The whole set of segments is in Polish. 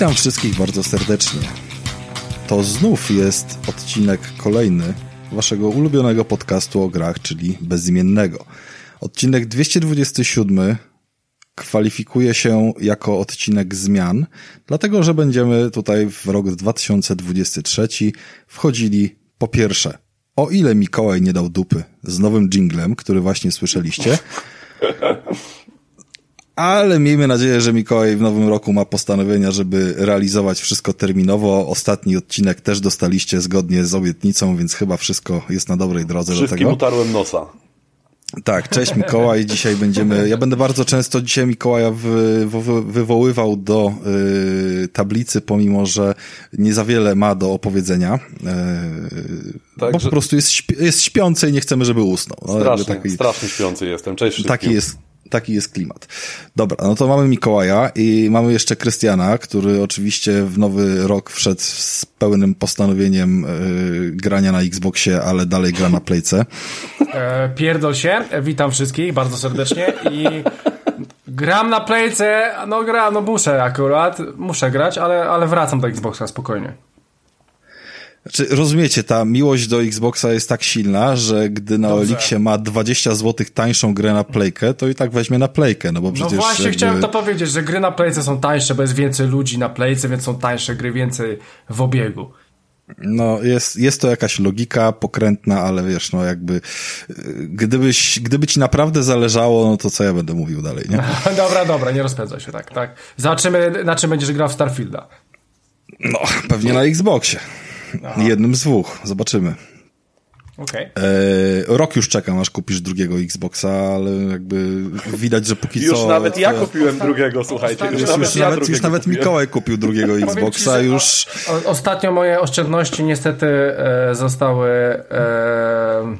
Witam wszystkich bardzo serdecznie. To znów jest odcinek kolejny waszego ulubionego podcastu o grach, czyli bezimiennego. Odcinek 227 kwalifikuje się jako odcinek zmian, dlatego że będziemy tutaj w rok 2023 wchodzili po pierwsze, o ile Mikołaj nie dał dupy z nowym jinglem, który właśnie słyszeliście, ale miejmy nadzieję, że Mikołaj w nowym roku ma postanowienia, żeby realizować wszystko terminowo. Ostatni odcinek też dostaliście zgodnie z obietnicą, więc chyba wszystko jest na dobrej drodze Wszystkim do tego. utarłem nosa. Tak, cześć Mikołaj. Dzisiaj będziemy. Ja będę bardzo często dzisiaj Mikołaja wy, wy, wywoływał do y, tablicy, pomimo że nie za wiele ma do opowiedzenia. Y, Tak, bo że- po prostu jest, śpi jest śpiący i nie chcemy, żeby usnął. No, Strasznie, taki- strasznie śpiący jestem. Cześć wszystkim. Taki jest, taki jest klimat. Dobra, no to mamy Mikołaja i mamy jeszcze Krystiana, który oczywiście w nowy rok wszedł z pełnym postanowieniem y, grania na Xboxie, ale dalej gra na Playce. E, pierdol się, witam wszystkich bardzo serdecznie i gram na playce, no gra, no muszę akurat, muszę grać, ale, ale wracam do Xboxa spokojnie. Znaczy, rozumiecie, ta miłość do Xboxa jest tak silna, że gdy na Dobrze. Olixie ma 20 zł tańszą grę na Playkę, to i tak weźmie na Playkę, no bo No przecież właśnie jakby... chciałem to powiedzieć, że gry na playce są tańsze, bo jest więcej ludzi na playce, więc są tańsze gry, więcej w obiegu. No, jest, jest to jakaś logika pokrętna, ale wiesz, no jakby, y, gdybyś, gdyby ci naprawdę zależało, no to co ja będę mówił dalej, nie? dobra, dobra, nie rozpędzaj się, tak, tak. Zobaczymy, na czym będziesz grał w Starfielda. No, pewnie na Xboxie. Jednym z dwóch, zobaczymy. Okej. E, rok już czekam, aż kupisz drugiego Xboxa, ale jakby widać, że póki Już co... nawet ja kupiłem drugiego, słuchajcie. Już, Już- nawet Już ja nawet, drugiego już nawet. Mikołaj kupił drugiego ci, Xboxa, że już... O, ostatnio moje oszczędności niestety e, zostały, e,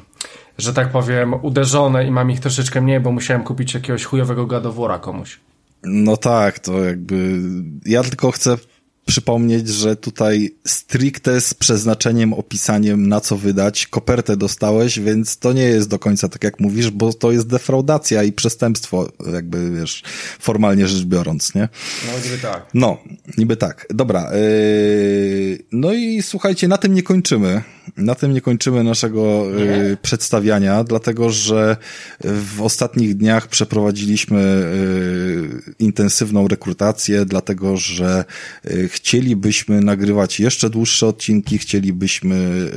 że tak powiem, uderzone i mam ich troszeczkę mniej, bo musiałem kupić jakiegoś chujowego gadowora komuś. No tak, to jakby. Ja tylko chcę przypomnieć, że tutaj stricte z przeznaczeniem, opisaniem na co wydać, kopertę dostałeś, więc to nie jest do końca tak jak mówisz, bo to jest defraudacja i przestępstwo, jakby wiesz, formalnie rzecz biorąc, nie? No gdyby tak. No, niby tak. Dobra. Yy, no i słuchajcie, na tym nie kończymy. Na tym nie kończymy naszego yy, przedstawiania, dlatego że w ostatnich dniach przeprowadziliśmy yy, intensywną rekrutację, dlatego że yy, chcielibyśmy nagrywać jeszcze dłuższe odcinki, chcielibyśmy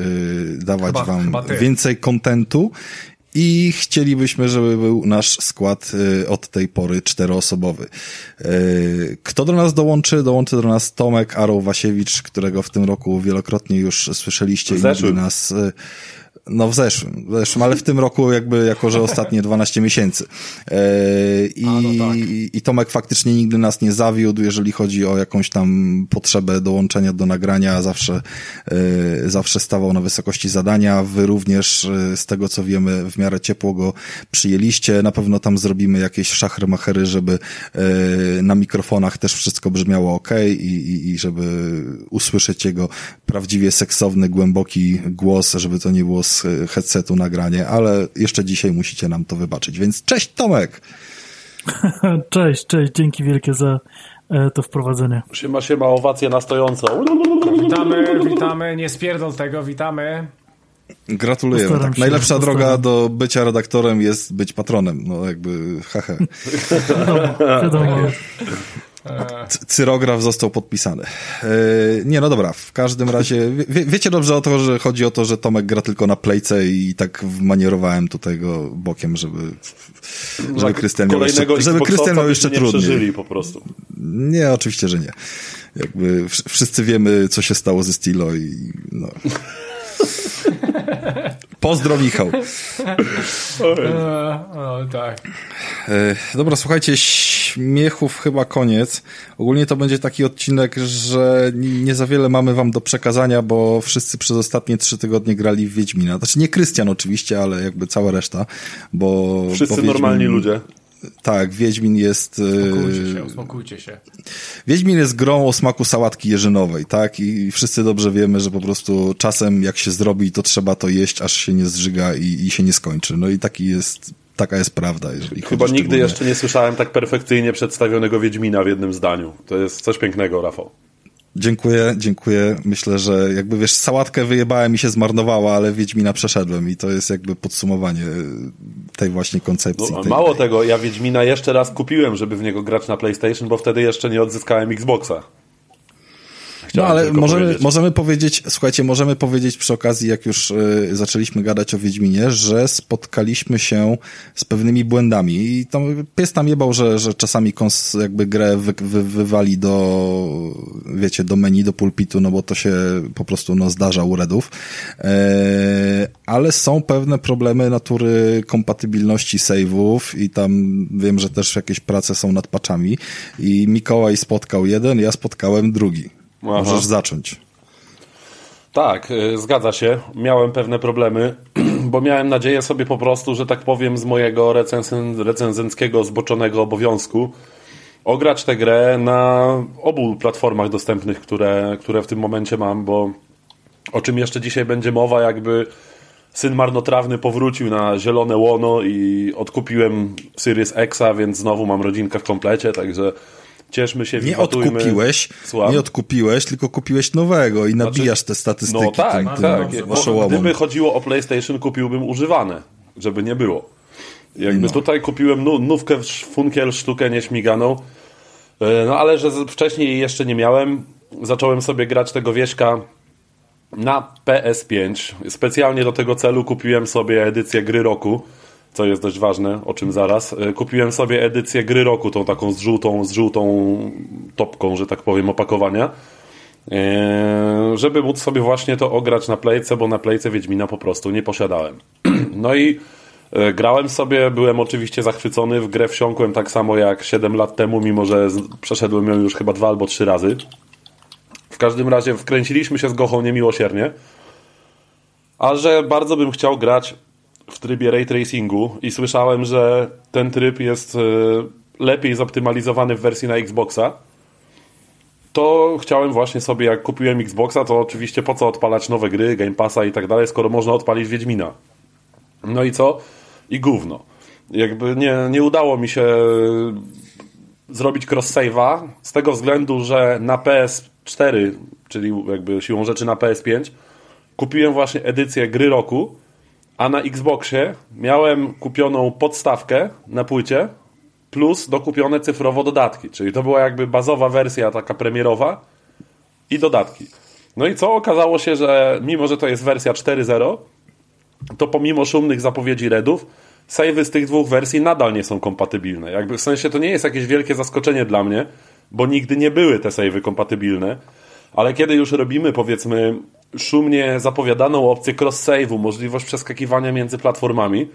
dawać Chyba- wam chyba więcej kontentu i chcielibyśmy, żeby był nasz skład y, od tej pory czteroosobowy. Y, Kto do nas dołączy? Dołączy do nas Tomek Aroł Wasiewicz, którego w tym roku wielokrotnie już słyszeliście i nas... No w zeszłym, w zeszłym, ale w tym roku jakby jako, że ostatnie 12 miesięcy. E, I, A, no tak. I Tomek faktycznie nigdy nas nie zawiódł, jeżeli chodzi o jakąś tam potrzebę dołączenia do nagrania, zawsze, e, zawsze stawał na wysokości zadania. Wy również, e, z tego co wiemy, w miarę ciepło go przyjęliście. Na pewno tam zrobimy jakieś szachry-machery, żeby e, na mikrofonach też wszystko brzmiało ok i, i, i żeby usłyszeć jego prawdziwie seksowny, głęboki głos, żeby to nie było z headsetu nagranie, ale jeszcze dzisiaj musicie nam to wybaczyć. Więc cześć Tomek! Cześć, cześć, dzięki wielkie za e, to wprowadzenie. Siema, siema, owacje na stojąco. Witamy, witamy, nie spierdol tego, witamy. Gratulujemy. Postaram Tak. się, Najlepsza postaram. droga do bycia redaktorem jest być patronem. No jakby hehe. Wiadomo, C- Cyrograf został podpisany. E, nie, no dobra, w każdym razie, wie, wiecie dobrze o to, że chodzi o to, że Tomek gra tylko na playce i tak manierowałem tutaj go bokiem, żeby, żeby Krystian miał jeszcze, żeby Krystian miał jeszcze trudniej. po prostu. Nie, oczywiście, że nie. Jakby wsz- wszyscy wiemy, co się stało ze Stilo i no. Pozdro Michał. E, o, tak. E, Dobra, słuchajcie, śmiechów chyba koniec. Ogólnie to będzie taki odcinek, że nie za wiele mamy wam do przekazania, bo wszyscy przez ostatnie trzy tygodnie grali w Wiedźmina. Znaczy nie Krystian oczywiście, ale jakby cała reszta, bo... Wszyscy bo Wiedźmin- normalni ludzie. Tak, Wiedźmin jest... e, Uspokójcie się, uspokójcie się. Wiedźmin jest grą o smaku sałatki jeżynowej, tak? I wszyscy dobrze wiemy, że po prostu czasem jak się zrobi, to trzeba to jeść, aż się nie zżyga i, i się nie skończy. No i taki jest, taka jest prawda. Jeżeli Chyba nigdy szczególnie- jeszcze nie słyszałem tak perfekcyjnie przedstawionego Wiedźmina w jednym zdaniu. To jest coś pięknego, Rafał. Dziękuję, dziękuję. Myślę, że jakby wiesz, sałatkę wyjebałem i się zmarnowała, ale Wiedźmina przeszedłem i to jest jakby podsumowanie tej właśnie koncepcji. No, tej mało idei. tego, ja Wiedźmina jeszcze raz kupiłem, żeby w niego grać na PlayStation, bo wtedy jeszcze nie odzyskałem Xboxa. No Chciałem ale tylko możemy, powiedzieć. możemy powiedzieć, słuchajcie, możemy powiedzieć przy okazji, jak już y, zaczęliśmy gadać o Wiedźminie, że spotkaliśmy się z pewnymi błędami i tam pies tam jebał, że, że czasami kons jakby grę wy, wy, wywali do, wiecie, do menu, do pulpitu, no bo to się po prostu no, zdarza u redów. E, ale są pewne problemy natury kompatybilności save'ów i tam wiem, że też jakieś prace są nad patchami i Mikołaj spotkał jeden, ja spotkałem drugi. Aha. Możesz zacząć. Tak, y, zgadza się. Miałem pewne problemy, bo miałem nadzieję sobie po prostu, że tak powiem, z mojego recenzen, recenzenckiego zboczonego obowiązku ograć tę grę na obu platformach dostępnych, które, które w tym momencie mam, bo o czym jeszcze dzisiaj będzie mowa, jakby syn marnotrawny powrócił na zielone łono i odkupiłem Series Xa, więc znowu mam rodzinkę w komplecie, także cieszmy się, Nie odkupiłeś, Słucham? nie odkupiłeś, tylko kupiłeś nowego i nabijasz te statystyki No tak, tym, tak. tym oszołomom. Gdyby chodziło o PlayStation, kupiłbym używane, żeby nie było. Jakby No. tutaj kupiłem nu, nówkę, funkiel, sztukę nieśmiganą, E, no ale że wcześniej jeszcze nie miałem, zacząłem sobie grać tego wieśka na PS5. Specjalnie do tego celu kupiłem sobie edycję gry roku, co jest dość ważne, o czym zaraz. E, Kupiłem sobie edycję gry roku, tą taką z żółtą, z żółtą topką, że tak powiem, opakowania. E, żeby móc sobie właśnie to ograć na playce, bo na playce Wiedźmina po prostu nie posiadałem. No i e, grałem sobie, byłem oczywiście zachwycony, w grę wsiąkłem tak samo jak 7 lat temu, mimo że przeszedłem ją już chyba dwa albo trzy razy. W każdym razie wkręciliśmy się z Gochą niemiłosiernie, a że bardzo bym chciał grać w trybie ray tracingu i słyszałem, że ten tryb jest e, lepiej zoptymalizowany w wersji na Xboxa, to chciałem właśnie sobie, jak kupiłem Xboxa, to oczywiście po co odpalać nowe gry, Game Passa i tak dalej, skoro można odpalić Wiedźmina. No i co? I gówno. Jakby nie, nie udało mi się zrobić cross-save'a z tego względu, że na PS4, czyli jakby siłą rzeczy na PS5, kupiłem właśnie edycję gry roku, a na Xboxie miałem kupioną podstawkę na płycie plus dokupione cyfrowo dodatki, czyli to była jakby bazowa wersja taka premierowa i dodatki. No i co? Okazało się, że mimo, że to jest wersja 4.0, to pomimo szumnych zapowiedzi Redów, savey z tych dwóch wersji nadal nie są kompatybilne. Jakby w sensie to nie jest jakieś wielkie zaskoczenie dla mnie, bo nigdy nie były te savey kompatybilne, ale kiedy już robimy powiedzmy szumnie zapowiadaną opcję cross-save'u, możliwość przeskakiwania między platformami,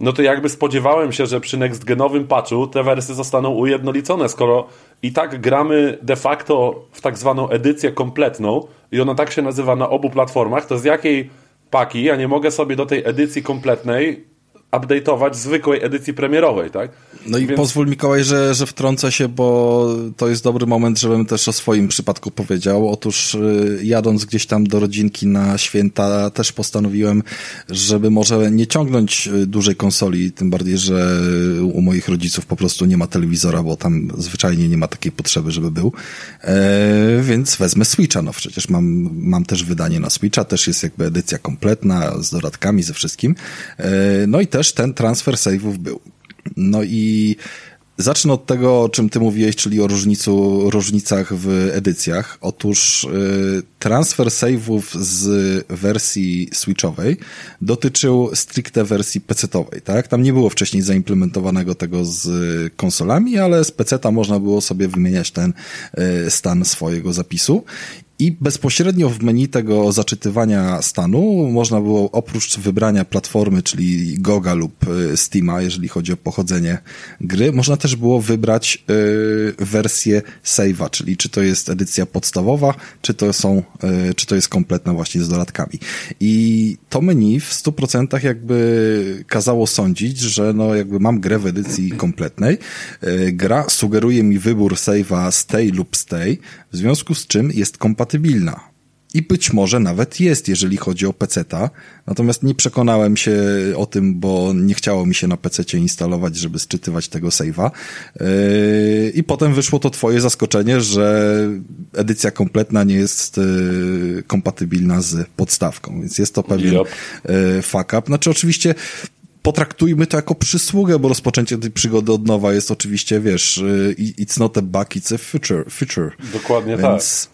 no to jakby spodziewałem się, że przy next-genowym patchu te wersje zostaną ujednolicone, skoro i tak gramy de facto w tak zwaną edycję kompletną i ona tak się nazywa na obu platformach, to z jakiej paki ja nie mogę sobie do tej edycji kompletnej update'ować zwykłej edycji premierowej, tak? No i Więc- pozwól Mikołaj, że, że wtrącę się, bo to jest dobry moment, żebym też o swoim przypadku powiedział. Otóż y, jadąc gdzieś tam do rodzinki na święta też postanowiłem, żeby może nie ciągnąć y, dużej konsoli, tym bardziej, że u moich rodziców po prostu nie ma telewizora, bo tam zwyczajnie nie ma takiej potrzeby, żeby był. E, więc wezmę Switcha, no przecież mam, mam też wydanie na Switcha, też jest jakby edycja kompletna z dodatkami, ze wszystkim. E, no i też ten transfer save'ów był. No i zacznę od tego, o czym ty mówiłeś, czyli o różnicu, różnicach w edycjach. Otóż y, transfer save'ów z wersji switchowej dotyczył stricte wersji PC-owej, tak? Tam nie było wcześniej zaimplementowanego tego z konsolami, ale z PC-ta można było sobie wymieniać ten y, stan swojego zapisu. I bezpośrednio w menu tego zaczytywania stanu można było oprócz wybrania platformy, czyli Goga lub y, Steama, jeżeli chodzi o pochodzenie gry, można też było wybrać y, wersję save'a, czyli czy to jest edycja podstawowa, czy to są, y, czy to jest kompletna właśnie z dodatkami. I to menu w 100% jakby kazało sądzić, że no jakby mam grę w edycji kompletnej, y, gra sugeruje mi wybór save'a stay lub stay, w związku z czym jest kompatybilna. i być może nawet jest, jeżeli chodzi o PC-ta. Natomiast nie przekonałem się o tym, bo nie chciało mi się na PC instalować, żeby sczytywać tego save'a. Yy, I potem wyszło to twoje zaskoczenie, że edycja kompletna nie jest yy, kompatybilna z podstawką, więc jest to pewien yep. Yy, fuck up. Znaczy oczywiście potraktujmy to jako przysługę, bo rozpoczęcie tej przygody od nowa jest oczywiście, wiesz, it's not a bug, it's a feature. feature. Dokładnie Więc,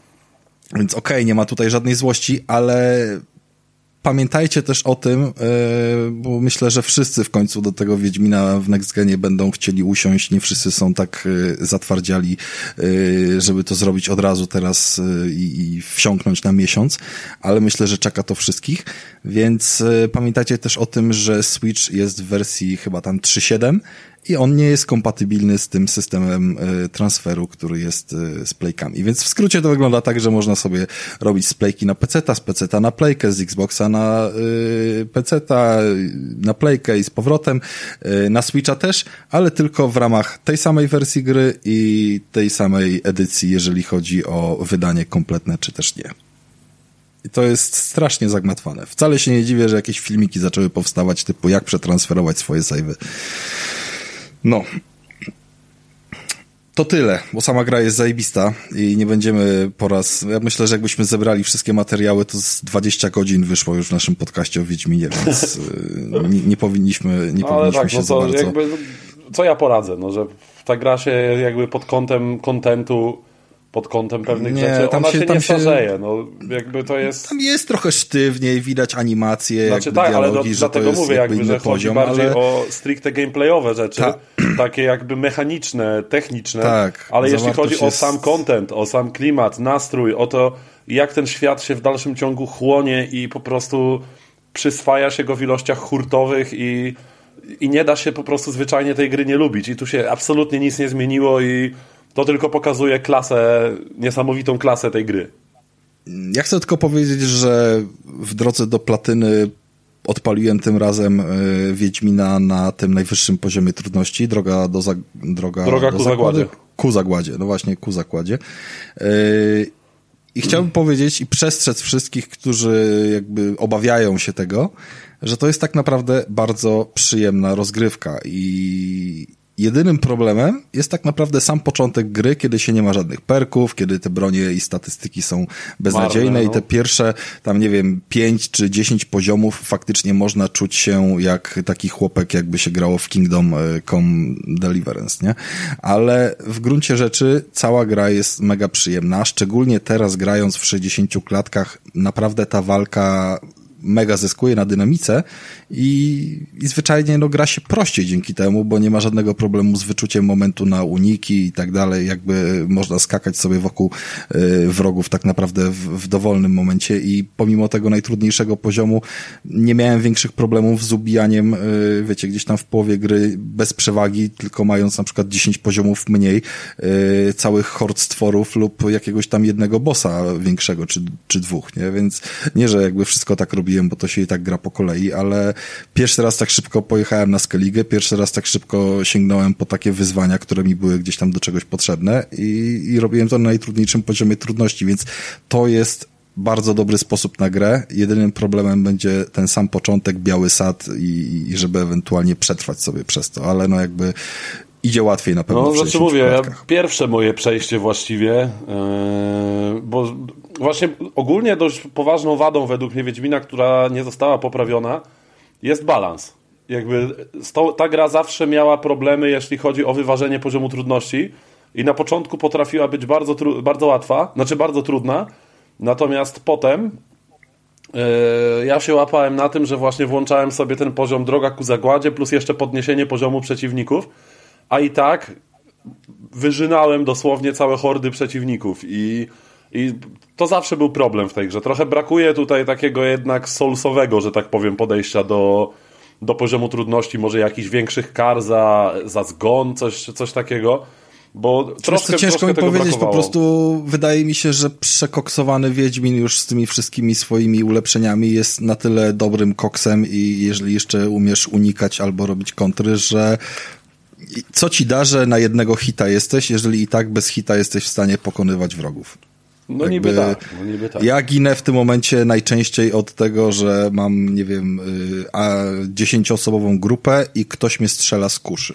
tak więc okej, okay, nie ma tutaj żadnej złości, ale pamiętajcie też o tym, e, bo myślę, że wszyscy w końcu do tego Wiedźmina w Next Genie będą chcieli usiąść. Nie wszyscy są tak e, zatwardziali, e, żeby to zrobić od razu teraz i wsiąknąć na miesiąc, ale myślę, że czeka to wszystkich. Więc pamiętajcie też o tym, że Switch jest w wersji chyba tam 3.7 i on nie jest kompatybilny z tym systemem e, transferu, który jest e, z playkami. Więc w skrócie to wygląda tak, że można sobie robić z playki na PC, z PC na playkę, z Xboxa na e, PC, na playkę i z powrotem, na Switcha też, ale tylko w ramach tej samej wersji gry i tej samej edycji, jeżeli chodzi o wydanie kompletne, czy też nie. I to jest strasznie zagmatwane. Wcale się nie dziwię, że jakieś filmiki zaczęły powstawać typu jak przetransferować swoje savey. No. To tyle, bo sama gra jest zajebista i nie będziemy po raz... Ja myślę, że jakbyśmy zebrali wszystkie materiały, to z 20 godzin wyszło już w naszym podcaście o Wiedźminie, więc y, nie, nie powinniśmy, nie no, powinniśmy tak, się no to bardzo... Jakby, co ja poradzę, no, że ta gra się jakby pod kątem kontentu pod kątem pewnych nie, rzeczy. Tam Ona się, się nie starzeje. No, jakby to jest... Tam jest trochę sztywniej, widać animacje, znaczy, tak, dialogi, ale do, że dlatego mówię, jakby, że poziom, chodzi bardziej ale... o stricte gameplayowe rzeczy, Ta... takie jakby mechaniczne, techniczne, tak, ale jeśli chodzi o sam content, o sam klimat, nastrój, o to, jak ten świat się w dalszym ciągu chłonie i po prostu przyswaja się go w ilościach hurtowych i, i nie da się po prostu zwyczajnie tej gry nie lubić. I tu się absolutnie nic nie zmieniło i to tylko pokazuje klasę, niesamowitą klasę tej gry. Ja chcę tylko powiedzieć, że w drodze do platyny odpaliłem tym razem y, Wiedźmina na tym najwyższym poziomie trudności. Droga do za, droga, droga do ku zagładzie. Ku zagładzie, no właśnie, ku zakładzie. Y, I chciałbym powiedzieć i przestrzec wszystkich, którzy jakby obawiają się tego, że to jest tak naprawdę bardzo przyjemna rozgrywka i, Jedynym problemem jest tak naprawdę sam początek gry, kiedy się nie ma żadnych perków, kiedy te bronie i statystyki są beznadziejne Marne, no. i te pierwsze, tam nie wiem, pięć czy dziesięć poziomów faktycznie można czuć się jak taki chłopek, jakby się grało w Kingdom e, Come Deliverance, nie? Ale w gruncie rzeczy cała gra jest mega przyjemna, szczególnie teraz grając w 60 klatkach, naprawdę ta walka mega zyskuje na dynamice i, i zwyczajnie no, gra się prościej dzięki temu, bo nie ma żadnego problemu z wyczuciem momentu na uniki i tak dalej, jakby można skakać sobie wokół y, wrogów tak naprawdę w, w dowolnym momencie i pomimo tego najtrudniejszego poziomu nie miałem większych problemów z ubijaniem, y, wiecie, gdzieś tam w połowie gry bez przewagi, tylko mając na przykład 10 poziomów mniej y, całych hord stworów lub jakiegoś tam jednego bossa większego, czy, czy dwóch, nie? Więc nie, że jakby wszystko tak robi bo to się i tak gra po kolei, ale pierwszy raz tak szybko pojechałem na Skellige, pierwszy raz tak szybko sięgnąłem po takie wyzwania, które mi były gdzieś tam do czegoś potrzebne i, i robiłem to na najtrudniejszym poziomie trudności, więc to jest bardzo dobry sposób na grę. Jedynym problemem będzie ten sam początek, biały sad i, i żeby ewentualnie przetrwać sobie przez to, ale no jakby idzie łatwiej na pewno. No, znaczy mówię, ja pierwsze moje przejście właściwie, yy, bo właśnie ogólnie dość poważną wadą według mnie Wiedźmina, która nie została poprawiona, jest balans. Jakby sto, ta gra zawsze miała problemy, jeśli chodzi o wyważenie poziomu trudności i na początku potrafiła być bardzo, bardzo łatwa, znaczy bardzo trudna, natomiast potem yy, ja się łapałem na tym, że właśnie włączałem sobie ten poziom droga ku zagładzie plus jeszcze podniesienie poziomu przeciwników a i tak wyżynałem dosłownie całe hordy przeciwników i, i to zawsze był problem w tej grze. Trochę brakuje tutaj takiego jednak soulsowego, że tak powiem, podejścia do, do poziomu trudności, może jakichś większych kar za, za zgon, coś, coś takiego. Bo troszkę, ciężko troszkę mi powiedzieć, brakowało. po prostu wydaje mi się, że przekoksowany Wiedźmin już z tymi wszystkimi swoimi ulepszeniami jest na tyle dobrym koksem i jeżeli jeszcze umiesz unikać albo robić kontry, że co ci da, że na jednego hita jesteś, jeżeli i tak bez hita jesteś w stanie pokonywać wrogów? No niby tak, no niby tak. Ja ginę w tym momencie najczęściej od tego, że mam, nie wiem, y, a dziesięcioosobową grupę i ktoś mnie strzela z kuszy.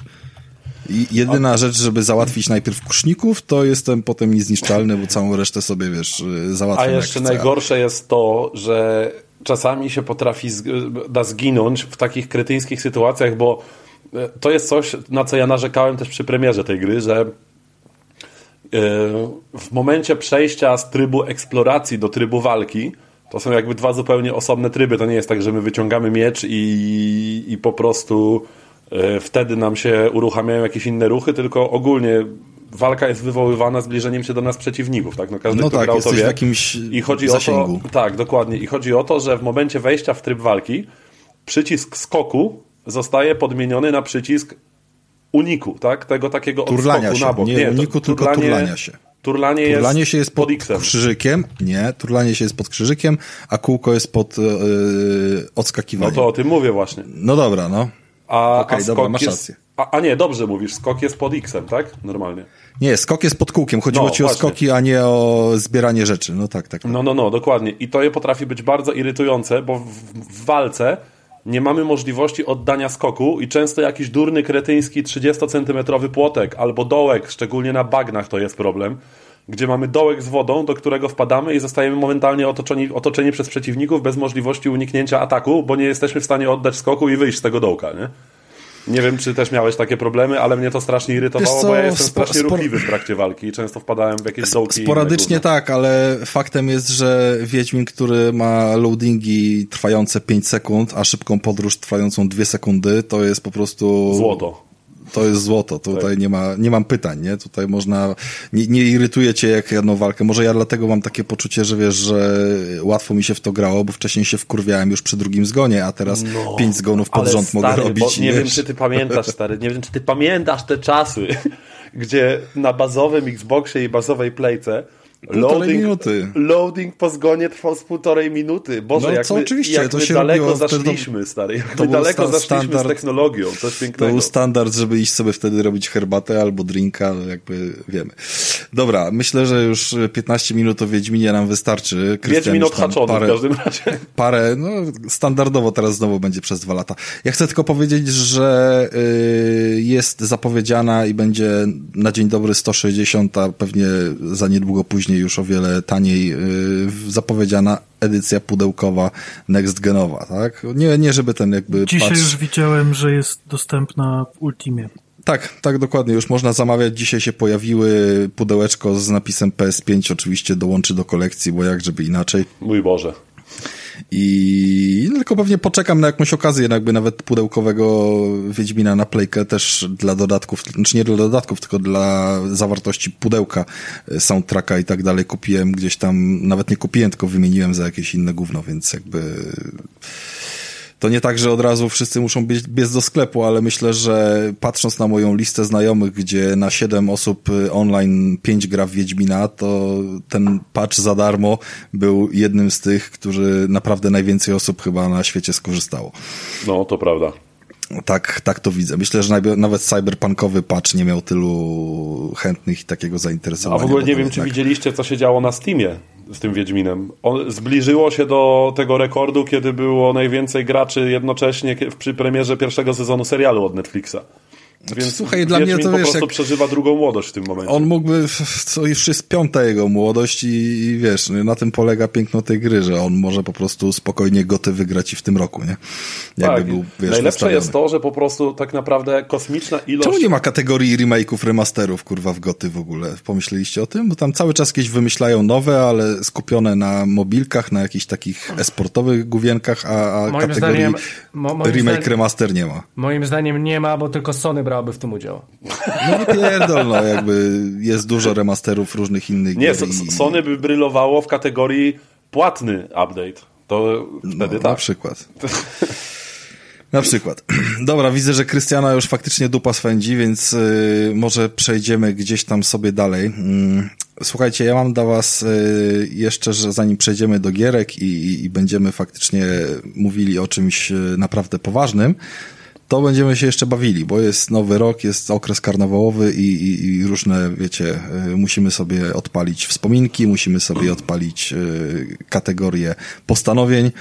I jedyna rzecz, żeby załatwić najpierw kuszników, to jestem potem niezniszczalny, bo całą resztę sobie, wiesz, y, załatwiam A jeszcze najgorsze jest to, że czasami się potrafi zg- da zginąć w takich kretyńskich sytuacjach, bo to jest coś, na co ja narzekałem też przy premierze tej gry, że e, w momencie przejścia z trybu eksploracji do trybu walki, to są jakby dwa zupełnie osobne tryby. To nie jest tak, że my wyciągamy miecz i, i po prostu e, wtedy nam się uruchamiają jakieś inne ruchy, tylko ogólnie walka jest wywoływana zbliżeniem się do nas przeciwników. Tak? No, każdy, No kto tak, grał, to wie. jakimś I chodzi zasięgu. o to, tak, dokładnie. I chodzi o to, że w momencie wejścia w tryb walki przycisk skoku zostaje podmieniony na przycisk uniku, tak? Tego takiego Turlania się. na bok. Nie to uniku, tylko turlania się. Turlanie jest, Turlanie się jest pod, pod krzyżykiem. Nie, turlanie się jest pod krzyżykiem, a kółko jest pod yy, No odskakiwaniem. to o tym mówię właśnie. No dobra, no. A, Okej, a dobra, skok masz jest. A, a nie, dobrze mówisz, skok jest pod X-em, tak? Normalnie. Nie, skok jest pod kółkiem. Chodziło No, ci o właśnie. skoki, a nie o zbieranie rzeczy. No tak, tak. tak. No, no, no, dokładnie. I to je potrafi być bardzo irytujące, bo w, w walce nie mamy możliwości oddania skoku i często jakiś durny, kretyński 30-centymetrowy płotek albo dołek, szczególnie na bagnach to jest problem, gdzie mamy dołek z wodą, do którego wpadamy i zostajemy momentalnie otoczeni, otoczeni przez przeciwników bez możliwości uniknięcia ataku, bo nie jesteśmy w stanie oddać skoku i wyjść z tego dołka, nie? Nie wiem, czy też miałeś takie problemy, ale mnie to strasznie irytowało, co, bo ja jestem strasznie ruchliwy w trakcie walki i często wpadałem w jakieś dołki. Sporadycznie tak, ale faktem jest, że Wiedźmin, który ma loadingi trwające 5 sekund, a szybką podróż trwającą 2 sekundy, to jest po prostu... Złoto. To jest złoto. Tutaj Tak. nie, ma, nie mam pytań, nie? Tutaj można... Nie, nie irytuje cię jak jedną walkę. Może ja dlatego mam takie poczucie, że wiesz, że łatwo mi się w to grało, bo wcześniej się wkurwiałem już przy drugim zgonie, a teraz No, pięć zgonów pod rząd stary, mogę robić. Nie wiem, wiesz. czy ty pamiętasz, stary, nie wiem, czy ty pamiętasz te czasy, gdzie na bazowym Xboxie i bazowej Playce Minuty. loading po zgonie trwał z półtorej minuty. Boże, No, jak co my, oczywiście, jak to my się daleko zaszliśmy, stary. Jak to my daleko sta- zaszliśmy standard- z technologią, coś To pięknego. był standard, żeby iść sobie wtedy robić herbatę albo drinka, jakby wiemy. Dobra, myślę, że już 15 minut o Wiedźminie nam wystarczy. Krystian Wiedźmin odhaczony parę, w każdym razie. parę, no standardowo teraz znowu będzie przez dwa lata. Ja chcę tylko powiedzieć, że y, jest zapowiedziana i będzie na dzień dobry 160, a pewnie za niedługo później już o wiele taniej y, zapowiedziana edycja pudełkowa next genowa, tak? Nie, nie żeby ten jakby Dzisiaj patch... już widziałem, że jest dostępna w Ultimie. Tak, tak, dokładnie. Już można zamawiać. Dzisiaj się pojawiły pudełeczko z napisem PS5 oczywiście dołączy do kolekcji, bo jak żeby inaczej. Mój Boże. I tylko pewnie poczekam na jakąś okazję, jakby nawet pudełkowego Wiedźmina na playkę też dla dodatków, znaczy nie dla dodatków, tylko dla zawartości pudełka, e, soundtracka i tak dalej kupiłem gdzieś tam, nawet nie kupiłem, tylko wymieniłem za jakieś inne gówno, więc jakby to nie tak, że od razu wszyscy muszą biec, biec do sklepu, ale myślę, że patrząc na moją listę znajomych, gdzie na 7 osób y, online 5 gra w Wiedźmina, to ten patch za darmo był jednym z tych, który naprawdę najwięcej osób chyba na świecie skorzystało. No, to prawda. Tak, tak to widzę. Myślę, że nawet cyberpunkowy patch nie miał tylu chętnych i takiego A zainteresowania. w ogóle nie wiem, czy jednak- widzieliście, co się działo na Steamie z tym Wiedźminem. On zbliżyło się do tego rekordu, kiedy było najwięcej graczy jednocześnie przy premierze pierwszego sezonu serialu od Netflixa. Więc Słuchaj, dla mnie to po wiesz, prostu jak- przeżywa drugą młodość w tym momencie. On mógłby, to już jest piąta jego młodość i, i wiesz, na tym polega piękno tej gry, że on może po prostu spokojnie goty wygrać i w tym roku, nie? Jakby tak. był, wiesz, Najlepsze wystawiony. jest to, że po prostu tak naprawdę kosmiczna ilość... Czemu nie ma kategorii remake'ów, remasterów, kurwa, w goty w ogóle? Pomyśleliście o tym? Bo tam cały czas jakieś wymyślają nowe, ale skupione na mobilkach, na jakichś takich esportowych główienkach, a, a kategorii zdaniem- mo- remake, zdaniem- remaster nie ma. Moim zdaniem nie ma, bo tylko Sony brałoby w tym udział. No nie pierdol, no jakby jest dużo remasterów różnych innych Nie, i- Sony by brylowało w kategorii płatny update. To wtedy No, Na tak. przykład. Na przykład. Dobra, widzę, że Krystiana już faktycznie dupa swędzi, więc y, może przejdziemy gdzieś tam sobie dalej. Mm, Słuchajcie, ja mam dla was y, jeszcze, że zanim przejdziemy do gierek i, i, i będziemy faktycznie mówili o czymś y, naprawdę poważnym, to będziemy się jeszcze bawili, bo jest nowy rok, jest okres karnawałowy i, i, i różne, wiecie, y, musimy sobie odpalić wspominki, musimy sobie odpalić y, kategorie postanowień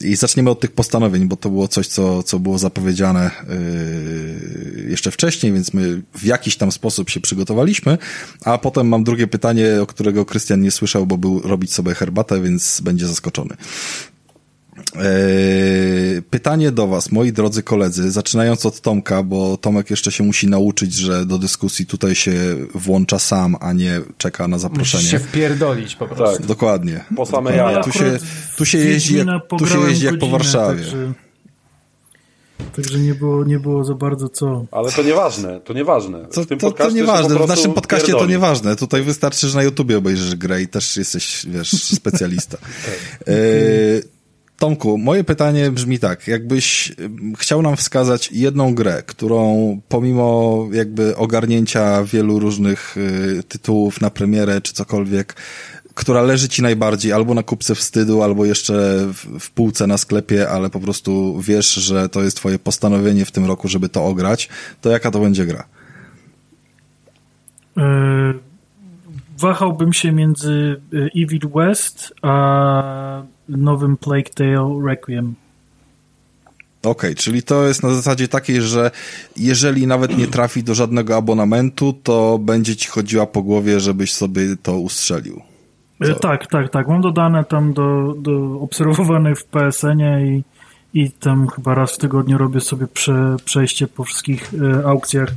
i zaczniemy od tych postanowień, bo to było coś, co, co było zapowiedziane y, jeszcze wcześniej, więc my w jakiś tam sposób się przygotowaliśmy, a potem mam drugie pytanie, o którego Krystian nie słyszał, bo był robić sobie herbatę, więc będzie zaskoczony. Eee, pytanie do Was, moi drodzy koledzy, zaczynając od Tomka, bo Tomek jeszcze się musi nauczyć, że do dyskusji tutaj się włącza sam, a nie czeka na zaproszenie. Musisz się wpierdolić po prostu. Tak. Dokładnie. Po same Dokładnie. jaja. Tu się, tu się jeździ jak, tu się jeździ jak po Warszawie. Także, także nie, było, nie było za bardzo co. Ale to nieważne, to nieważne. To, w tym to, to nieważne, po w naszym podcaście to pierdoli. nieważne. Tutaj wystarczy, że na YouTubie obejrzysz grę i też jesteś, wiesz, specjalista. Tak. e, Tomku, moje pytanie brzmi tak, jakbyś chciał nam wskazać jedną grę, którą pomimo jakby ogarnięcia wielu różnych y, tytułów na premierę czy cokolwiek, która leży ci najbardziej albo na kupce wstydu, albo jeszcze w, w półce na sklepie, ale po prostu wiesz, że to jest twoje postanowienie w tym roku, żeby to ograć, to jaka to będzie gra? E, wahałbym się między e, Evil West a nowym Plague Tale Requiem. Okej, czyli to jest na zasadzie takiej, że jeżeli nawet nie trafi do żadnego abonamentu, to będzie ci chodziła po głowie, żebyś sobie to ustrzelił. E, Tak, tak, tak. Mam dodane tam do, do obserwowane w PSN-ie i, i tam chyba raz w tygodniu robię sobie prze, przejście po wszystkich e, aukcjach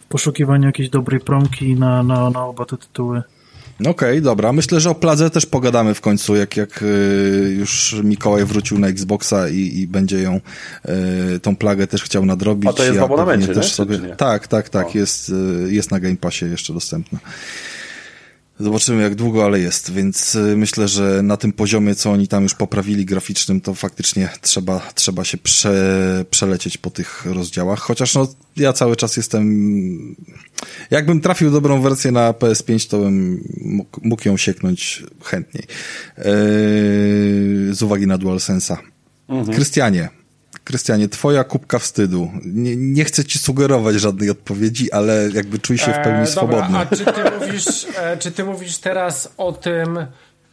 w poszukiwaniu jakiejś dobrej promki na, na, na oba te tytuły. Okej, dobra. Myślę, że o Pladze też pogadamy w końcu, jak, jak y, już Mikołaj wrócił na Xboxa i, i będzie ją, y, tą plagę też chciał nadrobić. A to jest w Ja abonamencie, pewnie nie? też sobie... Nie? Tak, tak, tak. O. Jest, y, jest na Game Passie jeszcze dostępna. Zobaczymy jak długo, ale jest, więc y, myślę, że na tym poziomie, co oni tam już poprawili graficznym, to faktycznie trzeba, trzeba się prze, przelecieć po tych rozdziałach, chociaż no, ja cały czas jestem, jakbym trafił dobrą wersję na PS5, to bym mógł, mógł ją sieknąć chętniej, yy, z uwagi na DualSense'a. Krystianie, Krystianie, twoja kubka wstydu. Nie, nie chcę ci sugerować żadnej odpowiedzi, ale jakby czuj się w pełni E, swobodny. A czy ty, mówisz, e, czy ty mówisz teraz o tym,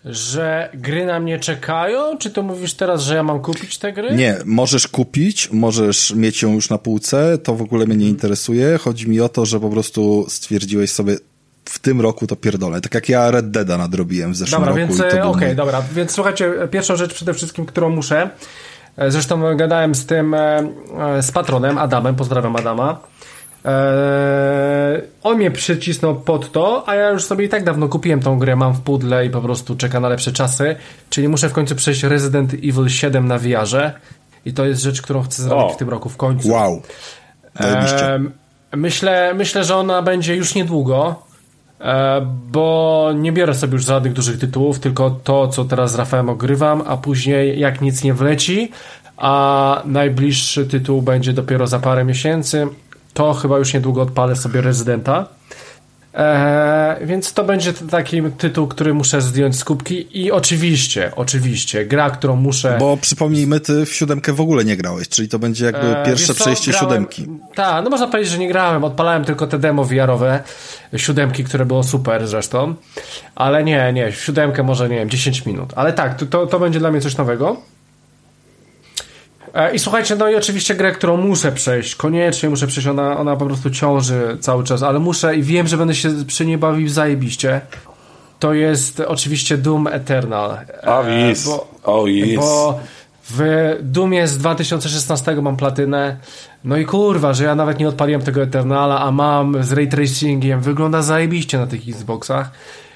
że gry na mnie czekają? Czy to mówisz teraz, że ja mam kupić te gry? Nie, możesz kupić, możesz mieć ją już na półce, to w ogóle mnie nie interesuje. Chodzi mi o to, że po prostu stwierdziłeś sobie w tym roku to pierdolę. Tak jak ja Red Deada nadrobiłem w zeszłym Dobra, roku. więc e, mój- dobra. Więc słuchajcie, pierwszą rzecz przede wszystkim, którą muszę. E, Zresztą gadałem z tym, e, e, z patronem Adamem, pozdrawiam Adama. On mnie przycisnął pod to, a ja już sobie i tak dawno kupiłem tą grę, mam w pudle i po prostu czeka na lepsze czasy. Czyli muszę w końcu przejść Resident Evil 7 na VR-ze. I to jest rzecz, którą chcę zrobić O. w tym roku w końcu. Wow. Em, myślę, myślę, że ona będzie już niedługo, bo nie biorę sobie już żadnych dużych tytułów, tylko to, co teraz z Rafałem ogrywam, a później jak nic nie wleci, a najbliższy tytuł będzie dopiero za parę miesięcy, to chyba już niedługo odpalę sobie Rezydenta. E, więc to będzie taki tytuł, który muszę zdjąć z kubki i oczywiście, oczywiście, gra, którą muszę... Bo przypomnijmy, ty w siódemkę w ogóle nie grałeś, czyli to będzie jakby E, pierwsze co, przejście grałem- siódemki. Tak, no można powiedzieć, że nie grałem. Odpalałem tylko te demo VR-owe, siódemki, które było super zresztą. Ale nie, nie, siódemkę może, nie wiem, 10 minut. Ale tak, to, to będzie dla mnie coś nowego. E, I słuchajcie, no i oczywiście grę, którą muszę przejść, koniecznie muszę przejść, ona, ona po prostu ciąży cały czas, ale muszę i wiem, że będę się przy niej bawił zajebiście. To jest oczywiście Doom Eternal. E, A wis. bo- O jest. bo w Dumie z 2016 mam platynę. No i kurwa, że ja nawet nie odpaliłem tego Eternala, a mam z ray tracingiem. Wygląda zajebiście na tych Xboxach.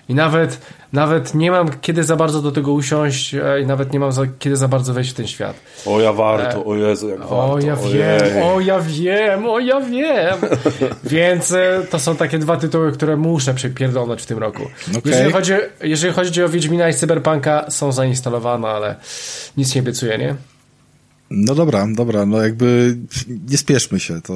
I nawet, nawet nie mam kiedy za bardzo do tego usiąść e, i nawet nie mam za, kiedy za bardzo wejść w ten świat. O ja warto, o Jezu, jak warto. O, ja wiem, o, ja wiem, o, ja wiem. Więc e, to są takie dwa tytuły, które muszę przepierdolnąć w tym roku. Okej. Jeżeli, chodzi, jeżeli chodzi o Wiedźmina i Cyberpunka, są zainstalowane, ale nic nie obiecuję, nie? No dobra, dobra, no jakby nie spieszmy się, to...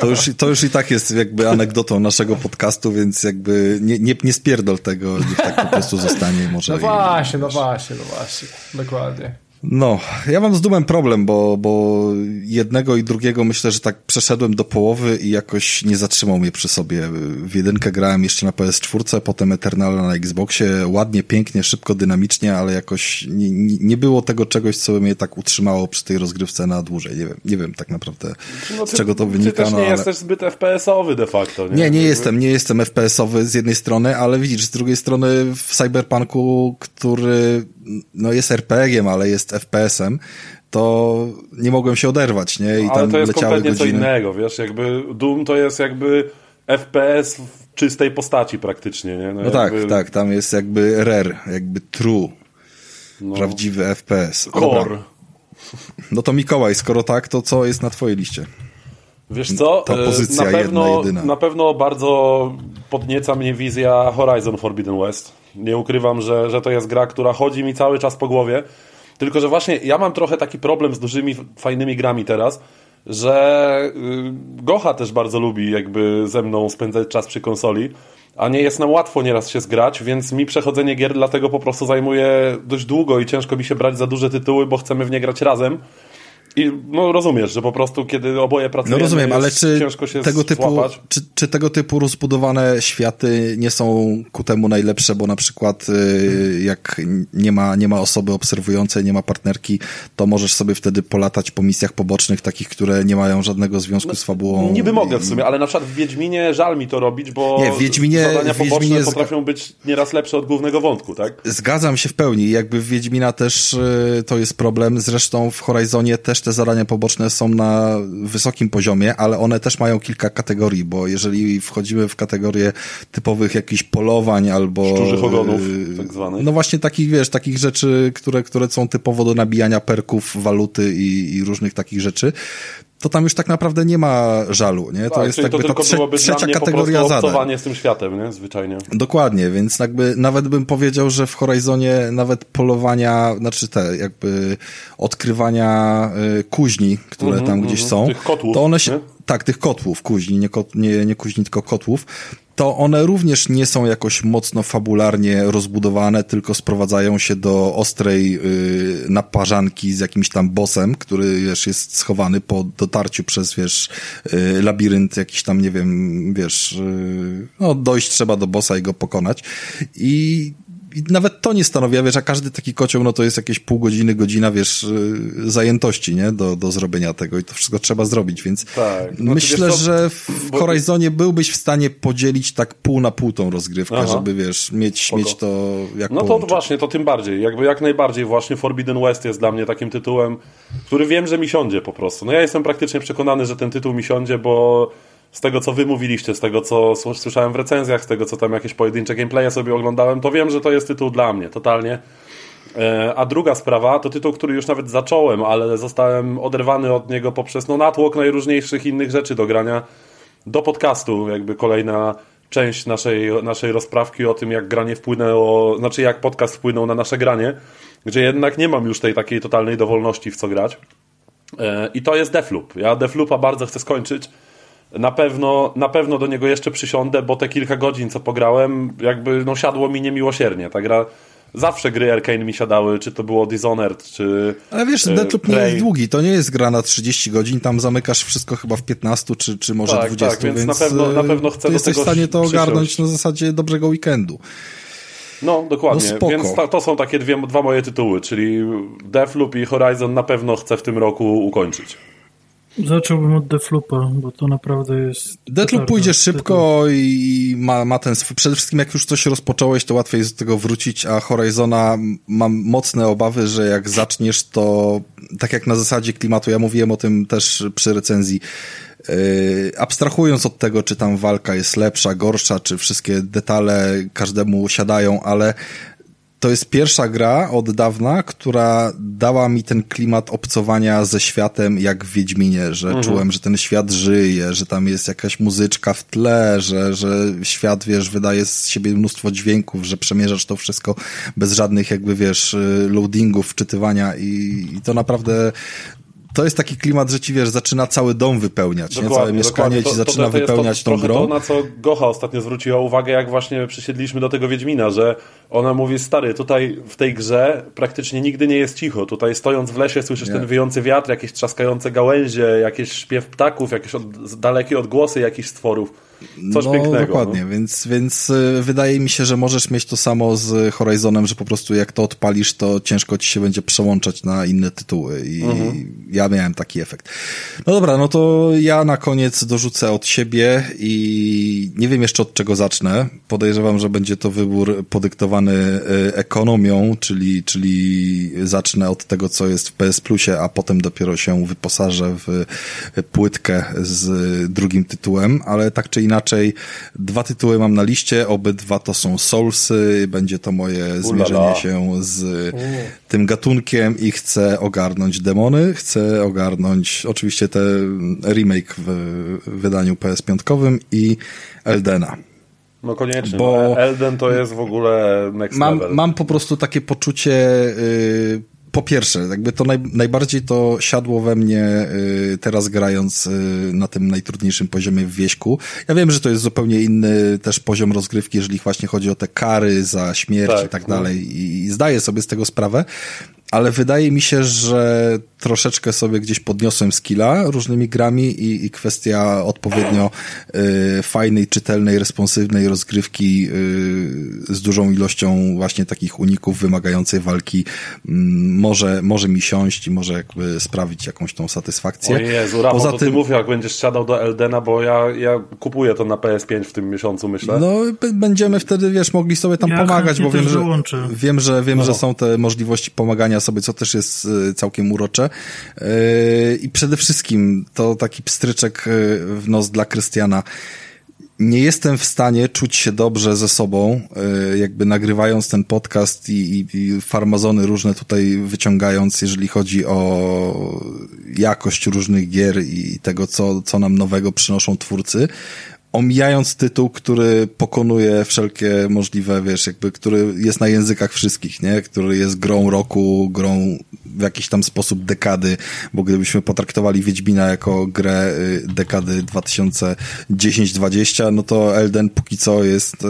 To już, to już i tak jest jakby anegdotą naszego podcastu, więc jakby nie, nie, nie spierdol tego, niech tak po prostu zostanie może. No i- właśnie, no właśnie, no właśnie. Dokładnie. No, ja mam z Dumem problem, bo, bo jednego i drugiego myślę, że tak przeszedłem do połowy i jakoś nie zatrzymał mnie przy sobie. W jedynkę grałem jeszcze na PS4, potem Eternal na Xboxie, ładnie, pięknie, szybko, dynamicznie, ale jakoś nie, nie było tego czegoś, co mnie tak utrzymało przy tej rozgrywce na dłużej. Nie wiem, nie wiem tak naprawdę no ty, z czego to wynika. Ty też nie no, ale... jesteś zbyt FPS-owy de facto. Nie, nie, nie jestem, nie jestem FPS-owy z jednej strony, ale widzisz, z drugiej strony w Cyberpunku, który no jest RPG-iem, ale jest FPS-em, to nie mogłem się oderwać, nie? I ale tam to jest kompletnie godziny. co innego, wiesz, jakby Doom to jest jakby FPS w czystej postaci praktycznie, nie? No, no tak, jakby... tak, tak, tam jest jakby rare, jakby true, no. prawdziwy FPS. Core. No to Mikołaj, skoro tak, to co jest na twojej liście? Wiesz co, Ta pozycja na pewno, jedna, jedyna. na pewno bardzo podnieca mnie wizja Horizon Forbidden West. Nie ukrywam, że, że to jest gra, która chodzi mi cały czas po głowie. Tylko, że właśnie ja mam trochę taki problem z dużymi, fajnymi grami teraz, że y, Gocha też bardzo lubi jakby ze mną spędzać czas przy konsoli, a nie jest nam łatwo nieraz się zgrać, więc mi przechodzenie gier dlatego po prostu zajmuje dość długo i ciężko mi się brać za duże tytuły, bo chcemy w nie grać razem. I no rozumiesz, że po prostu kiedy oboje pracujemy, no rozumiem, ale czy ciężko się tego typu, czy, czy, tego typu rozbudowane światy nie są ku temu najlepsze, bo na przykład y, jak nie ma, nie ma osoby obserwującej, nie ma partnerki, to możesz sobie wtedy polatać po misjach pobocznych, takich, które nie mają żadnego związku no, z fabułą. Niby mogę w sumie, ale na przykład w Wiedźminie żal mi to robić, bo nie, w Wiedźminie, zadania w Wiedźminie poboczne potrafią być nieraz lepsze od głównego wątku, tak? Zgadzam się w pełni. Jakby w Wiedźmina też y, to jest problem. Zresztą w Horizonie też te zadania poboczne są na wysokim poziomie, ale one też mają kilka kategorii, bo jeżeli wchodzimy w kategorię typowych jakichś polowań albo... Szczurzych ogonów, yy, tak zwanych. No właśnie takich, wiesz, takich rzeczy, które, które są typowo do nabijania perków, waluty i, i różnych takich rzeczy, to tam już tak naprawdę nie ma żalu, nie? Tak, to jest jakby to trze trzecia kategoria zadań. z tym światem, nie? Zwyczajnie. Dokładnie, więc jakby nawet bym powiedział, że w Horizonie nawet polowania, znaczy te jakby odkrywania y, kuźni, które mm -hmm, tam gdzieś mm -hmm. są, tych kotłów, to one się, nie? Tak, tych kotłów, kuźni, nie, kot, nie, nie kuźni, tylko kotłów, to one również nie są jakoś mocno fabularnie rozbudowane, tylko sprowadzają się do ostrej yy, naparzanki z jakimś tam bossem, który, wiesz, jest schowany po dotarciu przez, wiesz, yy, labirynt jakiś tam, nie wiem, wiesz, yy, no dojść trzeba do bossa i go pokonać. I nawet to nie stanowi, a wiesz, a każdy taki kocioł, no to jest jakieś pół godziny, godzina, wiesz, y, zajętości, nie, do, do zrobienia tego i to wszystko trzeba zrobić, więc tak. no myślę, wiesz, że w bo... Horizonie byłbyś w stanie podzielić tak pół na pół tą rozgrywkę, Aha. żeby, wiesz, mieć, mieć to jak No połączyć. to właśnie, to tym bardziej, jakby jak najbardziej właśnie Forbidden West jest dla mnie takim tytułem, który wiem, że mi siądzie po prostu. No ja jestem praktycznie przekonany, że ten tytuł mi siądzie, bo z tego, co wy mówiliście, z tego, co słyszałem w recenzjach, z tego, co tam jakieś pojedyncze gameplaye sobie oglądałem, to wiem, że to jest tytuł dla mnie, totalnie. E, a druga sprawa to tytuł, który już nawet zacząłem, ale zostałem oderwany od niego poprzez no, natłok najróżniejszych innych rzeczy do grania do podcastu, jakby kolejna część naszej, naszej rozprawki o tym, jak granie wpłynęło, znaczy jak podcast wpłynął na nasze granie, gdzie jednak nie mam już tej takiej totalnej dowolności w co grać. E, I to jest Defloop. Ja Defloopa bardzo chcę skończyć na pewno, na pewno do niego jeszcze przysiądę, bo te kilka godzin, co pograłem, jakby no, siadło mi niemiłosiernie. Ta gra zawsze gry Arkane mi siadały, czy to było Dishonored, czy Ale wiesz, e, Deathloop nie jest długi, to nie jest gra na 30 godzin, tam zamykasz wszystko chyba w 15, czy, czy może tak, 20, tak, więc, więc na pewno, na pewno chcę to jesteś w stanie to ogarnąć na zasadzie dobrego weekendu. No, dokładnie. No Więc to, to, są takie dwie, dwa moje tytuły, czyli Deathloop i Horizon na pewno chcę w tym roku ukończyć. Zacząłbym od Deathloopa, bo to naprawdę jest... Deathloop pójdzie szybko i ma, ma ten... Przede wszystkim jak już coś rozpocząłeś, to łatwiej jest do tego wrócić, a Horizona mam mocne obawy, że jak zaczniesz, to tak jak na zasadzie klimatu, ja mówiłem o tym też przy recenzji, Yy, abstrahując od tego, czy tam walka jest lepsza, gorsza, czy wszystkie detale każdemu siadają, ale to jest pierwsza gra od dawna, która dała mi ten klimat obcowania ze światem jak w Wiedźminie, że mhm. czułem, że ten świat żyje, że tam jest jakaś muzyczka w tle, że, że świat, wiesz, wydaje z siebie mnóstwo dźwięków, że przemierzasz to wszystko bez żadnych jakby, wiesz, loadingów, wczytywania i, i to naprawdę to jest taki klimat, że ci wiesz, zaczyna cały dom wypełniać, nie? całe mieszkanie to, ci zaczyna to, to wypełniać to, tą grą. To, na co Gocha ostatnio zwróciła uwagę, jak właśnie przysiedliśmy do tego Wiedźmina, że ona mówi, stary, tutaj w tej grze praktycznie nigdy nie jest cicho. Tutaj stojąc w lesie słyszysz nie. ten wyjący wiatr, jakieś trzaskające gałęzie, jakieś śpiew ptaków, jakieś od, dalekie odgłosy jakichś stworów. Coś no, pięknego. Dokładnie, no. więc, więc y, wydaje mi się, że możesz mieć to samo z Horizonem, że po prostu jak to odpalisz, to ciężko ci się będzie przełączać na inne tytuły i mhm. ja miałem taki efekt. No dobra, no to ja na koniec dorzucę od siebie i nie wiem jeszcze od czego zacznę. Podejrzewam, że będzie to wybór podyktowany y, ekonomią, czyli, czyli zacznę od tego, co jest w PS Plusie, a potem dopiero się wyposażę w płytkę z drugim tytułem, ale tak czy inaczej inaczej. Dwa tytuły mam na liście, obydwa to są Soulsy, będzie to moje zmierzenie się z tym gatunkiem i chcę ogarnąć demony, chcę ogarnąć oczywiście te remake w wydaniu PS5 i Eldena. No koniecznie, bo no, Elden to jest w ogóle next mam, level. Mam po prostu takie poczucie yy, po pierwsze, jakby to naj, najbardziej to siadło we mnie y, teraz grając y, na tym najtrudniejszym poziomie w wieśku. Ja wiem, że to jest zupełnie inny też poziom rozgrywki, jeżeli właśnie chodzi o te kary za śmierć tak, i tak no. dalej i, i zdaję sobie z tego sprawę, ale wydaje mi się, że troszeczkę sobie gdzieś podniosłem skilla różnymi grami i, i kwestia odpowiednio y, fajnej, czytelnej, responsywnej rozgrywki y, z dużą ilością właśnie takich uników wymagającej walki y, może, może mi siąść i może jakby sprawić jakąś tą satysfakcję. O Jezu, Rafał, Poza to tym... ty mów, jak będziesz siadał do Eldena, bo ja, ja kupuję to na PS5 w tym miesiącu, myślę. No, będziemy wtedy, wiesz, mogli sobie tam ja pomagać, bo wiem, że, wiem, że, wiem, no. że są te możliwości pomagania sobie, co też jest e, całkiem urocze. E, I przede wszystkim to taki pstryczek e, w nos dla Krystiana nie jestem w stanie czuć się dobrze ze sobą, jakby nagrywając ten podcast i, i, i, farmazony różne tutaj wyciągając, jeżeli chodzi o jakość różnych gier i tego, co, co nam nowego przynoszą twórcy, omijając tytuł, który pokonuje wszelkie możliwe, wiesz, jakby, który jest na językach wszystkich, nie? Który jest grą roku, grą w jakiś tam sposób dekady, bo gdybyśmy potraktowali Wiedźmina jako grę y, dekady 2010-20, no to Elden póki co jest y,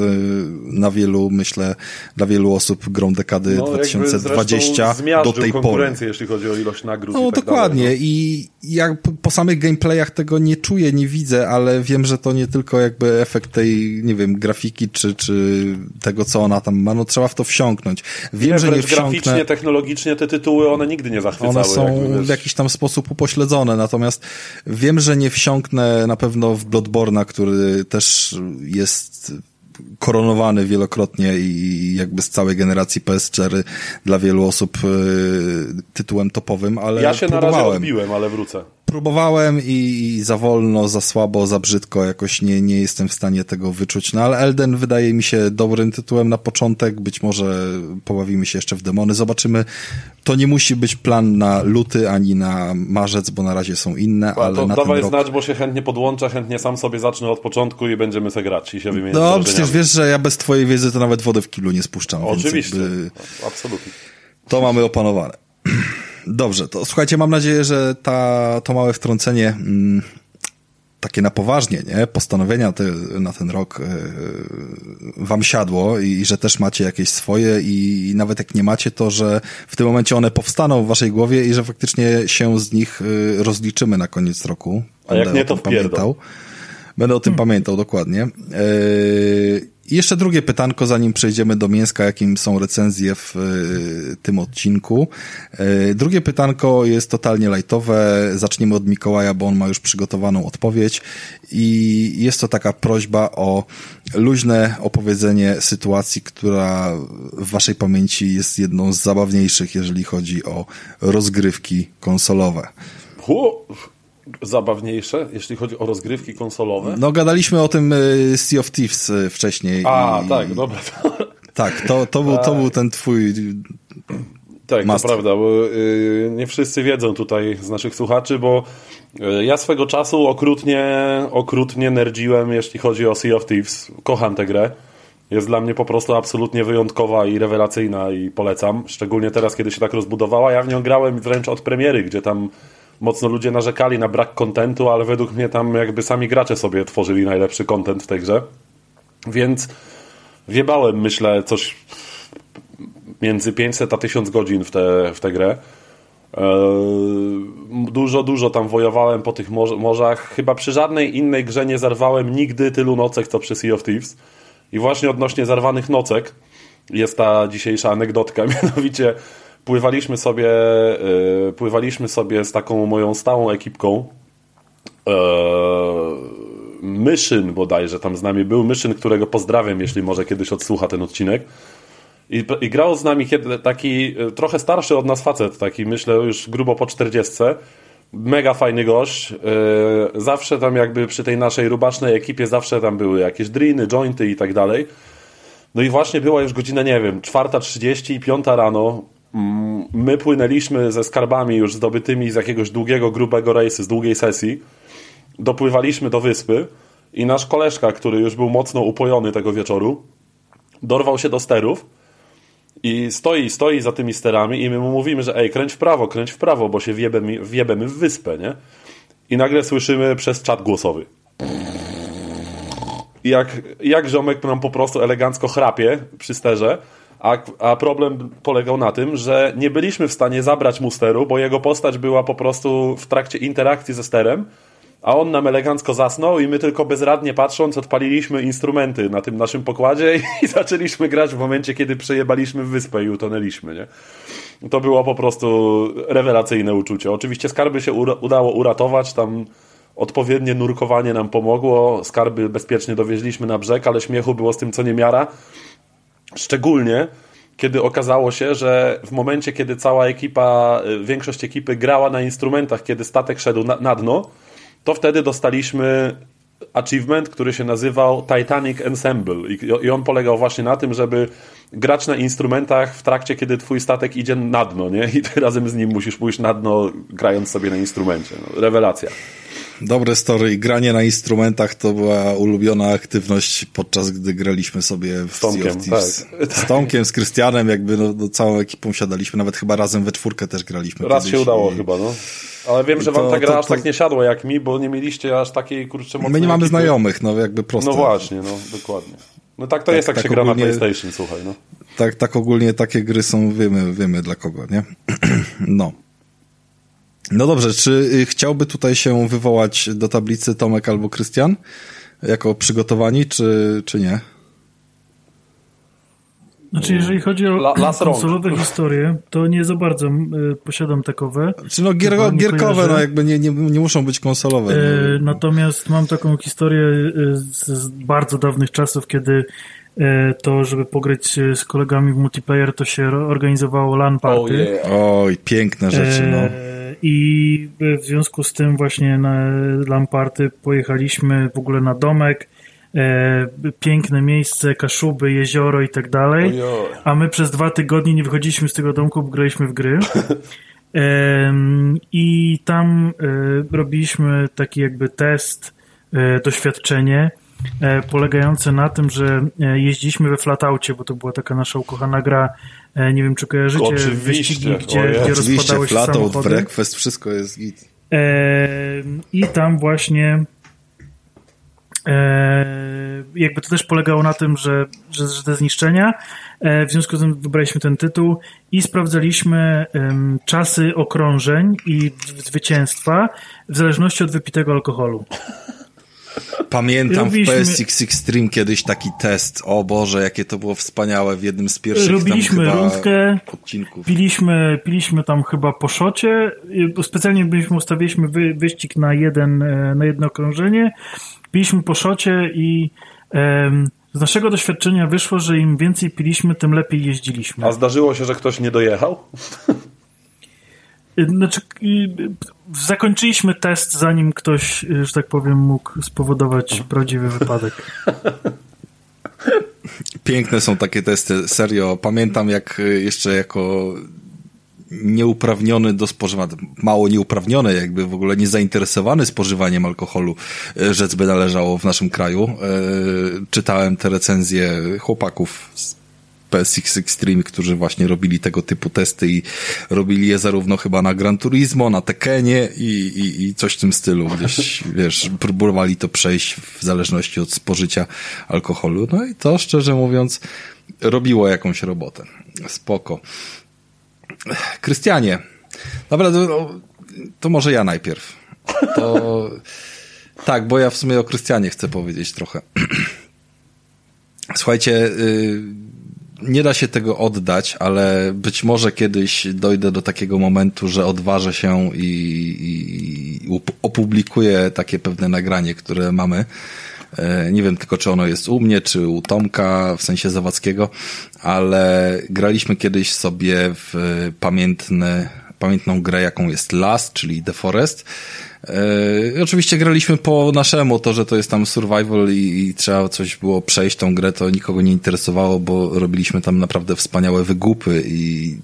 na wielu, myślę, dla wielu osób grą dekady no, 2020 do tej pory. jeśli chodzi o ilość nagród. No i tak dokładnie dalej, no. i jak po samych gameplayach tego nie czuję, nie widzę, ale wiem, że to nie tylko jakby efekt tej, nie wiem, grafiki, czy, czy tego, co ona tam ma, no trzeba w to wsiąknąć. Wiem, nie, że nie wsiąknę... graficznie, technologicznie te tytuły, one nigdy nie zachwycały. One są w jakiś tam sposób upośledzone, natomiast wiem, że nie wsiąknę na pewno w Bloodborne'a, który też jest koronowany wielokrotnie i jakby z całej generacji PS4 dla wielu osób e, tytułem topowym, ale Ja się próbowałem. na razie odbiłem, ale wrócę próbowałem i, i, za wolno, za słabo, za brzydko, jakoś nie, nie jestem w stanie tego wyczuć. No ale Elden wydaje mi się dobrym tytułem na początek, być może pobawimy się jeszcze w demony, zobaczymy. To nie musi być plan na luty, ani na marzec, bo na razie są inne, ale to na dawaj ten znać, bo się chętnie podłączę, chętnie sam sobie zacznę od początku i będziemy se grać i się wymienić No przecież wiesz, że ja bez twojej wiedzy to nawet wodę w kiblu nie spuszczam. Oczywiście, jakby... absolutnie. To mamy opanowane. Dobrze, to słuchajcie, mam nadzieję, że ta, to małe wtrącenie mm, takie na poważnie, nie? Postanowienia te, na ten rok y, wam siadło i, i, że też macie jakieś swoje i, i, nawet jak nie macie, to że w tym momencie one powstaną w waszej głowie i że faktycznie się z nich y, rozliczymy na koniec roku. A jak nie, to pamiętał. Będę o tym hmm. pamiętał dokładnie. Y, i jeszcze drugie pytanko, zanim przejdziemy do mięska, jakim są recenzje w y, tym odcinku. Y, drugie pytanko jest totalnie lajtowe. Zaczniemy od Mikołaja, bo on ma już przygotowaną odpowiedź. I jest to taka prośba o luźne opowiedzenie sytuacji, która w waszej pamięci jest jedną z zabawniejszych, jeżeli chodzi o rozgrywki konsolowe zabawniejsze, jeśli chodzi o rozgrywki konsolowe. No, gadaliśmy o tym y, Sea of Thieves y, wcześniej. A, i... tak, dobra. Tak, to, to, był, to był ten twój. Tak, master. to prawda, bo y, nie wszyscy wiedzą tutaj z naszych słuchaczy, bo ja swego czasu okrutnie, okrutnie nerdziłem, jeśli chodzi o Sea of Thieves. Kocham tę grę. Jest dla mnie po prostu absolutnie wyjątkowa i rewelacyjna i polecam. Szczególnie teraz, kiedy się tak rozbudowała. Ja w nią grałem wręcz od premiery, gdzie tam mocno ludzie narzekali na brak kontentu, ale według mnie tam jakby sami gracze sobie tworzyli najlepszy kontent w tej grze. Więc wiebałem, myślę, coś między 500 a 1000 godzin w tę w tę grę. Eee, dużo, dużo tam wojowałem po tych morzach. Chyba przy żadnej innej grze nie zarwałem nigdy tylu nocek, co przy Sea of Thieves. I właśnie odnośnie zarwanych nocek jest ta dzisiejsza anegdotka. Mianowicie pływaliśmy sobie, yy, pływaliśmy sobie z taką moją stałą ekipką. Yy, Myszyn bodajże tam z nami był. Myszyn, którego pozdrawiam, jeśli może kiedyś odsłucha ten odcinek. I, I grał z nami taki e, trochę starszy od nas facet, taki myślę już grubo po 40. Mega fajny gość. Zawsze tam jakby przy tej naszej rubacznej ekipie zawsze tam były jakieś driny, jointy i tak dalej. No i właśnie była już godzina, nie wiem, 4.30 i 5 rano. Mm, my płynęliśmy ze skarbami już zdobytymi z jakiegoś długiego, grubego rejsu, z długiej sesji. Dopływaliśmy do wyspy i nasz koleżka, który już był mocno upojony tego wieczoru, dorwał się do sterów i stoi, stoi za tymi sterami i my mu mówimy, że ej, kręć w prawo, kręć w prawo, bo się wjebemy, wjebemy w wyspę, nie? I nagle słyszymy przez czat głosowy. Jak, jak ziomek nam po prostu elegancko chrapie przy sterze, a, a problem polegał na tym, że nie byliśmy w stanie zabrać mu steru, bo jego postać była po prostu w trakcie interakcji ze sterem, a on nam elegancko zasnął i my tylko bezradnie patrząc odpaliliśmy instrumenty na tym naszym pokładzie i zaczęliśmy grać w momencie, kiedy przejebaliśmy wyspę i utonęliśmy, nie? To było po prostu rewelacyjne uczucie. Oczywiście skarby się udało uratować, tam odpowiednie nurkowanie nam pomogło, skarby bezpiecznie dowieźliśmy na brzeg, ale śmiechu było z tym co niemiara. Szczególnie kiedy okazało się, że w momencie, kiedy cała ekipa, y, większość ekipy grała na instrumentach, kiedy statek szedł na, na dno, to wtedy dostaliśmy achievement, który się nazywał Titanic Ensemble i on polegał właśnie na tym, żeby grać na instrumentach w trakcie, kiedy twój statek idzie na dno, nie? I ty razem z nim musisz pójść na dno, grając sobie na instrumencie. No, rewelacja. Dobre story. Granie na instrumentach to była ulubiona aktywność podczas gdy graliśmy sobie w Tomkiem, tak. Z Tomkiem, z Krystianem, jakby no, no, całą ekipą siadaliśmy, nawet chyba razem we czwórkę też graliśmy. Raz się udało i... chyba, no. Ale wiem, że wam to, ta gra to, to, aż tak nie siadła jak mi, bo nie mieliście aż takiej kurczę My nie mamy ekipy. znajomych, no jakby prosto. No właśnie, no dokładnie. No tak to tak, jest, jak tak się ogólnie, gra na PlayStation, słuchaj, no. Tak, tak ogólnie takie gry są, wiemy, wiemy dla kogo, nie? no. No dobrze, czy y, chciałby tutaj się wywołać do tablicy Tomek albo Krystian? Jako przygotowani, czy, czy nie? Znaczy, jeżeli chodzi o La, konsolowe historie, to nie za bardzo y, posiadam takowe. Czy no gier, gierkowe, no jakby nie, nie, nie muszą być konsolowe. E, natomiast mam taką historię y, z, z, bardzo dawnych czasów, kiedy e, to, żeby pograć z kolegami w multiplayer, to się organizowało LAN party. Oh yeah. Oj, piękne rzeczy, no. I w związku z tym właśnie na Lamparty pojechaliśmy w ogóle na domek, e, piękne miejsce, Kaszuby, jezioro i tak dalej, a my przez dwa tygodnie nie wychodziliśmy z tego domku, bo graliśmy w gry. E, I tam e, robiliśmy taki jakby test, e, doświadczenie, polegające na tym, że e, jeździliśmy we flataucie, bo to była taka nasza ukochana gra E, nie wiem, czy kojarzycie Oczywiście. wyścigi, gdzie, gdzie rozpadały się Flatout, breakfast, wszystko jest git. E, I tam właśnie e, jakby to też polegało na tym, że, że, że te zniszczenia, e, w związku z tym wybraliśmy ten tytuł i sprawdzaliśmy czasy okrążeń i zwycięstwa w zależności od wypitego alkoholu. Pamiętam Robiliśmy... w PSX Extreme kiedyś taki test. O Boże, jakie to było wspaniałe w jednym z pierwszych Robiliśmy tam rundkę, odcinków. Piliśmy, piliśmy tam chyba po szocie. Specjalnie byliśmy, ustawiliśmy wy, wyścig na, jeden, e, na jedno okrążenie. Piliśmy po szocie i em, z naszego doświadczenia wyszło, że im więcej piliśmy, tym lepiej jeździliśmy. A zdarzyło się, że ktoś nie dojechał? Znaczy, zakończyliśmy test, zanim ktoś, że tak powiem, mógł spowodować prawdziwy wypadek. Piękne są takie testy, serio. Pamiętam, jak jeszcze jako nieuprawniony do spożywania, mało nieuprawniony, jakby w ogóle niezainteresowany spożywaniem alkoholu, rzec by należało w naszym kraju. Czytałem te recenzje chłopaków z PSX Extreme, którzy właśnie robili tego typu testy i robili je zarówno chyba na Gran Turismo, na Tekenie i, i, i coś w tym stylu. Gdzieś, wiesz, próbowali to przejść w zależności od spożycia alkoholu. No i to, szczerze mówiąc, robiło jakąś robotę. Spoko. Krystianie, dobra, to, to może ja najpierw. To tak, bo ja w sumie o Krystianie chcę powiedzieć trochę. Słuchajcie, y, nie da się tego oddać, ale być może kiedyś dojdę do takiego momentu, że odważę się i, i opublikuję takie pewne nagranie, które mamy. E, nie wiem tylko, czy ono jest u mnie, czy u Tomka, w sensie Zawadzkiego, ale graliśmy kiedyś sobie w pamiętne, pamiętną grę, jaką jest Last, czyli The Forest. Yy, oczywiście graliśmy po naszemu, to, że to jest tam survival i, i, trzeba coś było przejść tą grę, to nikogo nie interesowało, bo robiliśmy tam naprawdę wspaniałe wygupy i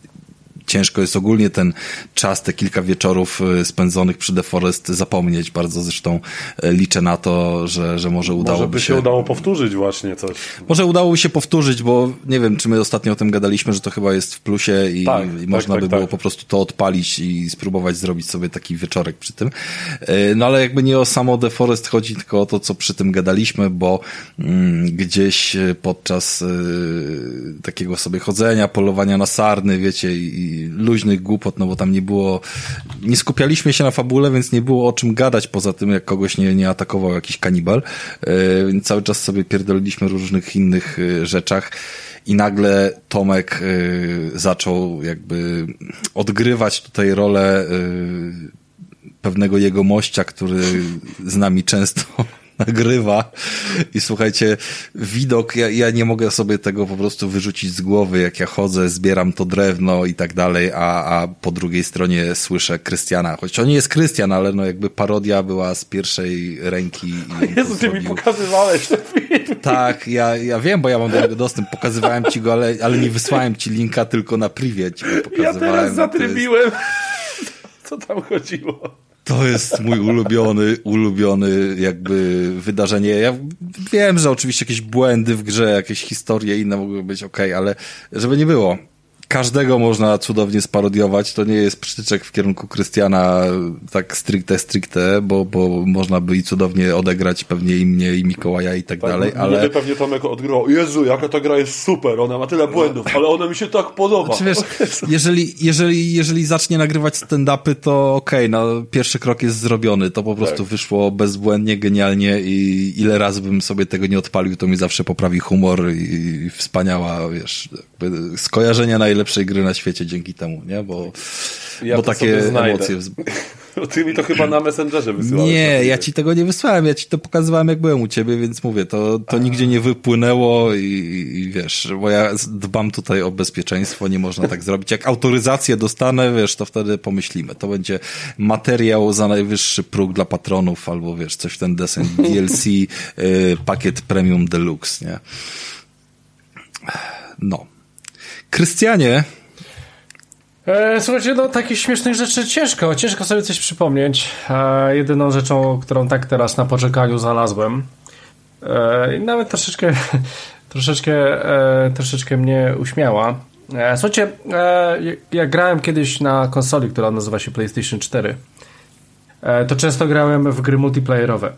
ciężko jest ogólnie ten czas, te kilka wieczorów e, spędzonych przy The Forest zapomnieć. Bardzo zresztą e, liczę na to, że, że może udało może by się... się udało powtórzyć właśnie coś. Może udałoby się powtórzyć, bo nie wiem, czy my ostatnio o tym gadaliśmy, że to chyba jest w plusie i, tak, i tak, można tak, by tak. było po prostu to odpalić i spróbować zrobić sobie taki wieczorek przy tym. E, no ale jakby nie o samo The Forest chodzi, tylko o to, co przy tym gadaliśmy, bo mm, gdzieś podczas y, takiego sobie chodzenia, polowania na sarny, wiecie, i luźnych głupot, no bo tam nie było, nie skupialiśmy się na fabule, więc nie było o czym gadać poza tym, jak kogoś nie, nie atakował jakiś kanibal. E, więc cały czas sobie pierdoliliśmy różnych innych e, rzeczach i nagle Tomek e, zaczął jakby odgrywać tutaj rolę pewnego jego mościa, który z nami często nagrywa i słuchajcie, widok, ja, ja nie mogę sobie tego po prostu wyrzucić z głowy, jak ja chodzę, zbieram to drewno i tak dalej, a, a po drugiej stronie słyszę Krystiana, choć on nie jest Krystian, ale no jakby parodia była z pierwszej ręki. Jezu, ty mi pokazywałeś ten film. Tak, ja, ja wiem, bo ja mam do niego dostęp, pokazywałem ci go, ale, ale nie wysłałem ci linka, tylko na privie ci pokazywałem. Ja teraz zatrybiłem. Jest... Co tam chodziło? To jest mój ulubiony, ulubiony jakby wydarzenie. Ja wiem, że oczywiście jakieś błędy w grze, jakieś historie inne mogły być ok, ale żeby nie było każdego można cudownie sparodiować. To nie jest przytyczek w kierunku Krystiana tak stricte, stricte, bo, bo można by i cudownie odegrać pewnie i mnie, i Mikołaja i tak, tak dalej, ale... By pewnie Tomek odgrywał, Jezu, jaka ta gra jest super, ona ma tyle błędów, no. ale ona mi się tak podoba. Znaczy, wiesz, jeżeli, jeżeli, jeżeli zacznie nagrywać stand-upy, to okej, okay, no, pierwszy krok jest zrobiony, to po prostu tak. wyszło bezbłędnie, genialnie i ile razy bym sobie tego nie odpalił, to mi zawsze poprawi humor i, i wspaniała, wiesz, skojarzenia najlepsze najlepszej gry na świecie dzięki temu, nie? Bo, ja bo takie emocje. Ty mi to chyba na Messengerze wysyłałeś. Nie, ja ci tego nie wysłałem, ja ci to pokazywałem jak byłem u ciebie, więc mówię, to, to nigdzie nie wypłynęło i, i, wiesz, bo ja dbam tutaj o bezpieczeństwo, nie można tak zrobić. Jak autoryzację dostanę, wiesz, to wtedy pomyślimy. To będzie materiał za najwyższy próg dla patronów, albo wiesz, coś w ten desen DLC, y, pakiet premium deluxe, nie? No. Krystianie. E, słuchajcie, no takich śmiesznych rzeczy ciężko, ciężko sobie coś przypomnieć. E, jedyną rzeczą, którą tak teraz na poczekaniu znalazłem e, i nawet troszeczkę, troszeczkę, e, troszeczkę mnie uśmiała. E, słuchajcie, ja grałem kiedyś na konsoli, która nazywa się PlayStation 4. To często grałem w gry multiplayerowe.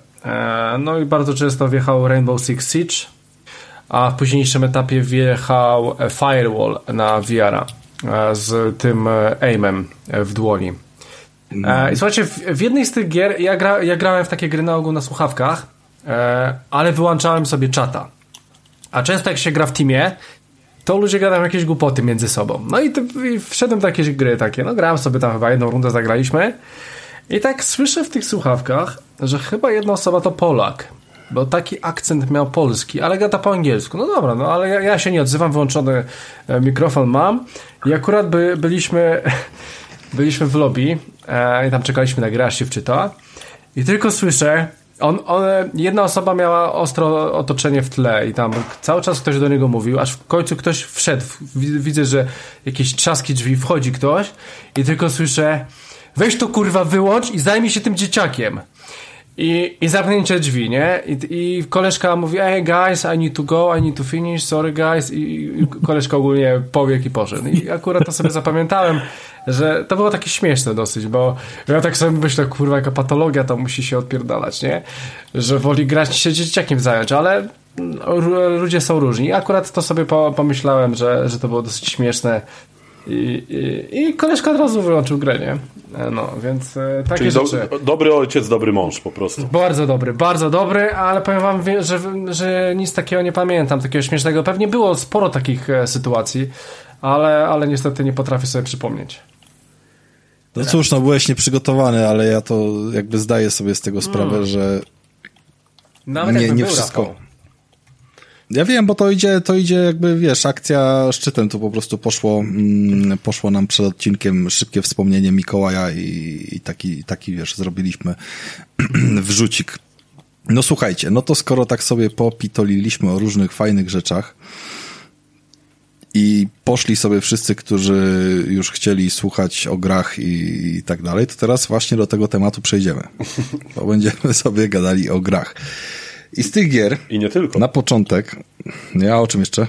No i bardzo często wjechał Rainbow Six Siege a w późniejszym etapie wjechał Firewall na VR e, z tym e, aimem w dłoni. I słuchajcie, w, jednej z tych gier ja, gra, ja grałem w takie gry na ogół na słuchawkach, ale wyłączałem sobie czata. A często jak się gra w teamie, to ludzie gadają jakieś głupoty między sobą. No i, to, i wszedłem do jakiejś gry takie, no grałem sobie tam chyba jedną rundę zagraliśmy i tak słyszę w tych słuchawkach, że chyba jedna osoba to Polak bo taki akcent miał polski, ale gada po angielsku. No dobra, no ale ja, ja się nie odzywam, wyłączony e, mikrofon mam i akurat by, byliśmy, byliśmy w lobby e, i tam czekaliśmy na grę, się wczyta i tylko słyszę, on, on, jedna osoba miała ostro otoczenie w tle i tam cały czas ktoś do niego mówił, aż w końcu ktoś wszedł. Widzę, że jakieś trzaski drzwi, wchodzi ktoś i tylko słyszę weź to kurwa wyłącz i zajmij się tym dzieciakiem. I, I zamknięcie drzwi, nie? I, I koleżka mówi, hey guys, I need to go, I need to finish, sorry guys. I, i koleżka ogólnie powiek i poszedł. I akurat to sobie zapamiętałem, że to było takie śmieszne dosyć, bo ja tak sobie myślę, kurwa, jaka patologia to musi się odpierdalać, nie? Że woli grać się dzieciakiem zająć, ale ludzie są różni. Akurat to sobie pomyślałem, że, że to było dosyć śmieszne i, i, i koleżka od razu wyłączył grę, nie? E, no, więc e, takie Czyli rzeczy. Do, dobry ojciec, dobry mąż po prostu. Bardzo dobry, bardzo dobry, ale powiem wam, że, że nic takiego nie pamiętam, takiego śmiesznego. Pewnie było sporo takich e, sytuacji, ale, ale niestety nie potrafię sobie przypomnieć. No cóż, no byłeś nieprzygotowany, ale ja to jakby zdaję sobie z tego sprawę, hmm. że Nawet nie, nie wszystko. Rafał. Ja wiem, bo to idzie, to idzie jakby, wiesz, akcja szczytem, tu po prostu poszło, mm, poszło nam przed odcinkiem szybkie wspomnienie Mikołaja i, i taki, taki, wiesz, zrobiliśmy wrzucik. No słuchajcie, no to skoro tak sobie popitoliliśmy o różnych fajnych rzeczach i poszli sobie wszyscy, którzy już chcieli słuchać o grach i, i tak dalej, to teraz właśnie do tego tematu przejdziemy. Bo będziemy sobie gadali o grach. I z tych gier. I nie tylko. Na początek. Ja o czym jeszcze?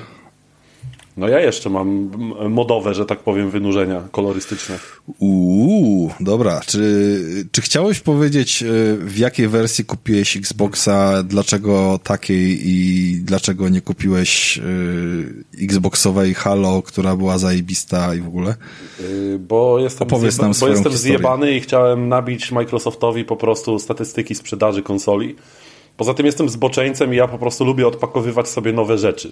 No ja jeszcze mam modowe, że tak powiem, wynurzenia kolorystyczne. Uuu, dobra. Czy, czy chciałeś powiedzieć, e, w jakiej wersji kupiłeś Xboxa, dlaczego takiej i dlaczego nie kupiłeś y, Xboxowej Halo, która była zajebista i w ogóle? Yy, bo jestem, Opowiedz nam bo jestem zjebany i chciałem nabić Microsoftowi po prostu statystyki sprzedaży konsoli Poza tym jestem zboczeńcem i ja po prostu lubię odpakowywać sobie nowe rzeczy.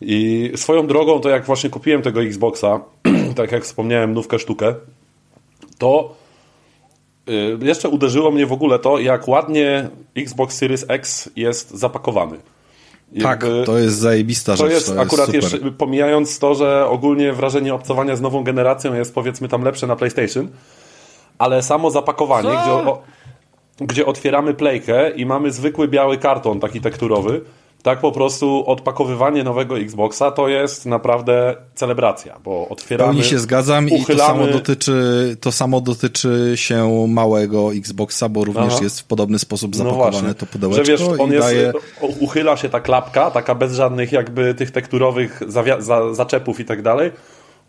I swoją drogą, to jak właśnie kupiłem tego Xboxa, tak jak wspomniałem, nówkę sztukę, to y, jeszcze uderzyło mnie w ogóle to, jak ładnie Xbox Series X jest zapakowany. Tak, to jest zajebista to rzecz. Jest to jest akurat jeszcze, pomijając to, że ogólnie wrażenie obcowania z nową generacją jest powiedzmy tam lepsze na PlayStation, ale samo zapakowanie, Co? gdzie o, gdzie otwieramy playkę i mamy zwykły biały karton, taki tekturowy, tak po prostu odpakowywanie nowego Xboxa to jest naprawdę celebracja, bo otwieramy. Pełni się zgadzam uchylamy... i to samo, dotyczy, to samo dotyczy się małego Xboxa, bo również Aha. jest w podobny sposób no zapakowane no to pudełeczko. Że wiesz, on jest, daje... uchyla się ta klapka, taka bez żadnych jakby tych tekturowych za zaczepów i tak dalej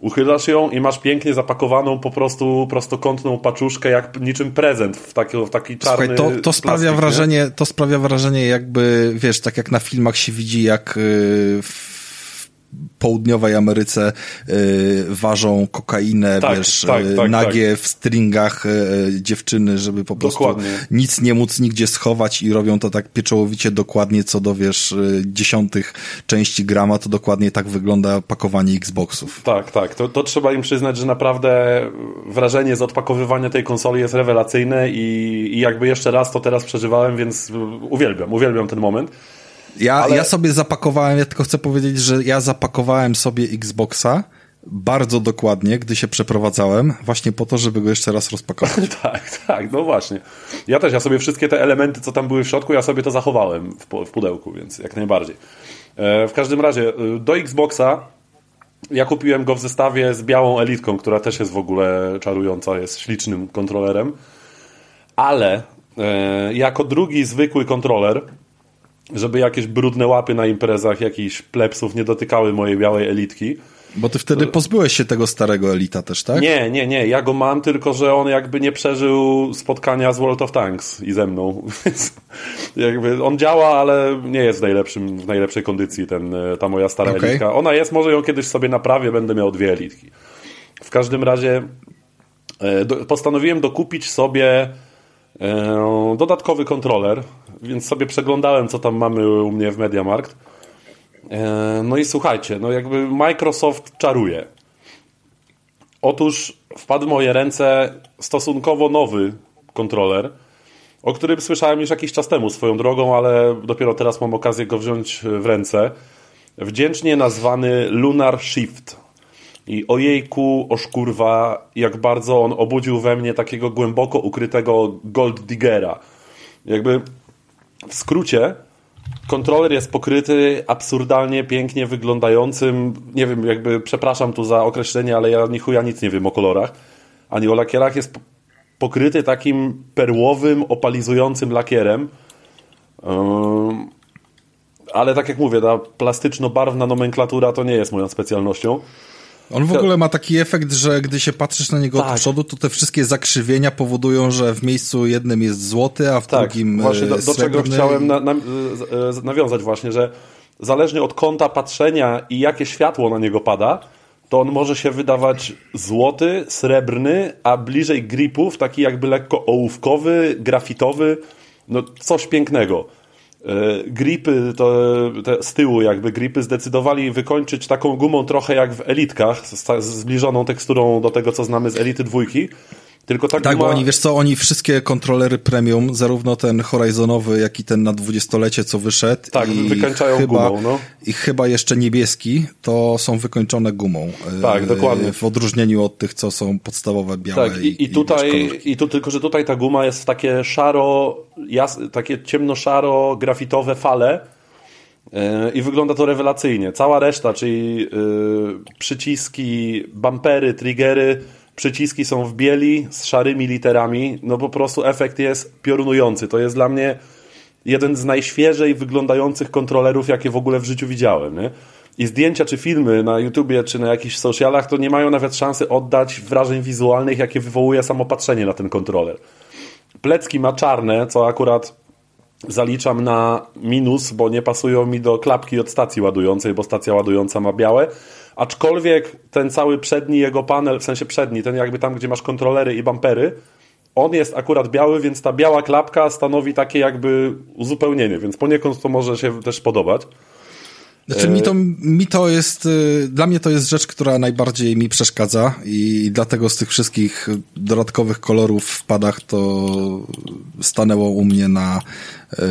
Uchylasz ją i masz pięknie zapakowaną po prostu prostokątną paczuszkę jak niczym prezent w taki, w taki czarny Słuchaj, to, to sprawia plastik, wrażenie, to sprawia wrażenie jakby, wiesz, tak jak na filmach się widzi, jak y, w południowej Ameryce y, ważą kokainę, tak, wiesz, tak, y, tak, nagie tak. w stringach y, dziewczyny, żeby po prostu dokładnie. nic nie móc nigdzie schować i robią to tak pieczołowicie dokładnie co do, wiesz, y, dziesiątych części grama, to dokładnie tak wygląda pakowanie Xboxów. Tak, tak. To, to trzeba im przyznać, że naprawdę wrażenie z odpakowywania tej konsoli jest rewelacyjne i, i jakby jeszcze raz to teraz przeżywałem, więc uwielbiam, uwielbiam ten moment. Ja, ale... ja sobie zapakowałem, ja tylko chcę powiedzieć, że ja zapakowałem sobie Xboxa bardzo dokładnie, gdy się przeprowadzałem, właśnie po to, żeby go jeszcze raz rozpakować. tak, tak, no właśnie. Ja też, ja sobie wszystkie te elementy, co tam były w środku, ja sobie to zachowałem w, w pudełku, więc jak najbardziej. E, w każdym razie, e, do Xboxa ja kupiłem go w zestawie z białą elitką, która też jest w ogóle czarująca, jest ślicznym kontrolerem, ale e, jako drugi zwykły kontroler żeby jakieś brudne łapy na imprezach jakichś plepsów nie dotykały mojej białej elitki. Bo ty wtedy pozbyłeś się tego starego elita też, tak? Nie, nie, nie. Ja go mam, tylko że on jakby nie przeżył spotkania z World of Tanks i ze mną. jakby on działa, ale nie jest w, najlepszym, w najlepszej kondycji ten, ta moja stara okay. elitka. Ona jest, może ją kiedyś sobie naprawię, będę miał dwie elitki. W każdym razie e, do, postanowiłem dokupić sobie e, dodatkowy kontroler więc sobie przeglądałem, co tam mamy u mnie w MediaMarkt. E, no i słuchajcie, no jakby Microsoft czaruje. Otóż wpadł w moje ręce stosunkowo nowy kontroler, o którym słyszałem już jakiś czas temu swoją drogą, ale dopiero teraz mam okazję go wziąć w ręce. Wdzięcznie nazwany Lunar Shift. I ojejku, oszkurwa, jak bardzo on obudził we mnie takiego głęboko ukrytego Gold Diggera. Jakby w skrócie, kontroler jest pokryty absurdalnie pięknie wyglądającym, nie wiem, jakby, przepraszam tu za określenie, ale ja ni chuja nic nie wiem o kolorach, ani o lakierach, jest pokryty takim perłowym, opalizującym lakierem. Ale tak jak mówię, ta plastyczno-barwna nomenklatura to nie jest moją specjalnością. On w ogóle ma taki efekt, że gdy się patrzysz na niego tak. od przodu, to te wszystkie zakrzywienia powodują, że w miejscu jednym jest złoty, a w tak, drugim właśnie do, do czego chciałem na, na, nawiązać właśnie, że zależnie od kąta patrzenia i jakie światło na niego pada, to on może się wydawać złoty, srebrny, a bliżej gripów taki jakby lekko ołówkowy, grafitowy, no coś pięknego. E, gripy to, te z tyłu jakby gripy zdecydowali wykończyć taką gumą trochę jak w elitkach, z, zbliżoną teksturą do tego, co znamy z elity dwójki. Tylko tak, tak bo oni, wiesz co, oni wszystkie kontrolery premium, zarówno ten Horizonowy, jak i ten na dwudziestolecie, co wyszedł. Tak, i wykańczają chyba, gumą, no. I chyba jeszcze niebieski, to są wykończone gumą. Tak, e, dokładnie. W odróżnieniu od tych, co są podstawowe, białe Tak, i, i tutaj, i tu tylko, że tutaj ta guma jest w takie szaro, jas, takie ciemno-szaro, grafitowe fale, e, i wygląda to rewelacyjnie. Cała reszta, czyli yy, przyciski, bumpery, triggery, przyciski są w bieli z szarymi literami, no po prostu efekt jest piorunujący. To jest dla mnie jeden z najświeżej wyglądających kontrolerów, jakie w ogóle w życiu widziałem. Nie? I zdjęcia czy filmy na YouTubie czy na jakichś socialach to nie mają nawet szansy oddać wrażeń wizualnych, jakie wywołuje samo patrzenie na ten kontroler. Plecki ma czarne, co akurat zaliczam na minus, bo nie pasują mi do klapki od stacji ładującej, bo stacja ładująca ma białe, Aczkolwiek ten cały przedni jego panel, w sensie przedni, ten jakby tam, gdzie masz kontrolery i bumpery, on jest akurat biały, więc ta biała klapka stanowi takie jakby uzupełnienie, więc poniekąd to może się też podobać. Znaczy mi to, mi to jest, y, dla mnie to jest rzecz, która najbardziej mi przeszkadza i dlatego z tych wszystkich dodatkowych kolorów w padach to stanęło u mnie na, y,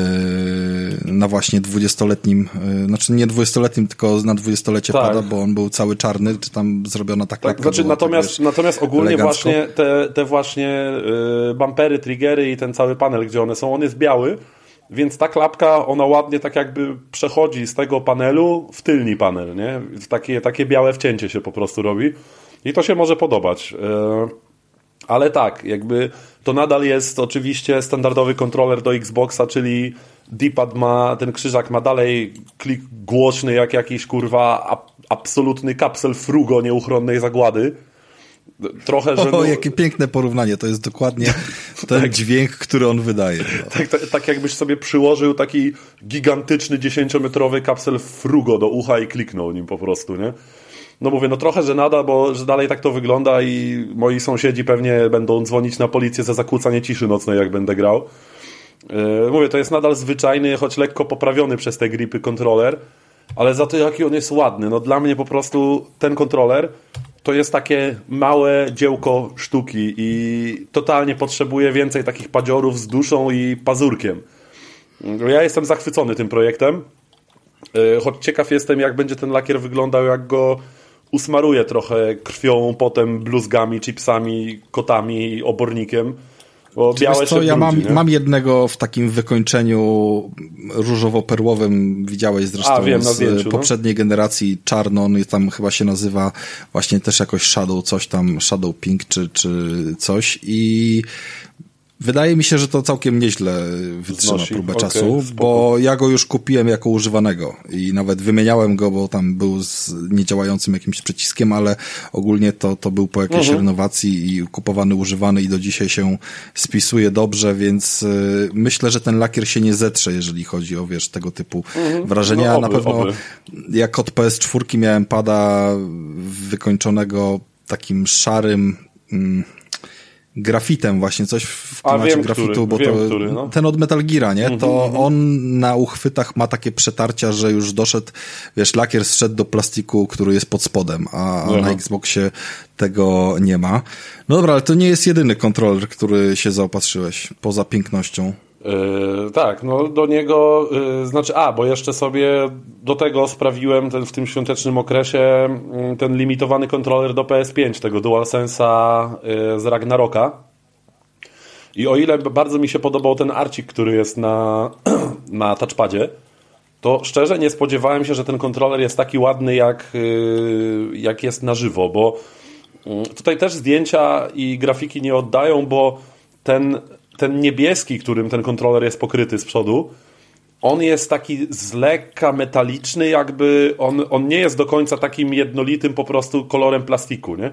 na właśnie dwudziestoletnim, y, znaczy nie dwudziestoletnim, tylko na dwudziestolecie tak. pada, bo on był cały czarny, czy tam zrobiona tak tak, znaczy, natomiast, tak, wiesz, natomiast ogólnie elegancko. właśnie te, te właśnie bumpery, triggery i ten cały panel, gdzie one są, on jest biały, więc ta klapka, ona ładnie tak jakby przechodzi z tego panelu w tylni panel, nie? Takie, takie białe wcięcie się po prostu robi. I to się może podobać. E, ale tak, jakby to nadal jest oczywiście standardowy kontroler do Xboxa, czyli D-pad ma, ten krzyżak ma dalej klik głośny jak jakiś kurwa absolutny kapsel frugo nieuchronnej zagłady trochę, że... O, jakie piękne porównanie, to jest dokładnie ten tak. dźwięk, który on wydaje. No. Tak, tak, tak, jakbyś sobie przyłożył taki gigantyczny, dziesięciometrowy kapsel frugo do ucha i kliknął nim po prostu, nie? No mówię, no trochę że nada, bo że dalej tak to wygląda i moi sąsiedzi pewnie będą dzwonić na policję za zakłócanie ciszy nocnej, jak będę grał. Yy, mówię, to jest nadal zwyczajny, choć lekko poprawiony przez te gripy kontroler, ale za to jaki on jest ładny. No dla mnie po prostu ten kontroler to jest takie małe dziełko sztuki i totalnie potrzebuje więcej takich padziorów z duszą i pazurkiem. Ja jestem zachwycony tym projektem, e, choć ciekaw jestem, jak będzie ten lakier wyglądał, jak go usmaruję trochę krwią, potem bluzgami, chipsami, kotami, obornikiem. Bo białe co, ja mam, mam jednego w takim wykończeniu różowo-perłowym, widziałeś zresztą A, wiem, z zdjęciu, no. poprzedniej no. generacji czarno, on tam chyba się nazywa właśnie też jakoś Shadow, coś tam, Shadow Pink czy, czy coś i Wydaje mi się, że to całkiem nieźle wytrzyma Znosi. próbę okay, czasu, spoko. bo ja go już kupiłem jako używanego i nawet wymieniałem go, bo tam był z niedziałającym jakimś przyciskiem, ale ogólnie to, to był po jakiejś mhm. renowacji i kupowany, używany i do dzisiaj się spisuje dobrze, więc y, myślę, że ten lakier się nie zetrze, jeżeli chodzi o, wiesz, tego typu mhm. wrażenia. No, oby, Na pewno oby. jak od PS4 miałem pada wykończonego takim szarym... Mm, grafitem właśnie, coś w klimacie wiem, grafitu, który, bo wiem, to który, no. ten od Metal Geara, nie? Mm -hmm, to mm -hmm. on na uchwytach ma takie przetarcia, że już doszedł, wiesz, lakier zszedł do plastiku, który jest pod spodem, a, a na Xboxie tego nie ma. No dobra, ale to nie jest jedyny kontroler, który się zaopatrzyłeś, poza pięknością. Yy, tak, no do niego, yy, znaczy, a, bo jeszcze sobie do tego sprawiłem ten, w tym świątecznym okresie yy, ten limitowany kontroler do PS5, tego DualSense'a yy, z Ragnaroka. I o ile bardzo mi się podobał ten arcik, który jest na, na touchpadzie, to szczerze nie spodziewałem się, że ten kontroler jest taki ładny, jak, jak jest na żywo, bo yy, tutaj też zdjęcia i grafiki nie oddają, bo ten, ten niebieski, którym ten kontroler jest pokryty z przodu, on jest taki z lekka metaliczny, jakby on, on nie jest do końca takim jednolitym po prostu kolorem plastiku, nie?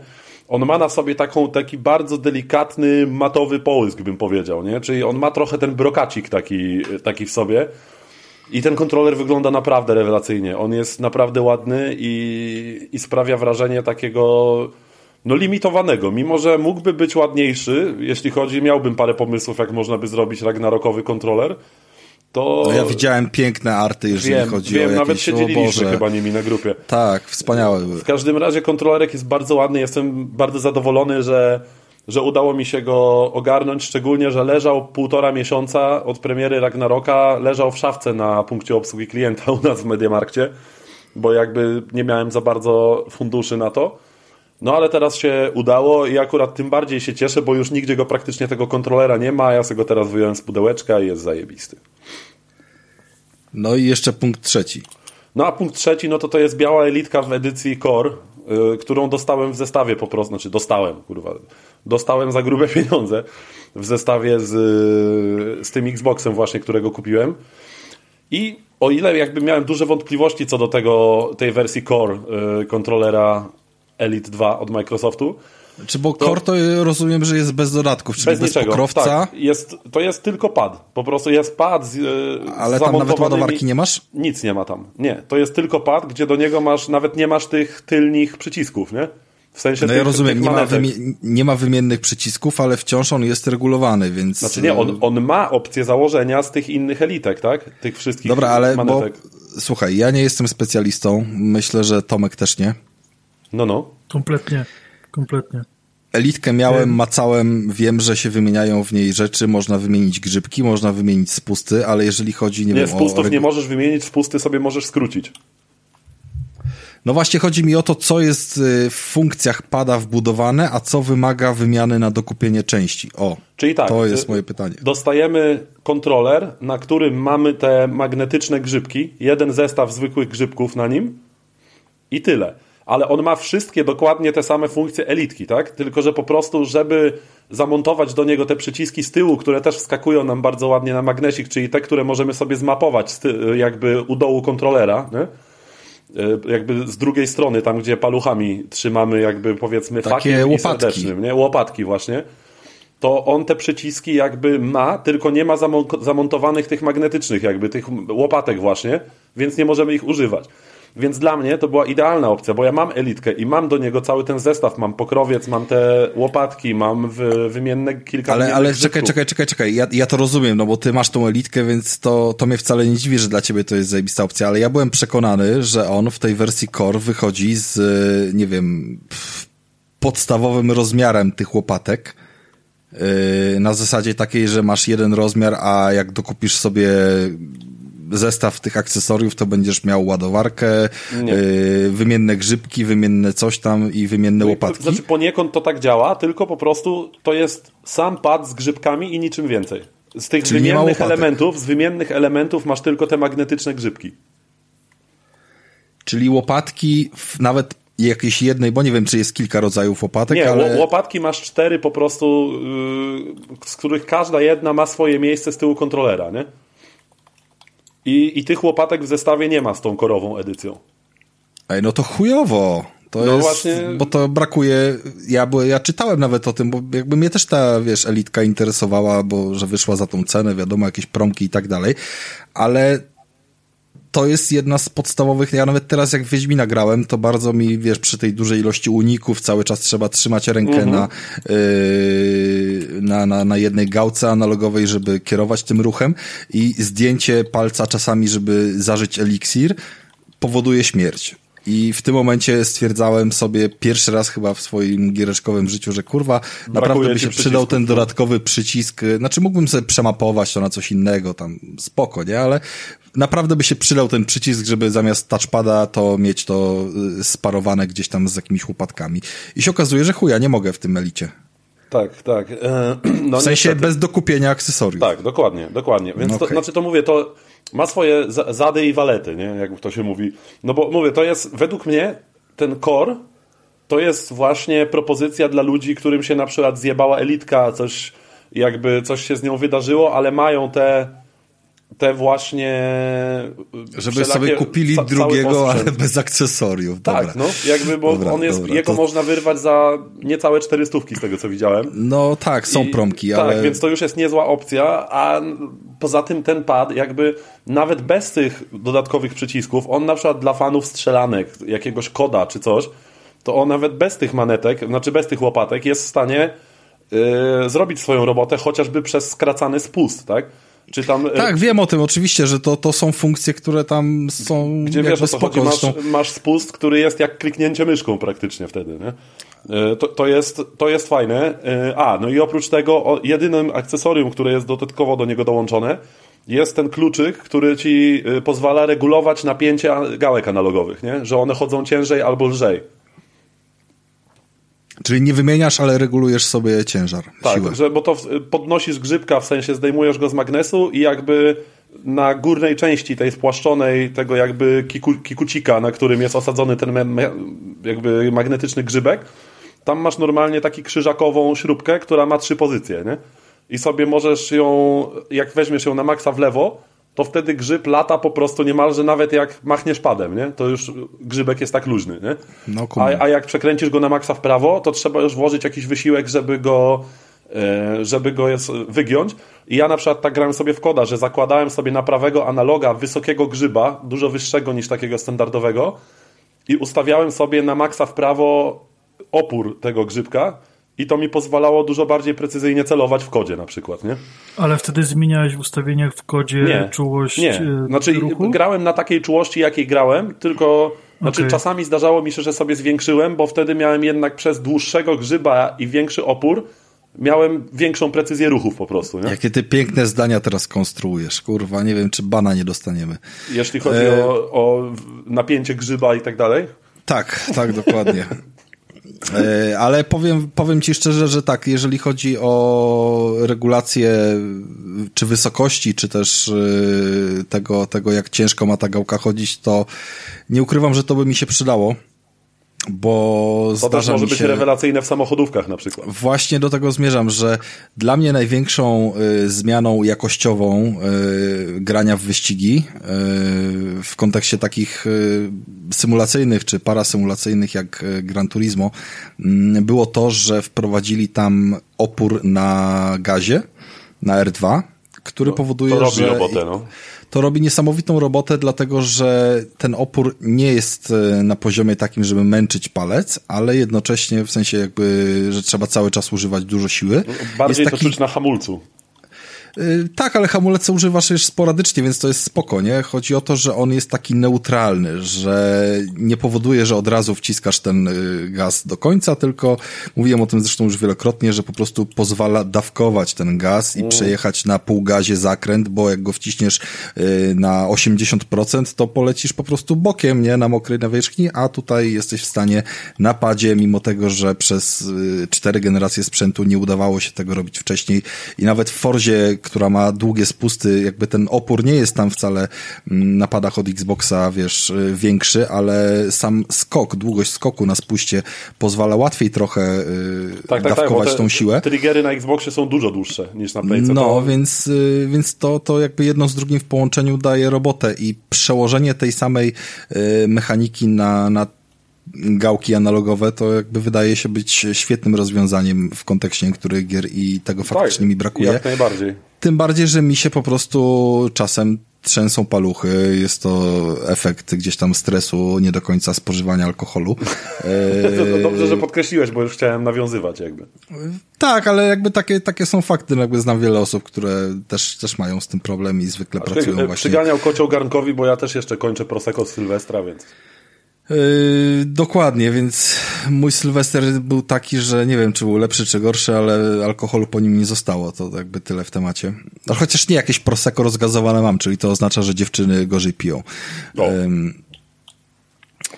On ma na sobie taką, taki bardzo delikatny, matowy połysk, bym powiedział, nie? Czyli on ma trochę ten brokacik taki, taki w sobie. I ten kontroler wygląda naprawdę rewelacyjnie. On jest naprawdę ładny i, i sprawia wrażenie takiego no limitowanego, mimo że mógłby być ładniejszy, jeśli chodzi, miałbym parę pomysłów, jak można by zrobić Ragnarokowy kontroler, to... No ja widziałem piękne arty, jeżeli wiem, chodzi wiem, o jakieś... nawet się chyba nimi na grupie. Tak, wspaniałe były. W każdym razie kontrolerek jest bardzo ładny, jestem bardzo zadowolony, że, że udało mi się go ogarnąć, szczególnie, że leżał półtora miesiąca od premiery Ragnaroka, leżał w szafce na punkcie obsługi klienta u nas w Mediamarkcie, bo jakby nie miałem za bardzo funduszy na to. No ale teraz się udało i akurat tym bardziej się cieszę, bo już nigdzie go praktycznie tego kontrolera nie ma, ja sobie go teraz wyjąłem z pudełeczka i jest zajebisty. No i jeszcze punkt trzeci. No a punkt trzeci, no to to jest biała elitka w edycji Core, yy, którą dostałem w zestawie po prostu, znaczy dostałem, kurwa, dostałem za grube pieniądze w zestawie z, z tym Xboxem właśnie, którego kupiłem. I o ile jakby miałem duże wątpliwości co do tego, tej wersji Core yy, kontrolera Elite 2 od Microsoftu, Czy bo Core to rozumiem, że jest bez dodatków, czyli bez, bez, niczego. pokrowca, Tak, jest, to jest tylko pad. Po prostu jest pad z, yy, ale z tam nawet ładowarki nie masz? Nic nie ma tam. Nie, to jest tylko pad, gdzie do niego masz, nawet nie masz tych tylnych przycisków, nie? W sensie No tych, ja rozumiem, tych nie ma, nie ma wymiennych przycisków, ale wciąż on jest regulowany, więc... Znaczy nie, on, on ma opcję założenia z tych innych elitek, tak? Tych wszystkich Dobra, ale bo, manetek. słuchaj, ja nie jestem specjalistą, myślę, że Tomek też nie. No, no. Kompletnie, kompletnie. Elitkę miałem, macałem, wiem, że się wymieniają w niej rzeczy, można wymienić grzybki, można wymienić spusty, ale jeżeli chodzi, nie, Nie, wiem, spustów o... nie możesz wymienić, spusty sobie możesz skrócić. No właśnie chodzi mi o to, co jest y, w funkcjach pada wbudowane, a co wymaga wymiany na dokupienie części. O, Czyli tak. to jest y, moje pytanie. Dostajemy kontroler, na którym mamy te magnetyczne grzybki, jeden zestaw zwykłych grzybków na nim i tyle. Ale on ma wszystkie dokładnie te same funkcje elitki, tak? Tylko, że po prostu, żeby zamontować do niego te przyciski z tyłu, które też wskakują nam bardzo ładnie na magnesik, czyli te, które możemy sobie zmapować jakby u dołu kontrolera, nie? Y, jakby z drugiej strony, tam gdzie paluchami trzymamy jakby powiedzmy Takie fakiem i łopatki. serdecznym, nie? Łopatki właśnie to on te przyciski jakby ma, tylko nie ma zamon- zamontowanych tych magnetycznych, jakby tych łopatek właśnie, więc nie możemy ich używać. Więc dla mnie to była idealna opcja, bo ja mam elitkę i mam do niego cały ten zestaw, mam pokrowiec, mam te łopatki, mam wy, wymienne kilka Ale, ale czekaj, czekaj, czekaj, czekaj. Ja, ja to rozumiem, no bo ty masz tą elitkę, więc to, to mnie wcale nie dziwi, że dla ciebie to jest zajebista opcja, ale ja byłem przekonany, że on w tej wersji Core wychodzi z, y, nie wiem, podstawowym rozmiarem tych łopatek. Yy, Na zasadzie takiej, że masz jeden rozmiar, a jak dokupisz sobie zestaw tych akcesoriów, to będziesz miał ładowarkę, yy, wymienne grzybki, wymienne coś tam i wymienne łopatki. Znaczy poniekąd to tak działa, tylko po prostu to jest sam pad z grzybkami i niczym więcej. Z tych Czyli wymiennych elementów, z wymiennych elementów masz tylko te magnetyczne grzybki. Czyli łopatki, nawet jakiejś jednej, bo nie wiem, czy jest kilka rodzajów łopatek, Nie, ale... ło- łopatki masz cztery po prostu, yy, z których każda jedna ma swoje miejsce z tyłu kontrolera, nie? I, I tych łopatek w zestawie nie ma z tą korową edycją. Ej, no to chujowo. To No jest, właśnie- bo to brakuje, ja, bo ja czytałem nawet o tym, bo jakby mnie też ta, wiesz, elitka interesowała, bo że wyszła za tą cenę, wiadomo, jakieś promki i tak dalej, ale to jest jedna z podstawowych, ja nawet teraz jak Wiedźmina grałem, to bardzo mi, wiesz, przy tej dużej ilości uników cały czas trzeba trzymać rękę na, yy, na, na, na jednej gałce analogowej, żeby kierować tym ruchem i zdjęcie palca czasami, żeby zażyć eliksir, powoduje śmierć. I w tym momencie stwierdzałem sobie pierwszy raz chyba w swoim giereczkowym życiu, że kurwa, naprawdę by się przydał ten no. dodatkowy przycisk. Znaczy mógłbym sobie przemapować to na coś innego, tam spoko, nie? Ale naprawdę by się przydał ten przycisk, żeby zamiast touchpada to mieć to y, sparowane gdzieś tam z jakimiś łopatkami. I się okazuje, że chuja, nie mogę w tym elicie. Tak, tak. E, no W sensie niestety. bez dokupienia akcesoriów. Tak, dokładnie, dokładnie. Więc to, Okej. znaczy to mówię, to ma swoje za- zady i walety, nie? Jak to się mówi. No bo mówię, to jest według mnie ten core to jest właśnie propozycja dla ludzi, którym się na przykład zjebała elitka, coś jakby coś się z nią wydarzyło, ale mają te te właśnie żeby sobie kupili ca drugiego, ale bez akcesoriów. Tak, dobra. no, jakby, bo dobra, on jest, dobra, jego to... można wyrwać za niecałe cztery stówki z tego, co widziałem. No tak, są I, promki, tak, ale... Tak, więc to już jest niezła opcja, a poza tym ten pad, jakby nawet bez tych dodatkowych przycisków, on na przykład dla fanów strzelanek, jakiegoś koda czy coś, to on nawet bez tych manetek, znaczy bez tych łopatek jest w stanie yy, zrobić swoją robotę, chociażby przez skracany spust, tak? Czy tam, y, tak, wiem o tym, oczywiście, że to, to są funkcje, które tam są Gdzie wiesz o co chodzi, masz, masz spust, który jest jak kliknięcie myszką praktycznie wtedy, nie? Y, to, to, jest, to jest fajne. Y, a, no i oprócz tego jedynym akcesorium, które jest dodatkowo do niego dołączone, jest ten kluczyk, który ci pozwala regulować napięcie gałek analogowych, nie? Że one chodzą ciężej albo lżej. Czyli nie wymieniasz, ale regulujesz sobie ciężar, tak, siłę. Że, bo to podnosisz grzybka, w sensie zdejmujesz go z magnesu i jakby na górnej części tej spłaszczonej, tego jakby kiku, kikucika, na którym jest osadzony ten jakby magnetyczny grzybek, tam masz normalnie taki krzyżakową śrubkę, która ma trzy pozycje, nie? I sobie możesz ją, jak weźmiesz ją na maksa w lewo, to wtedy grzyb lata po prostu niemalże nawet jak machniesz padem, nie? To już grzybek jest tak luźny, nie? No, a, a jak przekręcisz go na maksa w prawo, to trzeba już włożyć jakiś wysiłek, żeby go e, żeby go jest, wygiąć. I ja na przykład tak grałem sobie w koda, że zakładałem sobie na prawego analoga wysokiego grzyba, dużo wyższego niż takiego standardowego i ustawiałem sobie na maksa w prawo opór tego grzybka i to mi pozwalało dużo bardziej precyzyjnie celować w kodzie na przykład, nie? Ale wtedy zmieniałeś w ustawieniach w kodzie nie, czułość Nie, e, znaczy ruchu? grałem na takiej czułości, jakiej grałem, tylko znaczy okay. czasami zdarzało mi się, że sobie zwiększyłem, bo wtedy miałem jednak przez dłuższego grzyba i większy opór miałem większą precyzję ruchów po prostu. Nie? Jakie ty piękne zdania teraz konstruujesz, kurwa, nie wiem, czy bana nie dostaniemy. Jeśli chodzi e... o, o napięcie grzyba i tak dalej? Tak, tak, dokładnie. E, ale powiem, powiem ci szczerze, że tak, jeżeli chodzi o regulację czy wysokości, czy też e, tego, tego jak ciężko ma ta gałka chodzić, to nie ukrywam, że to by mi się przydało bo to też może być się... rewelacyjne w samochodówkach na przykład. Właśnie do tego zmierzam, że dla mnie największą y, zmianą jakościową y, grania w wyścigi y, w kontekście takich y, symulacyjnych czy parasymulacyjnych jak y, Gran Turismo mm, było to, że wprowadzili tam opór na gazie, na R2, który to, powoduje, to robi że... Robotę, no to robi niesamowitą robotę, dlatego że ten opór nie jest e, na poziomie takim, żeby męczyć palec, ale jednocześnie w sensie jakby, że trzeba cały czas używać dużo siły. Bardziej jest taki... to czuć na hamulcu. Y, tak, ale hamulec używasz już sporadycznie, więc to jest spoko, nie? Chodzi o to, że on jest taki neutralny, że nie powoduje, że od razu wciskasz ten y, gaz do końca, tylko mówiłem o tym zresztą już wielokrotnie, że po prostu pozwala dawkować ten gaz i mm. przejechać na półgazie zakręt, bo jak go wciśniesz y, na 80%, to polecisz po prostu bokiem, nie? Na mokrej nawierzchni, a tutaj jesteś w stanie na padzie, mimo tego, że przez cztery generacje sprzętu nie udawało się tego robić wcześniej i nawet w Forzie która ma długie spusty, jakby ten opór nie jest tam wcale mm, na padach od Xboxa, wiesz, y, większy, ale sam skok, długość skoku na spuście pozwala łatwiej trochę y, tak, tak, dawkować tak, tą siłę. Triggery na Xboxie są dużo dłuższe niż na Playce. No, to... więc, y, więc to, to jakby jedno z drugim w połączeniu daje robotę i przełożenie tej samej mechaniki na, na gałki analogowe, to jakby wydaje się być świetnym rozwiązaniem w kontekście niektórych gier i tego faktycznie tak, mi brakuje. Jak najbardziej. Tym bardziej, że mi się po prostu czasem trzęsą paluchy, jest to efekt gdzieś tam stresu, nie do końca spożywania alkoholu. to dobrze, że podkreśliłeś, bo już chciałem nawiązywać jakby. Tak, ale jakby takie, takie są fakty, jakby znam wiele osób, które też, też mają z tym problem i zwykle A pracują ty, właśnie. Przyganiał kocioł garnkowi, bo ja też jeszcze kończę Prosecco z Sylwestra, więc... Yy, dokładnie, więc mój Sylwester był taki, że nie wiem, czy był lepszy, czy gorszy, ale alkoholu po nim nie zostało. To jakby tyle w temacie. No chociaż nie jakieś prosecco rozgazowane mam, czyli to oznacza, że dziewczyny gorzej piją. Yy,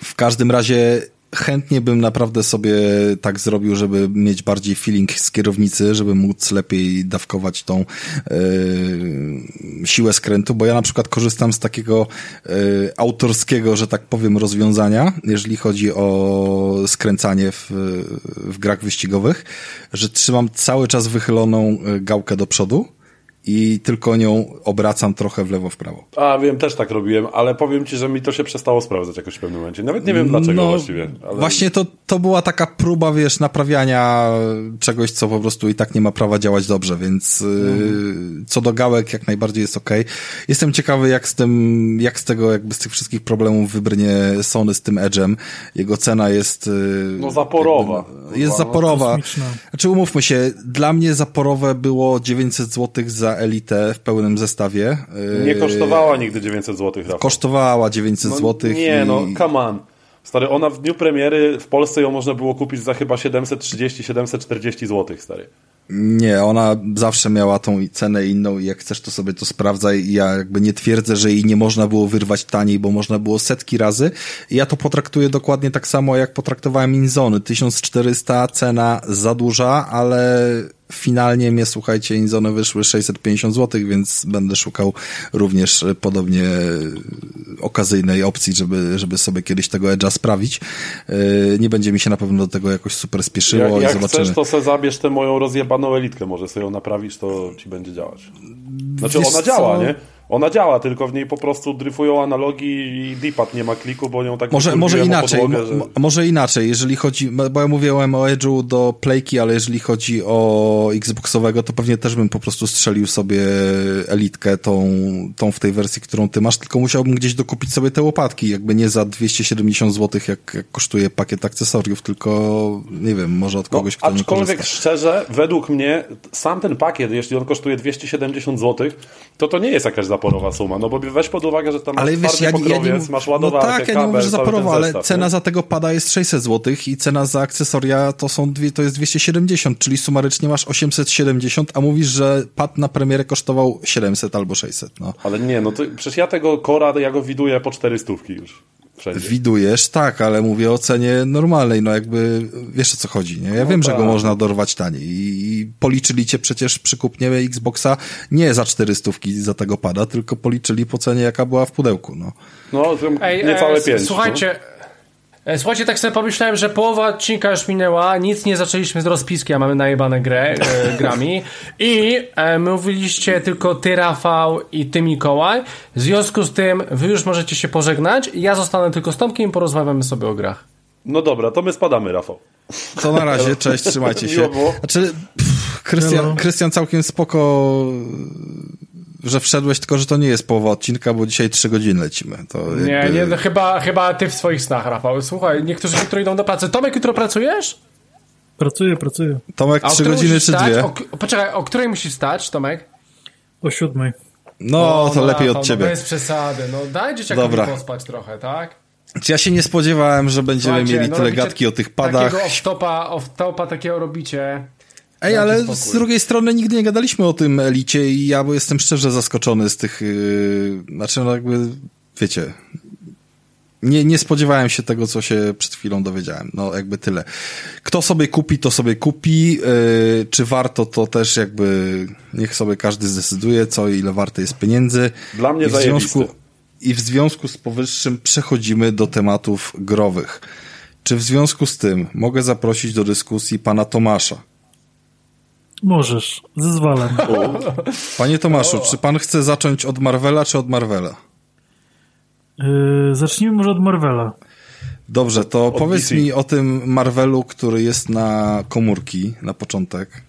w każdym razie chętnie bym naprawdę sobie tak zrobił, żeby mieć bardziej feeling z kierownicy, żeby móc lepiej dawkować tą yy, siłę skrętu, bo ja na przykład korzystam z takiego yy, autorskiego, że tak powiem, rozwiązania, jeżeli chodzi o skręcanie w, w grach wyścigowych, że trzymam cały czas wychyloną gałkę do przodu, i tylko nią obracam trochę w lewo, w prawo. A wiem, też tak robiłem, ale powiem ci, że mi to się przestało sprawdzać jakoś w pewnym momencie. Nawet nie wiem dlaczego no, właściwie. Ale... Właśnie to, to była taka próba, wiesz, naprawiania czegoś, co po prostu i tak nie ma prawa działać dobrze, więc mhm. co do gałek jak najbardziej jest ok. Jestem ciekawy, jak z tym, jak z tego, jakby z tych wszystkich problemów wybrnie Sony z tym Edge'em. Jego cena jest... Y, no zaporowa. Jakby, jest zaporowa. Znaczy umówmy się, dla mnie zaporowe było 900 zł za elitę w pełnym zestawie. Nie kosztowała nigdy 900 zł, Rafał. Kosztowała 900 no, zł. Nie, i... no, come on. Stary, ona w dniu premiery w Polsce ją można było kupić za chyba 730-740 zł, stary. Nie, ona zawsze miała tą cenę inną i jak chcesz, to sobie to sprawdzaj. Ja jakby nie twierdzę, że jej nie można było wyrwać taniej, bo można było setki razy. Ja to potraktuję dokładnie tak samo, jak potraktowałem Inzony. 1400 cena za duża, ale finalnie mnie, słuchajcie, Inzony wyszły 650 zł, więc będę szukał również podobnie okazyjnej opcji, żeby, żeby sobie kiedyś tego Edge'a sprawić. E, nie będzie mi się na pewno do tego jakoś super spieszyło jak, i jak zobaczymy. chcesz, to sobie zabierz tę moją rozjebaną elitkę, może sobie ją naprawisz, to ci będzie działać. Znaczy Wiesz ona działa, co? nie? Ona działa, tylko w niej po prostu dryfują analogi i D-pad nie ma kliku, bo nią tak Może, może inaczej, podłogę, że... może inaczej, jeżeli chodzi, bo ja mówiłem o Edge'u do Playki, ale jeżeli chodzi o Xboxowego, to pewnie też bym po prostu strzelił sobie elitkę, tą, tą w tej wersji, którą ty masz, tylko musiałbym gdzieś dokupić sobie te łopatki, jakby nie za 270 zł, jak, jak kosztuje pakiet akcesoriów, tylko nie wiem, może od no, kogoś, no, kto Aczkolwiek szczerze, według mnie, sam ten pakiet, jeśli on kosztuje 270 zł, to to nie jest jakaś zaporowa suma, no bo weź pod uwagę, że tam ale masz wiesz, ja, pokrowiec, ja nie, masz ładowarkę, no tak, ja nie mówię, że zaporowa, ale cena nie? za tego pada jest 600 zł i cena za akcesoria to są dwie, to jest 270, czyli sumarycznie masz 870, a mówisz, że pad na premierę kosztował 700 albo 600, no. Ale nie, no to przecież ja tego Cora, ja go widuję po 400 już. Wszędzie. Widujesz, tak, ale mówię o cenie normalnej, no jakby wiesz o co chodzi, nie? Ja no wiem, tak. że go można dorwać taniej i policzyli cię przecież przy kupnie Xboxa nie za 400 za tego pada, tylko policzyli po cenie jaka była w pudełku, no. No, Ej, niecałe e, pięć. Słuchajcie, no. E, słuchajcie, tak sobie pomyślałem, że połowa odcinka już minęła, nic nie zaczęliśmy z rozpiski, a mamy najebane grę, e, grami. I e, mówiliście tylko ty, Rafał i ty, Mikołaj. W związku z tym wy już możecie się pożegnać. Ja zostanę tylko z Tomkiem i porozmawiamy sobie o grach. No dobra, to my spadamy, Rafał. To na razie, cześć, trzymajcie się. Znaczy, Krystian, Krystian całkiem spoko że wszedłeś, tylko że to nie jest połowa odcinka, bo dzisiaj trzy godziny lecimy. To jakby... Nie, nie, no chyba, chyba ty w swoich snach, Rafał. Słuchaj, niektórzy jutro idą do pracy. Tomek, jutro pracujesz? Pracuję, pracuję. Tomek, trzy godziny czy dwie? O, poczekaj, o której musisz stać, Tomek? O siódmej. No, no to no, lepiej Rafał, od ciebie. No bez przesady. No daj dzieciakowi Dobra. pospać trochę, tak? Ja się nie spodziewałem, że będziemy Słuchajcie, mieli no tyle gadki o tych padach. Takiego off-topa, off-topa takiego robicie. Ej, ale z drugiej strony nigdy nie gadaliśmy o tym elicie i ja jestem szczerze zaskoczony z tych, yy, znaczy no jakby, wiecie, nie, nie spodziewałem się tego, co się przed chwilą dowiedziałem. No jakby tyle. Kto sobie kupi, to sobie kupi. Yy, czy warto, to też jakby niech sobie każdy zdecyduje, co ile warte jest pieniędzy. Dla mnie I w związku I w związku z powyższym przechodzimy do tematów growych. Czy w związku z tym mogę zaprosić do dyskusji pana Tomasza? Możesz, zezwalam. Panie Tomaszu, czy pan chce zacząć od Marvela, czy od Marvela? Yy, zacznijmy może od Marvela. Dobrze, to od powiedz DC. mi o tym Marvelu, który jest na komórki na początek.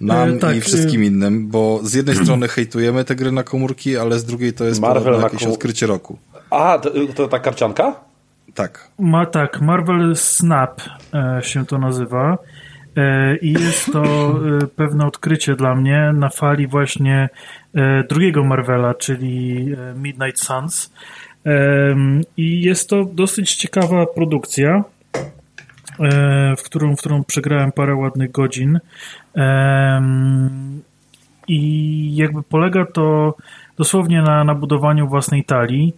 Nam yy, tak, i wszystkim yy... innym, bo z jednej strony hejtujemy te gry na komórki, ale z drugiej to jest Marvel jakieś kom... odkrycie roku. A, to, to ta karcianka? Tak. Ma tak, Marvel Snap e, się to nazywa. E, I jest to e, pewne odkrycie dla mnie na fali właśnie e, drugiego Marvela, czyli Midnight Suns. I jest to dosyć ciekawa produkcja, w którą, w którą przegrałem parę ładnych godzin. I jakby polega to dosłownie na, na budowaniu własnej talii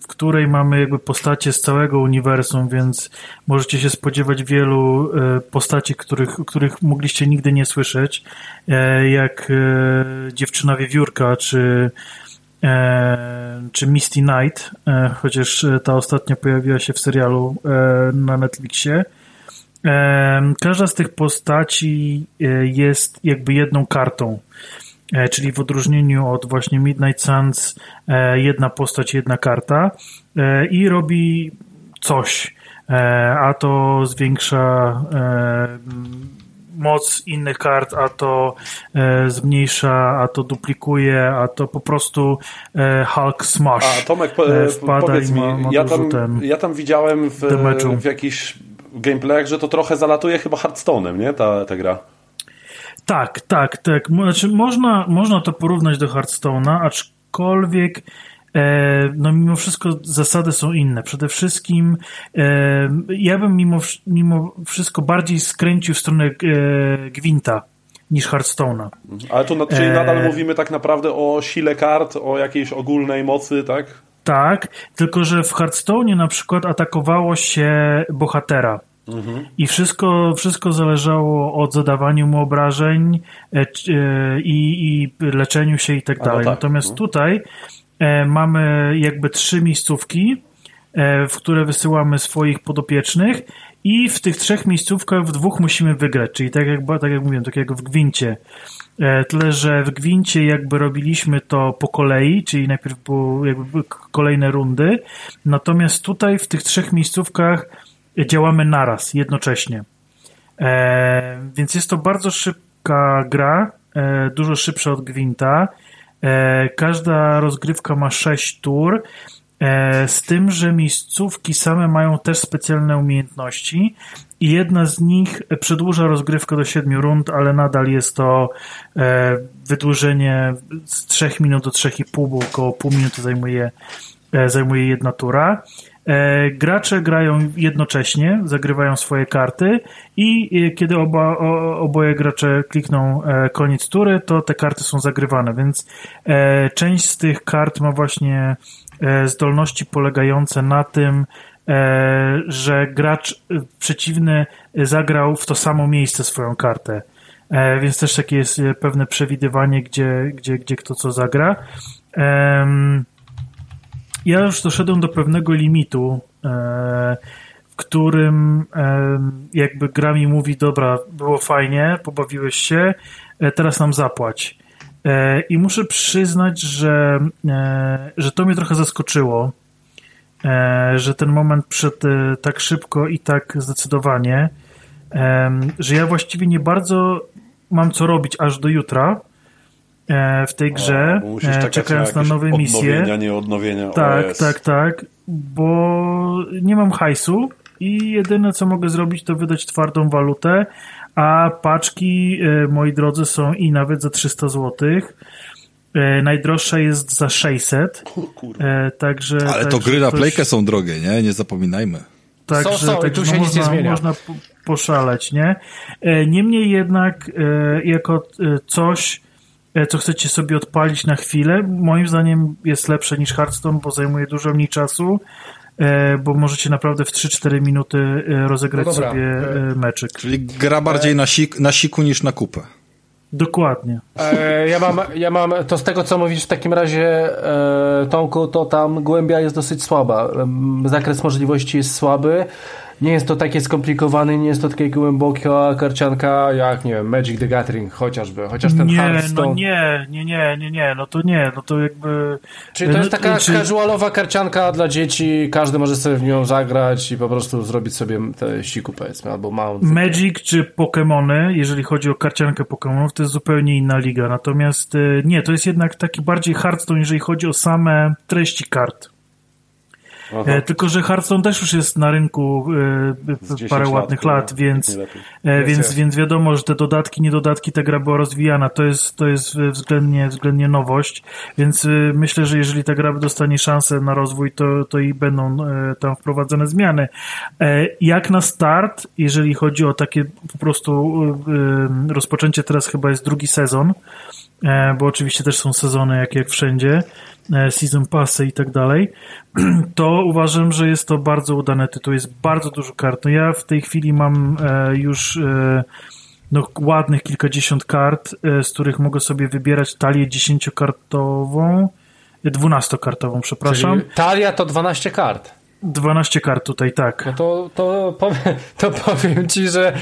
w której mamy jakby postacie z całego uniwersum, więc możecie się spodziewać wielu e, postaci, których, których mogliście nigdy nie słyszeć, e, jak dziewczyna wiewiórka, czy czy Misty Knight, chociaż ta ostatnia pojawiła się w serialu na Netflixie. Każda z tych postaci jest jakby jedną kartą. E, czyli w odróżnieniu od właśnie Midnight Suns e, jedna postać, jedna karta e, i robi coś, a to zwiększa moc innych kart, a to zmniejsza, a to duplikuje, a to po prostu Hulk Smash. A Tomek, wpada powiedz mi, ma, ma ja, tam, ten ja tam widziałem w, w jakichś gameplayach, że to trochę zalatuje chyba Hearthstone'em, nie? Ta, ta gra. Tak, tak, tak. Znaczy, można, można to porównać do Hearthstone'a, aczkolwiek e, no mimo wszystko zasady są inne. Przede wszystkim e, ja bym mimo, mimo wszystko bardziej skręcił w stronę e, Gwinta niż Hearthstone'a. Ale tu czyli e, nadal mówimy tak naprawdę o sile kart, o jakiejś ogólnej mocy, tak? Tak, tylko że w Hearthstone'ie na przykład atakowało się bohatera. Mhm. I wszystko, wszystko zależało od zadawaniu mu obrażeń e, e, i, i leczeniu się i tak dalej. No tak. Natomiast no. tutaj e, mamy jakby trzy miejscówki, w które wysyłamy swoich podopiecznych i w tych trzech miejscówkach w dwóch musimy wygrać, czyli tak jak, tak jak mówiłem, tak jak w Gwincie. Tyle, że w Gwincie jakby robiliśmy to po kolei, czyli najpierw były jakby kolejne rundy, natomiast tutaj w tych trzech miejscówkach działamy naraz, jednocześnie. E, więc jest to bardzo szybka gra, e, dużo szybsza od Gwinta. E, każda rozgrywka ma 6 tur, e, z tym, że miejscówki same mają też specjalne umiejętności i jedna z nich przedłuża rozgrywkę do 7 rund, ale nadal jest to e, wydłużenie z 3 minut do 3,5, bo około pół minuty zajmuje, e, zajmuje jedna tura. E, gracze grają jednocześnie, zagrywają swoje karty i e, kiedy oba, oboje gracze klikną e, koniec tury, to te karty są zagrywane, więc część z tych kart ma właśnie zdolności polegające na tym, że gracz przeciwny zagrał w to samo miejsce swoją kartę. Więc też takie jest pewne przewidywanie, gdzie, gdzie, gdzie kto co zagra ja już doszedłem do pewnego limitu, e, w którym e, jakby gra mi mówi, dobra, było fajnie, pobawiłeś się, e, teraz nam zapłać. I muszę przyznać, że, że to mnie trochę zaskoczyło, że ten moment przed tak szybko i tak zdecydowanie, że ja właściwie nie bardzo mam co robić aż do jutra, w tej grze, o, e, czekając na, nowe misje. Odnowienia, nie odnowienia. Tak, tak, tak, bo nie mam hajsu i jedyne co mogę zrobić to wydać twardą walutę, a paczki, e, moi drodzy, są i nawet za 300 zł. Najdroższa jest za 600. E, także, Ale to gry na coś... playkę są drogie, nie? Nie zapominajmy. Także, są, są, tak, tu się no, nic można, nie zmienia. Można poszaleć, nie? Niemniej jednak jako coś E, co chcecie sobie odpalić na chwilę, moim zdaniem jest lepsze niż Hearthstone, bo zajmuje dużo mniej czasu, e, bo możecie naprawdę w 3-4 minuty e, rozegrać no sobie meczyk. Czyli gra bardziej na, sik, na siku niż na kupę. Dokładnie. E, ja, mam, ja mam, to z tego co mówisz w takim razie, e, Tomku, to tam głębia jest dosyć słaba. Zakres możliwości jest słaby nie jest to takie skomplikowane, nie jest to takie głęboka karcianka jak, nie wiem, Magic the Gathering chociażby, chociaż ten nie, Hearthstone. No nie, nie, nie, nie, nie, no to nie, no to jakby... Czyli to jest taka czy... casualowa karcianka dla dzieci, każdy może sobie w nią zagrać i po prostu zrobić sobie te siku powiedzmy, albo mount. Magic czy Pokémony, jeżeli chodzi o karciankę Pokémonów, to jest zupełnie inna liga, natomiast y, nie, to jest jednak taki bardziej Hearthstone, jeżeli chodzi o same treści kart. E, tylko, że Hearthstone też już jest na rynku e, parę ładnych lat, lat więc, e, więc, więc wiadomo, że te dodatki, niedodatki, ta gra była rozwijana. To jest, to jest względnie, względnie nowość, więc myślę, że jeżeli ta gra dostanie szansę na rozwój, to, to i będą tam wprowadzone zmiany. Jak na start, jeżeli chodzi o takie po prostu rozpoczęcie, teraz chyba jest drugi sezon, bo oczywiście też są sezony jak, jak wszędzie, season passy i tak dalej, to uważam, że jest to bardzo udany tytuł. Jest bardzo dużo kart. No ja w tej chwili mam e, już e, no, ładnych kilkadziesiąt kart, e, z których mogę sobie wybierać talię dziesięciokartową, e, dwunastokartową, przepraszam. Czyli talia to 12 kart. 12 kart tutaj, tak. No to, to, powiem, to powiem ci, że,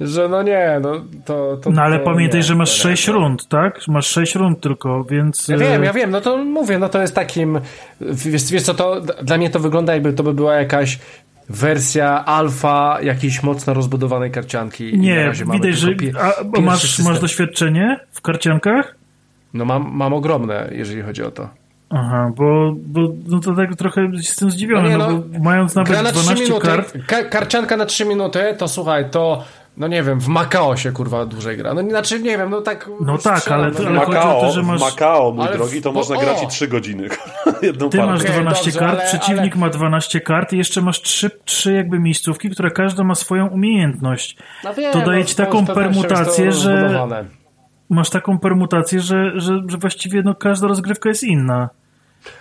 że no nie, no to... to No ale to pamiętaj, nie, że masz to nie, 6 to- rund, tak? Masz 6 rund tylko, więc... Ja wiem, ja wiem, no to mówię, no to jest takim, wiesz, wiesz co, to dla mnie to wygląda jakby to by była jakaś wersja alfa jakiejś mocno rozbudowanej karcianki. Nie, widać, że... A, masz, system. masz doświadczenie w karciankach? No mam, mam ogromne, jeżeli chodzi o to. Aha, bo, bo no to tak trochę jestem zdziwiony, No no, nie, no, bo mając nawet na 3 12 minuty, kart... ka karcianka na 3 minuty, to słuchaj, to no nie wiem, w Macao się kurwa dłużej gra. No znaczy nie wiem, no tak. No tak, strzelam, ale no to- ale wiem. chodzi o Macao, to, że masz- w Macao, mój Ale w- drogi, to bo- można o! grać i 3 godziny. Jedną Ty masz partię. Okej, 12 dobrze, kart, ale- przeciwnik ale- ma 12 kart i jeszcze masz 3, 3 jakby miejscówki, które każda ma swoją umiejętność. No wiem, to daje no, ci taką permutację, że rozbudowane. Masz taką permutację, że, że, że właściwie no, każda rozgrywka jest inna.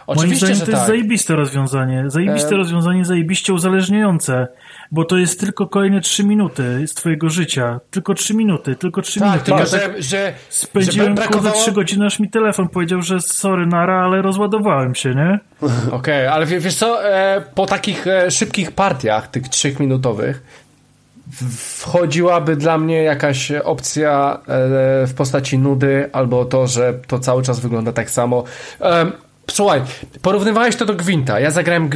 Moim Oczywiście, zdaniem że to jest tak. zajebiste rozwiązanie. Zajebiste rozwiązanie, zajebiście uzależniające. Bo to jest tylko kolejne 3 minuty z twojego życia. Tylko 3 minuty, tylko 3 Tak, minuty. tylko Ja że, tak że Spędziłem że brakowało... 3 godziny, aż mi telefon powiedział, że sorry nara, ale rozładowałem się, nie? Okej, ale wie- wiesz co, e, po takich e, szybkich partiach, tych trzechminutowych, wchodziłaby dla mnie jakaś opcja e, w postaci nudy, albo to, że to cały czas wygląda tak samo. Słuchaj, porównywałeś to do Gwinta. Ja zagrałem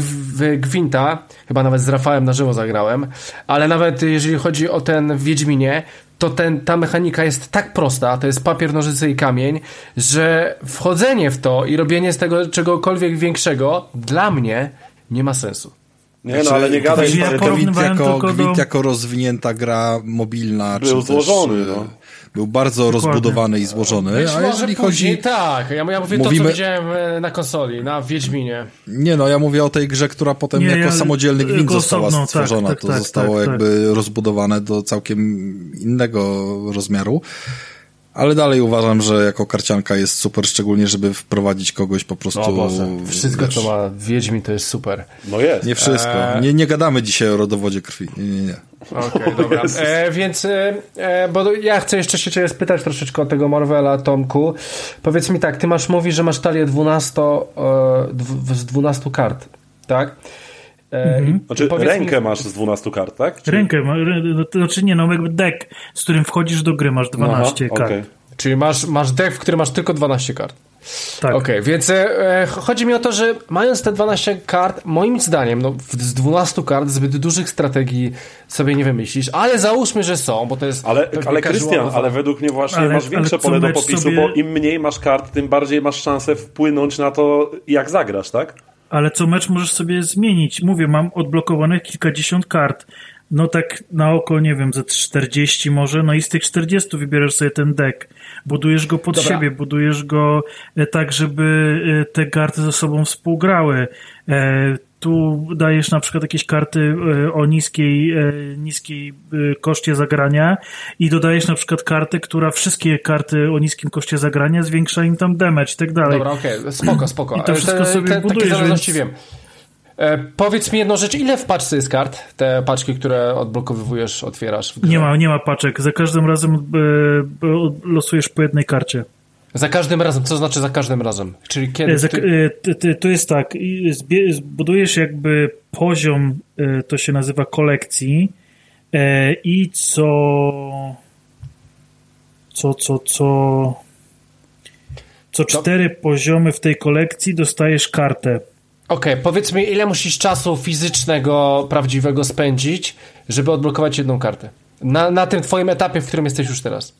Gwinta, chyba nawet z Rafałem na żywo zagrałem, ale nawet jeżeli chodzi o ten w Wiedźminie, to ten, ta mechanika jest tak prosta, to jest papier, nożyce i kamień, że wchodzenie w to i robienie z tego czegokolwiek większego dla mnie nie ma sensu. Nie no, ale nie gadaj, Znaczy, ja porównuję- Gwint jako, tylko do- Gwint jako rozwinięta gra mobilna. Był czy złożony, Też, no. Był bardzo rozbudowany i złożony, Być a jeżeli później, chodzi... tak, ja, ja mówię to, Mówimy- co widziałem e, na konsoli, na Wiedźminie. Nie no, ja mówię o tej grze, która potem Nie, jako ja- samodzielny gwint została osobno, tak, stworzona. tak, to tak, zostało tak, jakby rozbudowane do całkiem innego rozmiaru. Ale dalej uważam, że jako karcianka jest super, szczególnie żeby wprowadzić kogoś po prostu... O Boże, wszystko wiesz, co ma Wiedźmin to jest super. No jest. Nie wszystko. Eee. Nie, nie gadamy dzisiaj o rodowodzie krwi. Nie, nie, nie. Okej, dobra. E, więc, e, e, bo ja chcę jeszcze się ciebie spytać troszeczkę o tego Marvela, Tomku. Powiedz mi tak, ty masz, mówisz, że masz talię 12, e, dw, z 12 kart, tak? E, i Znaczy rękę mi- masz z 12 kart, tak? Czy... Rękę, no znaczy nie, no jakby deck, z którym wchodzisz do gry, masz 12 Aha, kart. okej. Czyli masz, masz deck, w którym masz tylko 12 kart. Tak. Okej, więc e, chodzi mi o to, że mając te 12 kart, moim zdaniem, no, z 12 kart zbyt dużych strategii sobie nie wymyślisz, ale załóżmy, że są, bo to jest. Ale, ale Krystian, ale według mnie właśnie Ale- masz większe pole do popisu, sobie- bo im mniej masz kart, tym bardziej masz szansę wpłynąć na to, jak zagrasz, tak? Ale co mecz możesz sobie zmienić. Mówię, mam odblokowanych kilkadziesiąt kart. No tak na oko, nie wiem, ze 40 może, no i z tych 40 wybierasz sobie ten deck. Budujesz go pod Dobra. siebie, budujesz go e, tak, żeby e, te karty ze sobą współgrały. Tu dajesz na przykład jakieś karty e, o niskiej, e, niskiej e, koszcie zagrania i dodajesz na przykład kartę, która wszystkie karty o niskim koszcie zagrania zwiększa im tam damage i tak dalej. Dobra, okej, spoko, spoko. I to wszystko Te- sobie te, Takie budujesz, zależności więc- wiem. E, powiedz mi jedną rzecz, ile w paczce jest kart? Te paczki, które odblokowywujesz, otwierasz? Nie ma, nie ma paczek. Za każdym razem e, losujesz po jednej karcie. Za każdym razem, co znaczy za każdym razem? Czyli kiedy... Za, ty- ty, to jest tak, zbudujesz jakby poziom, e, to się nazywa kolekcji e, i co co, co, co co cztery poziomy w tej kolekcji dostajesz kartę. Okej, powiedz mi, ile musisz czasu fizycznego, prawdziwego spędzić, żeby odblokować jedną kartę? Na, na tym twoim etapie, w którym jesteś już teraz.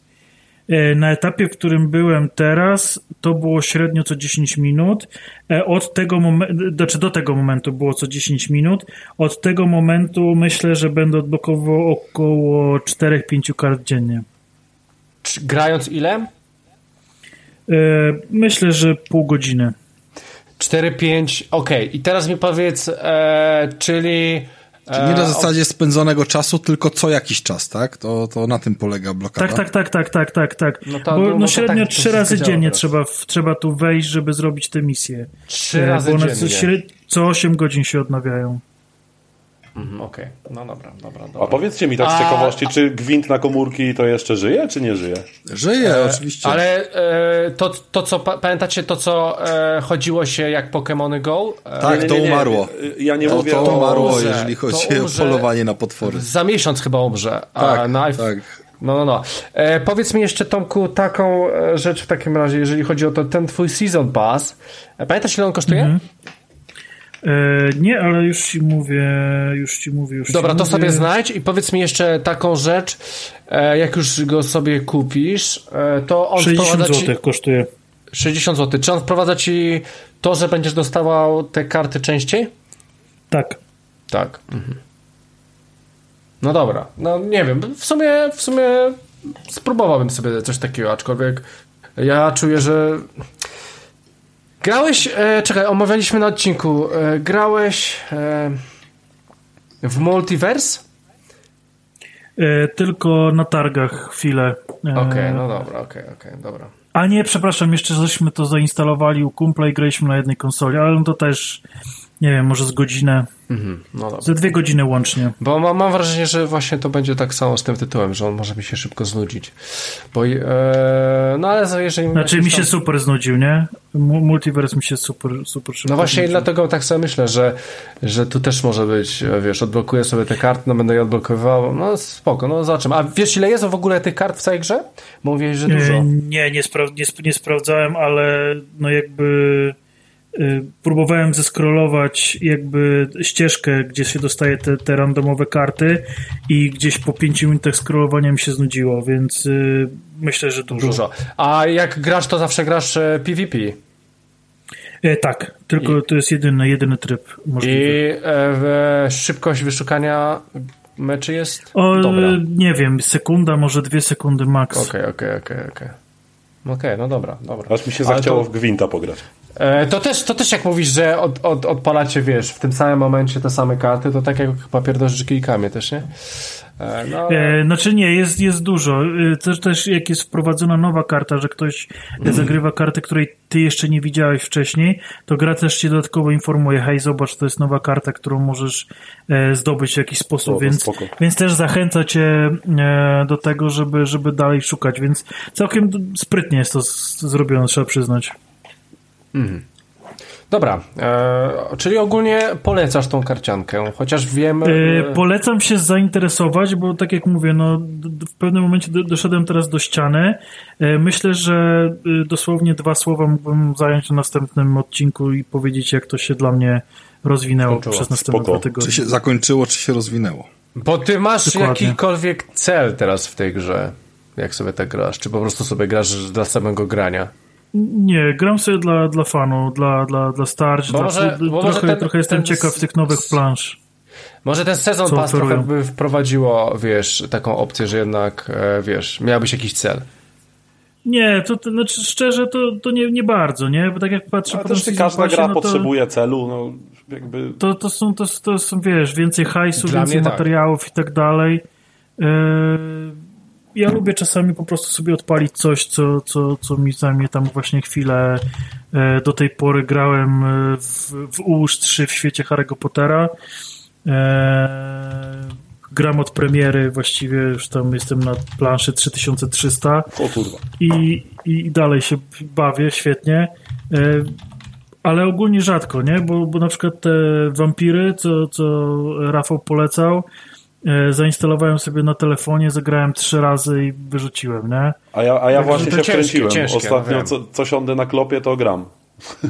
E, Na etapie, w którym byłem teraz, to było średnio co 10 minut. E, Od tego momentu, znaczy do tego momentu było co 10 minut. Od tego momentu myślę, że będę odblokował około 4-5 kart dziennie. Grając ile? E, Myślę, że pół godziny. 4, 5, okej. I teraz mi powiedz, e, czyli Czyli nie na zasadzie spędzonego czasu, tylko co jakiś czas, tak? To, to na tym polega blokada. Tak, tak, tak, tak, tak, tak, tak. No to- Bo no no, średnio tak trzy razy dziennie teraz. trzeba, w- trzeba tu wejść, żeby zrobić te misje. Trzy E, razy bo one dziennie. co 8 godzin się odnawiają. Mhm, Okej, no dobra, dobra, A dobra. powiedzcie mi tak z A- ciekawości, czy gwint na komórki to jeszcze żyje, czy nie żyje? Żyje, oczywiście. Ale e, to, to, co pa- pamiętacie, to co e, chodziło się jak Pokémony Go? E, Tak, Nie, to nie, nie, umarło. Ja nie To, mówię to o... umarło, umrze, jeżeli to chodzi o polowanie na potwory. Za miesiąc chyba umrze. A Tak, na, tak. No, no, no. E, powiedz mi jeszcze, Tomku, taką e, rzecz w takim razie, jeżeli chodzi o to, ten twój Season Pass. E, pamiętasz, ile on kosztuje? Mhm. E, nie, ale już ci mówię, już ci mówię, już Dobra, to mówię. sobie znajdź i powiedz mi jeszcze taką rzecz, e, jak już go sobie kupisz, e, to on 60 wprowadza zł ci... kosztuje. 60 zł. Czy on wprowadza ci to, że będziesz dostawał te karty częściej? Tak. Tak. Mhm. No dobra, no nie wiem, w sumie, w sumie spróbowałbym sobie coś takiego, aczkolwiek ja czuję, że grałeś, e, czekaj, omawialiśmy na odcinku, e, grałeś e, w Multiverse? E, tylko na targach chwilę. E, Okej, no dobra, okej, okej, dobra. A nie, przepraszam, jeszcze żeśmy to zainstalowali u kumpla i graliśmy na jednej konsoli, ale to też, nie wiem, może z godzinę, Mhm, no ze dwie godziny łącznie. Bo mam, mam wrażenie, że właśnie to będzie tak samo z tym tytułem, że on może mi się szybko znudzić. Bo, e, no ale jeżeli... Znaczy mi się tam- super znudził, nie? Mu- Multiverse mi się super, super szybko No właśnie znudził. dlatego tak sobie myślę, że, że tu też może być, e, wiesz, odblokuję sobie te karty, no będę je odblokowywał, no spoko, no zobaczymy. A wiesz ile jest w ogóle tych kart w całej grze? Mówiłeś, że dużo. E, Nie, nie, spra- nie, sp- nie sprawdzałem, ale no jakby próbowałem zeskrolować jakby ścieżkę, gdzie się dostaje te, te randomowe karty i gdzieś po 5 minutach scrollowania mi się znudziło, więc y, myślę, że dużo. Dużo. A jak grasz, to zawsze grasz e, PvP. E, tak, tylko to jest jedyny, jedyny tryb możliwy. I e, szybkość wyszukania meczy jest O, dobra. nie wiem, sekunda, może dwie sekundy max. Okej, okej, okej, okej. Okej, no dobra, dobra. Aż mi się zachciało to- w gwinta pograć. E, To też, to też jak mówisz, że od, od, odpalacie, wiesz, w tym samym momencie te same karty, to tak jak papier do kijkami też, nie? E, No, E, znaczy nie, jest, jest dużo. E, Też, też jak jest wprowadzona nowa karta, że ktoś zagrywa kartę, której ty jeszcze nie widziałeś wcześniej, to gra też cię dodatkowo informuje, hej zobacz, to jest nowa karta, którą możesz e, zdobyć w jakiś sposób, O, więc, spoko. więc też zachęca cię e, do tego, żeby, żeby dalej szukać, więc całkiem sprytnie jest to z, zrobione, trzeba przyznać. Dobra, e, czyli ogólnie polecasz tą karciankę, chociaż wiem... E, e, Polecam się zainteresować, bo tak jak mówię, no, w pewnym momencie do- doszedłem teraz do ściany. E, Myślę, że y, dosłownie dwa słowa mógłbym zająć na następnym odcinku i powiedzieć, jak to się dla mnie rozwinęło Skończyło. przez następne Spoko. dwa Czy tygodnie. się zakończyło, czy się rozwinęło? Bo ty masz Dokładnie. jakikolwiek cel teraz w tej grze, jak sobie tak grasz, czy po prostu sobie grasz dla samego grania? Nie, gram sobie dla, dla fanu, dla, dla, dla starć. Bo Dla, może- bo może trochę, ten- trochę jestem ten ciekaw tych nowych plansz. Może ten sezon oferują? trochę by wprowadziło, wiesz, taką opcję, że jednak, e, wiesz, miałbyś jakiś cel. Nie, to, to znaczy szczerze to, to nie, nie bardzo, nie? Bo tak jak patrzę po też każda gra no to... potrzebuje celu, no jakby... To, to, są, to, to są, wiesz, więcej hajsu, Dla więcej tak. materiałów i tak dalej. Yy, Ja lubię czasami po prostu sobie odpalić coś, co, co, co mi zajmie tam właśnie chwilę. Yy, Do tej pory grałem yy, w, w Ułóż 3 w świecie Harry'ego Pottera. Yy, Gram od premiery, właściwie już tam jestem na planszy 3300 O kurwa. i, i dalej się bawię świetnie. E, Ale ogólnie rzadko, nie? Bo, bo na przykład te wampiry, co, co Rafał polecał, e, zainstalowałem sobie na telefonie, zagrałem trzy razy i wyrzuciłem, nie? A ja, a ja właśnie to się ciężkie, wkręciłem. ciężkie, Ostatnio co, co siądę na klopie, to gram.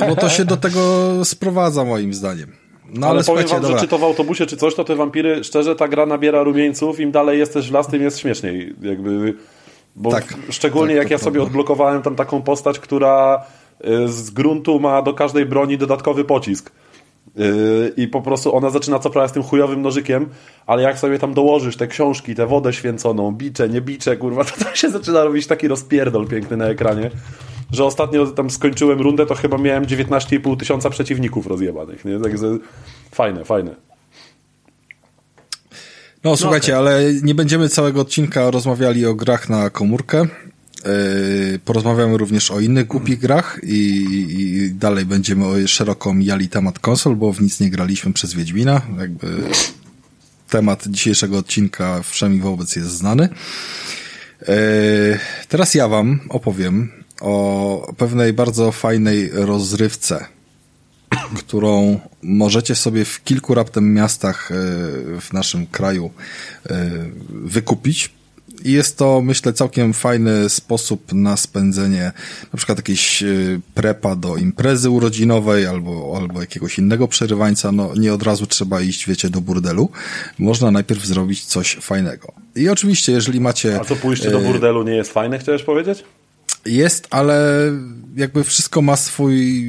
No bo to się do tego sprowadza moim zdaniem. No ale, ale powiem wam, dobra. że czy to w autobusie, czy coś, to te wampiry, szczerze, ta gra nabiera rumieńców, im dalej jesteś w las, tym jest śmieszniej. Jakby, bo Tak, szczególnie tak, jak ja sobie odblokowałem tam taką postać, która y, z gruntu ma do każdej broni dodatkowy pocisk. Y, I po prostu ona zaczyna co prawda z tym chujowym nożykiem, ale jak sobie tam dołożysz te książki, tę wodę święconą, bicze, nie bicze, kurwa, to, to się zaczyna robić taki rozpierdol piękny na ekranie, że ostatnio tam skończyłem rundę, to chyba miałem 19,5 tysiąca przeciwników rozjebanych, nie? Także fajne, fajne. No słuchajcie, okay. ale nie będziemy całego odcinka rozmawiali o grach na komórkę. Yy, porozmawiamy również o innych głupich grach i, i, dalej będziemy szeroko mijali temat konsol, bo w nic nie graliśmy przez Wiedźmina. Jakby temat dzisiejszego odcinka wszemi wobec jest znany. Yy, teraz ja wam opowiem o pewnej bardzo fajnej rozrywce, którą możecie sobie w kilku raptem miastach yy, w naszym kraju wykupić i jest to, myślę, całkiem fajny sposób na spędzenie na przykład jakiejś y, prepa do imprezy urodzinowej albo, albo jakiegoś innego przerywańca. No, nie od razu trzeba iść, wiecie, do burdelu. Można najpierw zrobić coś fajnego. I oczywiście, jeżeli macie... A co pójście do y, burdelu nie jest fajne, chciałeś powiedzieć? Jest, ale jakby wszystko ma swój,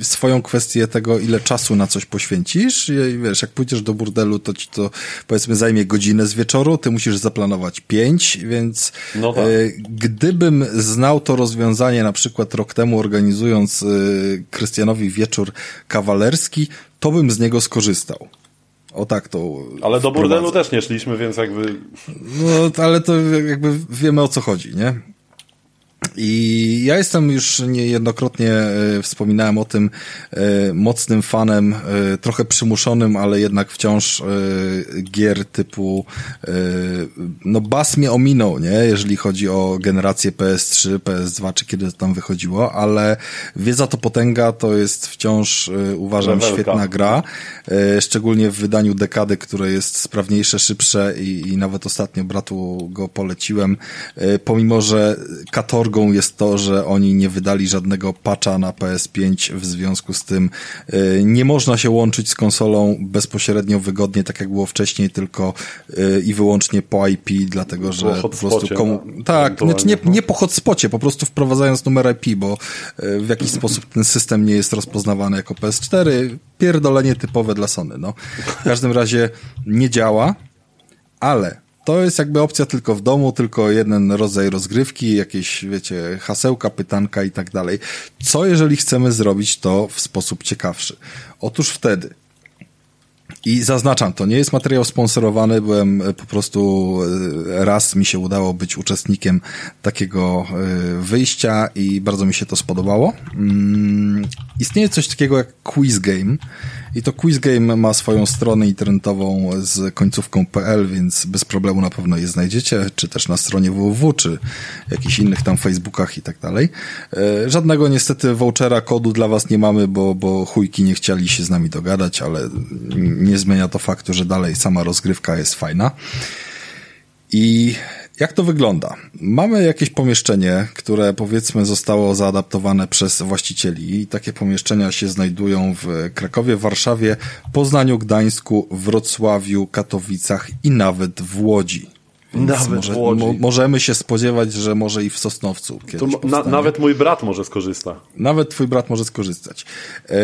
swoją kwestię tego, ile czasu na coś poświęcisz. I wiesz, jak pójdziesz do burdelu, to ci to powiedzmy zajmie godzinę z wieczoru, ty musisz zaplanować pięć, więc no tak. e, gdybym znał to rozwiązanie na przykład rok temu organizując e, Krystianowi wieczór kawalerski, to bym z niego skorzystał. O tak to. Ale do burdelu też nie szliśmy, więc jakby. No, ale to jakby wiemy o co chodzi, nie? I ja jestem już niejednokrotnie, e, wspominałem o tym, e, mocnym fanem, e, trochę przymuszonym, ale jednak wciąż gier typu, no bas mnie ominął, nie, jeżeli chodzi o generację PS3, PS2, czy kiedy to tam wychodziło, ale Wiedza to Potęga to jest wciąż, uważam, świetna gra, szczególnie w wydaniu dekady, które jest sprawniejsze, szybsze i, i nawet ostatnio bratu go poleciłem, pomimo, że katorgą jest to, że oni nie wydali żadnego patcha na PS5, w związku z tym y, nie można się łączyć z konsolą bezpośrednio wygodnie, tak jak było wcześniej, tylko y, i wyłącznie po IP, dlatego że po, po prostu komu... No, tak, znaczy nie, nie po hotspocie, po prostu wprowadzając numer IP, bo y, w jakiś sposób ten system nie jest rozpoznawany jako PS4. Pierdolenie typowe dla Sony, no. W każdym razie nie działa, ale to jest jakby opcja tylko w domu, tylko jeden rodzaj rozgrywki, jakieś, wiecie, hasełka, pytanka i tak dalej. Co jeżeli chcemy zrobić to w sposób ciekawszy? Otóż wtedy i zaznaczam, to nie jest materiał sponsorowany, byłem e, po prostu e, raz mi się udało być uczestnikiem takiego e, wyjścia i bardzo mi się to spodobało. Mm, istnieje coś takiego jak quiz game i to quiz game ma swoją stronę internetową z końcówką.pl, więc bez problemu na pewno je znajdziecie, czy też na stronie www, czy jakichś innych tam Facebookach i tak dalej. Żadnego niestety vouchera kodu dla was nie mamy, bo, bo chujki nie chcieli się z nami dogadać, ale nie zmienia to faktu, że dalej sama rozgrywka jest fajna. I jak to wygląda? Mamy jakieś pomieszczenie, które powiedzmy zostało zaadaptowane przez właścicieli i takie pomieszczenia się znajdują w Krakowie, Warszawie, Poznaniu, Gdańsku, Wrocławiu, Katowicach i nawet w Łodzi. Więc nawet może, w Łodzi. Mo, możemy się spodziewać, że może i w Sosnowcu na, Nawet mój brat może skorzysta. Nawet twój brat może skorzystać. E,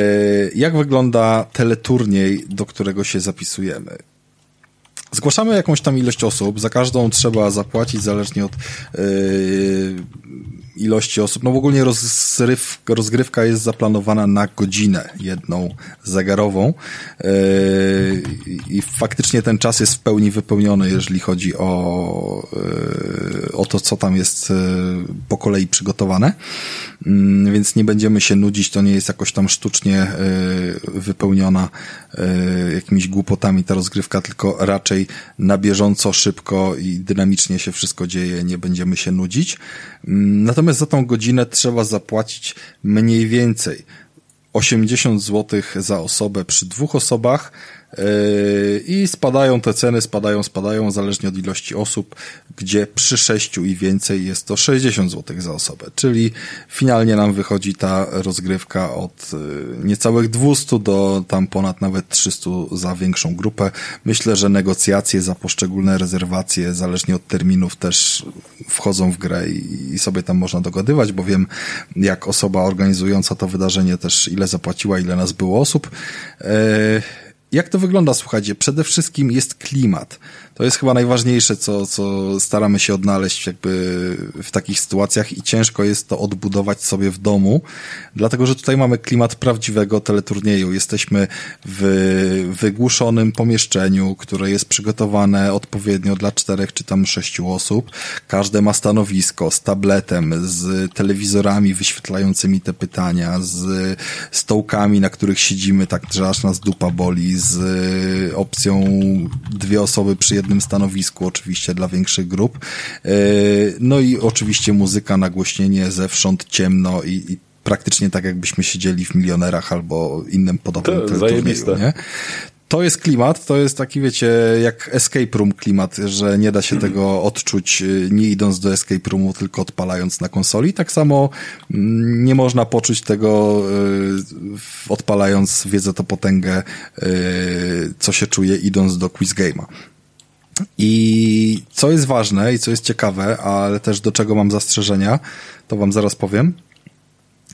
jak wygląda teleturniej, do którego się zapisujemy? Zgłaszamy jakąś tam ilość osób, za każdą trzeba zapłacić zależnie od yy, ilości osób. No w ogóle rozryw, rozgrywka jest zaplanowana na godzinę jedną zegarową yy, i faktycznie ten czas jest w pełni wypełniony, jeżeli chodzi o, yy, o to, co tam jest yy, po kolei przygotowane. Mm, więc nie będziemy się nudzić, to nie jest jakoś tam sztucznie wypełniona jakimiś głupotami ta rozgrywka, tylko raczej na bieżąco, szybko i dynamicznie się wszystko dzieje, nie będziemy się nudzić. Mm, natomiast za tą godzinę trzeba zapłacić mniej więcej 80 zł za osobę przy dwóch osobach, I spadają te ceny, spadają, spadają, zależnie od ilości osób, gdzie przy sześciu i więcej jest to 60 zł za osobę. Czyli finalnie nam wychodzi ta rozgrywka od yy, niecałych 200 do tam ponad nawet 300 za większą grupę. Myślę, że negocjacje za poszczególne rezerwacje, zależnie od terminów, też wchodzą w grę i sobie tam można dogadywać, bo wiem, jak osoba organizująca to wydarzenie też ile zapłaciła, ile nas było osób. Yy, jak to wygląda, słuchajcie? Przede wszystkim jest klimat. To jest chyba najważniejsze, co, co staramy się odnaleźć jakby w takich sytuacjach i ciężko jest to odbudować sobie w domu, dlatego że tutaj mamy klimat prawdziwego teleturnieju. Jesteśmy w wygłuszonym pomieszczeniu, które jest przygotowane odpowiednio dla czterech czy tam sześciu osób. Każde ma stanowisko z tabletem, z telewizorami wyświetlającymi te pytania, z stołkami, na których siedzimy tak, że aż nas dupa boli, z opcją dwie osoby przy jednym jednym stanowisku, oczywiście dla większych grup. E, no i oczywiście muzyka, nagłośnienie zewsząd, ciemno i, i praktycznie tak jakbyśmy siedzieli w Milionerach albo innym podobnym to, turnieju, nie? to jest klimat, to jest taki, wiecie, jak escape room klimat, że nie da się tego odczuć y, nie idąc do escape roomu, tylko odpalając na konsoli. Tak samo mm, nie można poczuć tego y, odpalając wiedzę to potęgę, y, co się czuje idąc do quiz game'a. I co jest ważne i co jest ciekawe, ale też do czego mam zastrzeżenia, to wam zaraz powiem.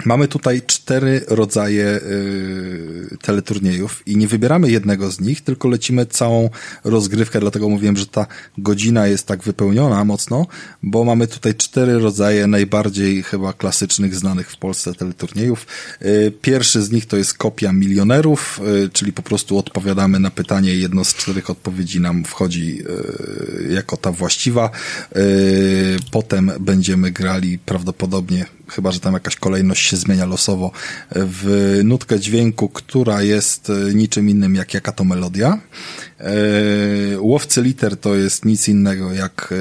Mamy tutaj cztery rodzaje y, teleturniejów i nie wybieramy jednego z nich, tylko lecimy całą rozgrywkę, dlatego mówiłem, że ta godzina jest tak wypełniona mocno, bo mamy tutaj cztery rodzaje najbardziej chyba klasycznych, znanych w Polsce teleturniejów. Y, pierwszy z nich to jest kopia milionerów, y, czyli po prostu odpowiadamy na pytanie, jedno z czterech odpowiedzi nam wchodzi y, jako ta właściwa. Y, potem będziemy grali prawdopodobnie chyba że tam jakaś kolejność się zmienia losowo, w nutkę dźwięku, która jest e, niczym innym jak jaka to melodia. E, łowcy liter to jest nic innego jak e,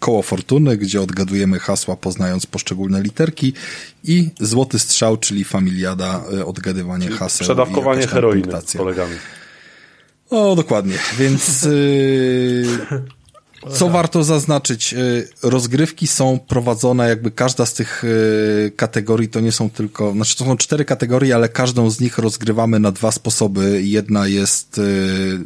koło fortuny, gdzie odgadujemy hasła poznając poszczególne literki i złoty strzał, czyli familiada, odgadywanie czyli haseł. Przedawkowanie heroiny z kolegami. O, dokładnie. Więc yy, Co warto zaznaczyć, y, rozgrywki są prowadzone, jakby każda z tych y, kategorii to nie są tylko, znaczy to są cztery kategorie, ale każdą z nich rozgrywamy na dwa sposoby. Jedna jest, y,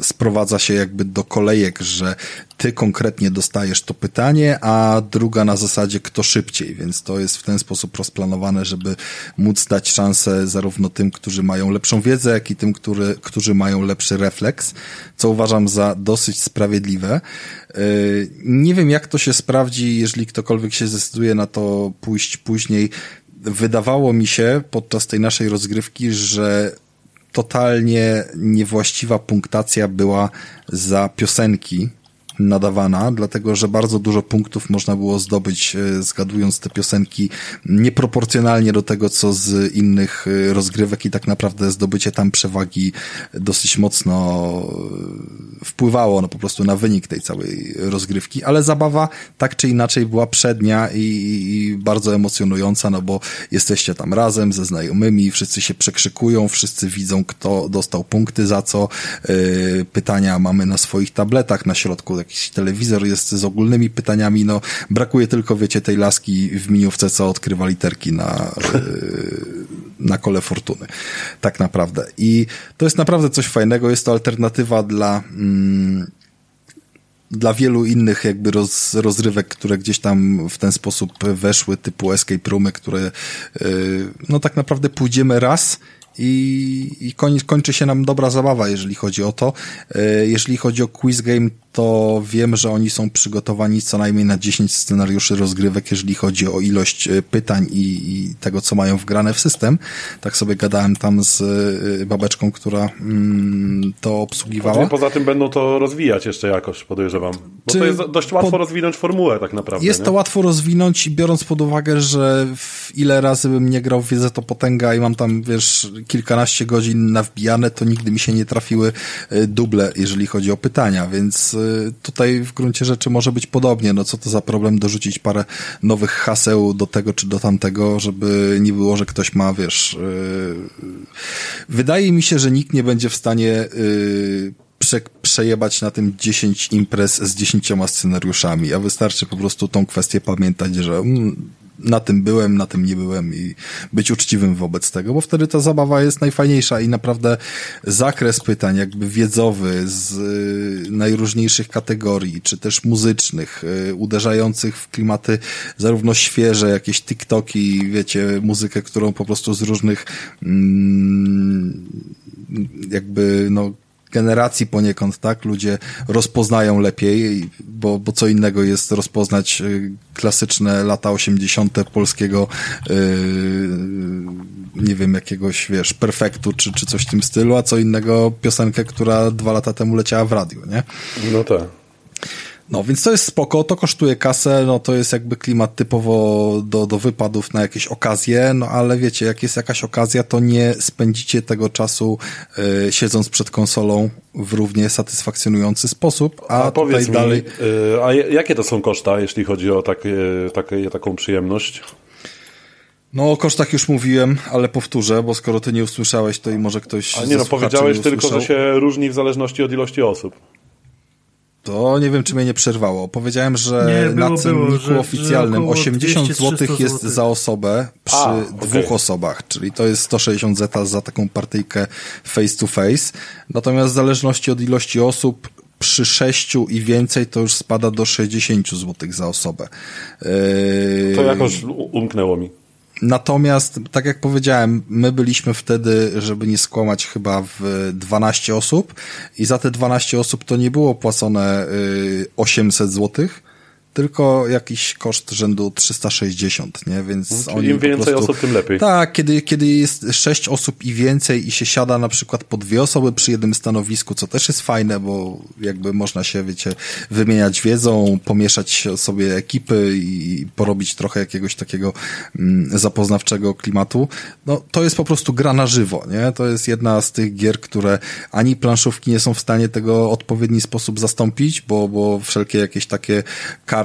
sprowadza się jakby do kolejek, że ty konkretnie dostajesz to pytanie, a druga na zasadzie kto szybciej, więc to jest w ten sposób rozplanowane, żeby móc dać szansę zarówno tym, którzy mają lepszą wiedzę, jak i tym, który, którzy mają lepszy refleks, co uważam za dosyć sprawiedliwe. Yy, nie wiem, jak to się sprawdzi, jeżeli ktokolwiek się zdecyduje na to pójść później. Wydawało mi się podczas tej naszej rozgrywki, że totalnie niewłaściwa punktacja była za piosenki, nadawana, dlatego że bardzo dużo punktów można było zdobyć e, zgadując te piosenki nieproporcjonalnie do tego, co z innych e, rozgrywek i tak naprawdę zdobycie tam przewagi dosyć mocno e, wpływało no, po prostu na wynik tej całej rozgrywki, ale zabawa tak czy inaczej była przednia i, i bardzo emocjonująca, no bo jesteście tam razem ze znajomymi, wszyscy się przekrzykują, wszyscy widzą, kto dostał punkty za co. Pytania mamy na swoich tabletach, na środku jakiś telewizor jest z ogólnymi pytaniami, no brakuje tylko, wiecie, tej laski w miniówce, co odkrywa literki na, na kole fortuny. Tak naprawdę. I to jest naprawdę coś fajnego, jest to alternatywa dla mm, dla wielu innych jakby roz, rozrywek, które gdzieś tam w ten sposób weszły, typu escape roomy, które yy, no tak naprawdę pójdziemy raz i, i koń, kończy się nam dobra zabawa, jeżeli chodzi o to. E, jeżeli chodzi o quiz game, to wiem, że oni są przygotowani co najmniej na 10 scenariuszy rozgrywek, jeżeli chodzi o ilość e, pytań i, i tego, co mają wgrane w system. Tak sobie gadałem tam z e, babeczką, która mm, to obsługiwała. Poza tym będą to rozwijać jeszcze jakoś, podejrzewam. Bo Czy to jest dość łatwo po... rozwinąć formułę tak naprawdę. Jest nie? to łatwo rozwinąć i biorąc pod uwagę, że ile razy bym nie grał w Wiedzę to Potęga i mam tam, wiesz, kilkanaście godzin nawbijane, to nigdy mi się nie trafiły e, duble, jeżeli chodzi o pytania, więc tutaj w gruncie rzeczy może być podobnie. No co to za problem dorzucić parę nowych haseł do tego czy do tamtego, żeby nie było, że ktoś ma, wiesz... E, wydaje mi się, że nikt nie będzie w stanie prze, przejebać na tym 10 imprez z 10 scenariuszami, a wystarczy po prostu tą kwestię pamiętać, że mm, na tym byłem, na tym nie byłem i być uczciwym wobec tego, bo wtedy ta zabawa jest najfajniejsza i naprawdę zakres pytań jakby wiedzowy z y, najróżniejszych kategorii, czy też muzycznych, y, uderzających w klimaty zarówno świeże, jakieś TikToki, wiecie, muzykę, którą po prostu z różnych mm, jakby no generacji poniekąd, tak? Ludzie rozpoznają lepiej, bo, bo co innego jest rozpoznać y, klasyczne lata 80. polskiego, yy, nie wiem, jakiegoś, wiesz, perfektu czy, czy coś w tym stylu, a co innego piosenkę, która dwa lata temu leciała w radiu, nie? No tak. No, więc to jest spoko, to kosztuje kasę, no to jest jakby klimat typowo do, do wypadów na jakieś okazje, no ale wiecie, jak jest jakaś okazja, to nie spędzicie tego czasu y, siedząc przed konsolą w równie satysfakcjonujący sposób, a, A powiedz tutaj mi, dalej... y, a jakie to są koszta, jeśli chodzi o takie, takie, taką przyjemność? No o kosztach już mówiłem, ale powtórzę, bo skoro ty nie usłyszałeś, to i może ktoś A nie no, powiedziałeś nie tylko, że się różni w zależności od ilości osób. To nie wiem, czy mnie nie przerwało. Powiedziałem, że Nie, było, na cenniku było, że- że oficjalnym około 80 zł 200-300 jest za osobę przy A, dwóch okej. osobach, czyli to jest 160 zeta za taką partyjkę face to face. Natomiast w zależności od ilości osób przy sześciu i więcej to już spada do 60 zł za osobę. Yy, To jakoś umknęło mi. Natomiast, tak jak powiedziałem, my byliśmy wtedy, żeby nie skłamać, chyba w 12 osób i za te 12 osób to nie było płacone y, 800 złotych, tylko jakiś koszt rzędu 360, nie? Więc No, Czyli oni im więcej prostu... osób, tym lepiej. Tak, kiedy, kiedy jest sześć osób i więcej i się siada na przykład po dwie osoby przy jednym stanowisku, co też jest fajne, bo jakby można się, wiecie, wymieniać wiedzą, pomieszać sobie ekipy i porobić trochę jakiegoś takiego mm, zapoznawczego klimatu. No, to jest po prostu gra na żywo, nie? To jest jedna z tych gier, które ani planszówki nie są w stanie tego w odpowiedni sposób zastąpić, bo, bo wszelkie jakieś takie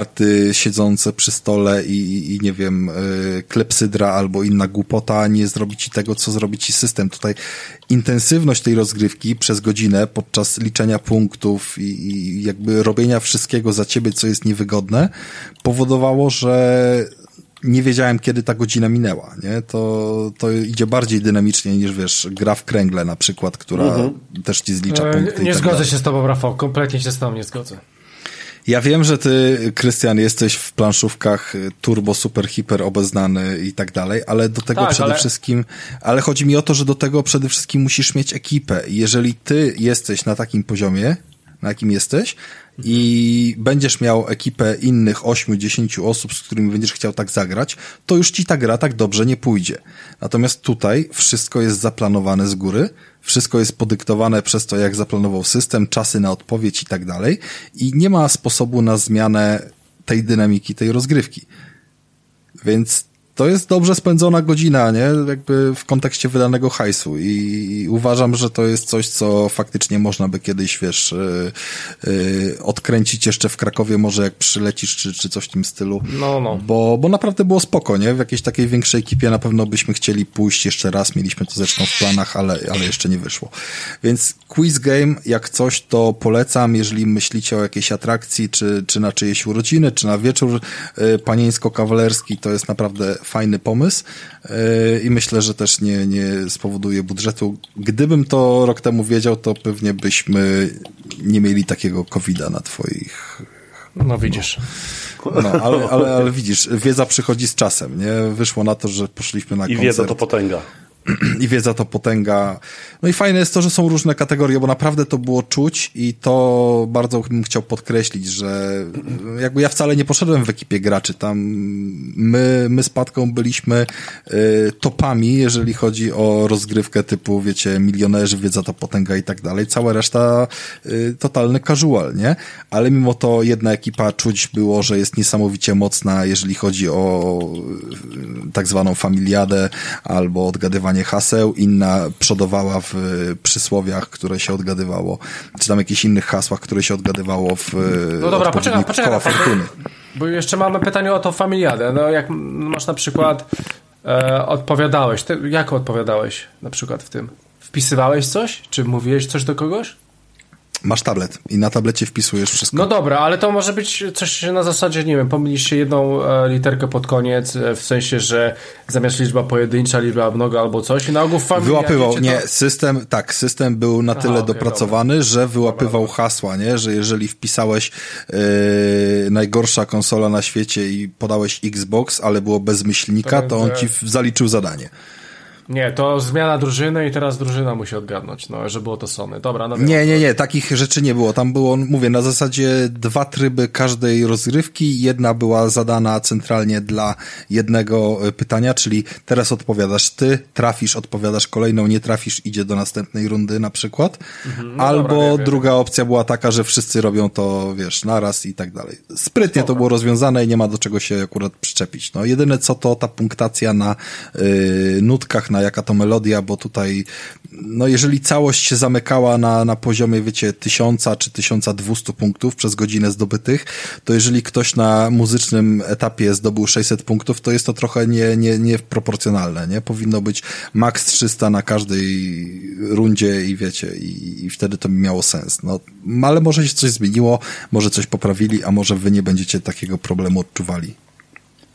karty siedzące przy stole i, i, nie wiem, y, klepsydra albo inna głupota nie zrobi ci tego, co zrobi ci system. Tutaj intensywność tej rozgrywki przez godzinę podczas liczenia punktów i, i jakby robienia wszystkiego za ciebie, co jest niewygodne, powodowało, że nie wiedziałem, kiedy ta godzina minęła, nie? To, to idzie bardziej dynamicznie niż, wiesz, gra w kręgle na przykład, która też ci zlicza E, punkty i Nie tak zgodzę dalej. się z tobą, Rafał. Kompletnie się z tobą nie zgodzę. Ja wiem, że ty, Krystian, jesteś w planszówkach y, turbo, super, hiper obeznany i tak dalej, ale do tego Tak, przede ale- wszystkim, ale chodzi mi o to, że do tego przede wszystkim musisz mieć ekipę. Jeżeli ty jesteś na takim poziomie, na jakim jesteś i będziesz miał ekipę innych 8-10 osób, z którymi będziesz chciał tak zagrać, to już ci ta gra tak dobrze nie pójdzie. Natomiast tutaj wszystko jest zaplanowane z góry, wszystko jest podyktowane przez to, jak zaplanował system, czasy na odpowiedź i tak dalej i nie ma sposobu na zmianę tej dynamiki, tej rozgrywki. Więc to jest dobrze spędzona godzina, nie? Jakby w kontekście wydanego hajsu i, i uważam, że to jest coś, co faktycznie można by kiedyś, wiesz, yy, yy, odkręcić jeszcze w Krakowie, może jak przylecisz, czy, czy coś w tym stylu. No, no. Bo, bo naprawdę było spoko, nie? W jakiejś takiej większej ekipie na pewno byśmy chcieli pójść jeszcze raz, mieliśmy to zresztą w planach, ale, ale jeszcze nie wyszło. Więc quiz game, jak coś, to polecam, jeżeli myślicie o jakiejś atrakcji, czy, czy na czyjeś urodziny, czy na wieczór y, panieńsko-kawalerski, to jest naprawdę fajny pomysł y, i myślę, że też nie, nie spowoduje budżetu. Gdybym to rok temu wiedział, to pewnie byśmy nie mieli takiego covida na twoich No widzisz. no, ale, ale, ale widzisz, wiedza przychodzi z czasem, nie? Wyszło na to, że poszliśmy na I koncert. wiedza to potęga. I wiedza to potęga. No i fajne jest to, że są różne kategorie, bo naprawdę to było czuć i to bardzo bym chciał podkreślić, że jakby ja wcale nie poszedłem w ekipie graczy. Tam my, my z Patką byliśmy y, topami, jeżeli chodzi o rozgrywkę typu, wiecie, milionerzy, wiedza to potęga i tak dalej. Cała reszta y, totalny casual, nie? Ale mimo to jedna ekipa czuć było, że jest niesamowicie mocna, jeżeli chodzi o y, tak zwaną familiadę albo odgadywanie haseł, inna przodowała w y, przysłowiach, które się odgadywało, czy tam jakichś innych hasłach, które się odgadywało w No dobra, poczekaj, poczekaj, koła fortuny. Bo jeszcze mamy pytanie o to familiadę. No jak masz na przykład e, odpowiadałeś, ty, jak odpowiadałeś na przykład w tym? Wpisywałeś coś? Czy mówiłeś coś do kogoś? Masz tablet i na tablecie wpisujesz wszystko. No dobra, ale to może być coś na zasadzie, nie wiem, pomyliście jedną e, literkę pod koniec, e, w sensie, że zamiast liczba pojedyncza, liczba mnoga albo coś i na ogół w familii... Wyłapywał, nie, to- system, tak, system był na tyle okej, dopracowany, że wyłapywał hasła, nie, że jeżeli wpisałeś yy, najgorsza konsola na świecie i podałeś Xbox, ale było bez myślnika, To to on ci zaliczył zadanie. Nie, to zmiana drużyny i teraz drużyna musi odgadnąć, no, że było to Sony. Dobra, no Nie, nie, nie, takich rzeczy nie było. Tam było, mówię, na zasadzie dwa tryby każdej rozgrywki. Jedna była zadana centralnie dla jednego e, pytania, czyli teraz odpowiadasz ty, trafisz, odpowiadasz kolejną, nie trafisz, idzie do następnej rundy na przykład. Albo Mhm. dobra, wiem, wiem. druga opcja była taka, że wszyscy robią to, wiesz, naraz i tak dalej. Sprytnie to było rozwiązane i nie ma do czego się akurat przyczepić. No, jedyne co to ta punktacja na y, nutkach, na jaka to melodia, bo tutaj, no jeżeli całość się zamykała na, na poziomie, wiecie, tysiąca czy 1200 punktów przez godzinę zdobytych, to jeżeli ktoś na muzycznym etapie zdobył 600 punktów, to jest to trochę nie, nie, nieproporcjonalne, nie? Powinno być maks 300 na każdej rundzie i wiecie, i, i wtedy to by miało sens. No, ale może się coś zmieniło, może coś poprawili, a może wy nie będziecie takiego problemu odczuwali.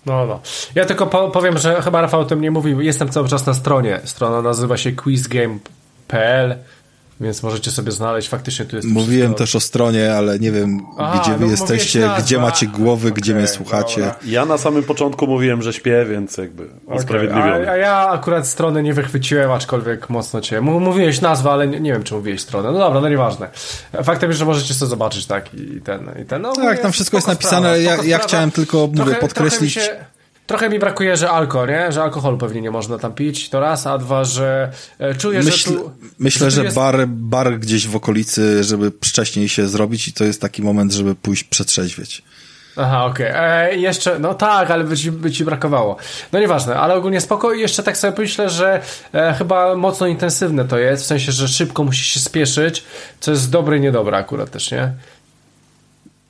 No, no. Ja tylko po, powiem, że chyba Rafał o tym nie mówił. Jestem cały czas na stronie. Strona nazywa się quizgame.pl, więc możecie sobie znaleźć. Faktycznie tu jest. Mówiłem wszystko. też o stronie, ale nie wiem, A, gdzie wy no, jesteście, mówiłeś gdzie macie głowy, gdzie mnie słuchacie. dobra. Ja na samym początku mówiłem, że śpię, więc jakby usprawiedliwiony. A, a ja akurat strony nie wychwyciłem, aczkolwiek mocno cię. Mówiłeś nazwę, ale nie, nie wiem, czy mówiłeś stronę. No dobra, no nieważne. Faktem jest, że możecie sobie zobaczyć, tak, i ten, i ten. No, Tak, tam wszystko jest napisane. sprawa, Ja- ja chciałem tylko, mówię, podkreślić- Trochę mi, się, trochę mi brakuje, że alkohol, nie? Że alkoholu pewnie nie można tam pić, to raz, a dwa, że e, czuję, Myśl, że tu... myślę, tu że jest- bar, bar gdzieś w okolicy, żeby wcześniej się zrobić i to jest taki moment, żeby pójść przetrzeźwieć. Aha, okej. E, Jeszcze, no tak, ale by ci, by ci brakowało. No nieważne, ale ogólnie spoko i jeszcze tak sobie myślę, że e, chyba mocno intensywne to jest, w sensie, że szybko musisz się spieszyć, co jest dobre i niedobre akurat też, nie?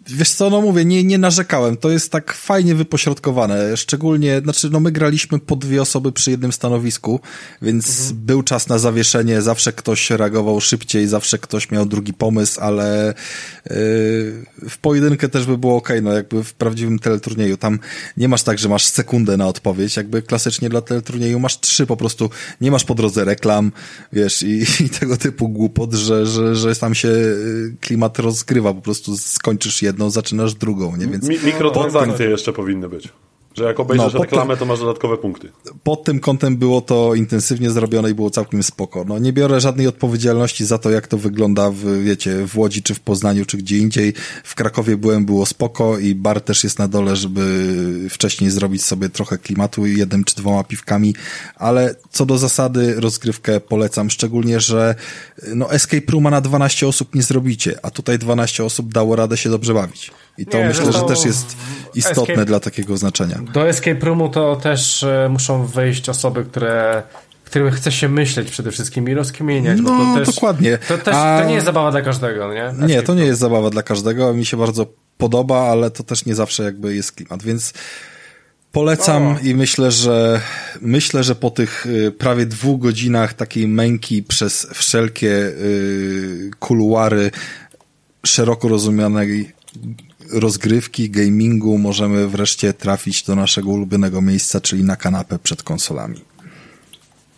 Wiesz co, no mówię, nie, nie narzekałem. To jest tak fajnie wypośrodkowane. Szczególnie, znaczy, no my graliśmy po dwie osoby przy jednym stanowisku, więc był czas na zawieszenie. Zawsze ktoś reagował szybciej, zawsze ktoś miał drugi pomysł, ale yy, w pojedynkę też by było ok, no jakby w prawdziwym teleturnieju. Tam nie masz tak, że masz sekundę na odpowiedź. Jakby klasycznie dla teleturnieju masz trzy po prostu. Nie masz po drodze reklam, wiesz, i, i tego typu głupot, że, że, że tam się y, klimat rozgrywa. Po prostu skończysz jedną, zaczynasz drugą, nie? Więc Mi mikrotransakcje jeszcze powinny być. Że jak obejrzysz No, reklamę, to masz dodatkowe punkty. pod tym kątem było to intensywnie zrobione i było całkiem spoko. No nie biorę żadnej odpowiedzialności za to, jak to wygląda w, wiecie, w Łodzi, czy w Poznaniu, czy gdzie indziej. W Krakowie byłem, było spoko i bar też jest na dole, żeby wcześniej zrobić sobie trochę klimatu jednym czy dwoma piwkami, ale co do zasady rozgrywkę polecam, szczególnie, że no escape rooma na 12 osób nie zrobicie, a tutaj 12 osób dało radę się dobrze bawić. I to Nie, myślę, no że też jest istotne escape- dla takiego znaczenia. Do escape roomu to też e, muszą wejść osoby, które którym chce się myśleć przede wszystkim i rozkminiać. bo No, to też, dokładnie. To, też, A- to nie jest zabawa dla każdego, nie? Nie, Escape to nie jest zabawa dla każdego. Mi się bardzo podoba, ale to też nie zawsze jakby jest klimat, więc polecam O. i myślę, że myślę, że po tych y, prawie dwóch godzinach takiej męki przez wszelkie y, kuluary szeroko rozumianej rozgrywki, gamingu możemy wreszcie trafić do naszego ulubionego miejsca, czyli na kanapę przed konsolami.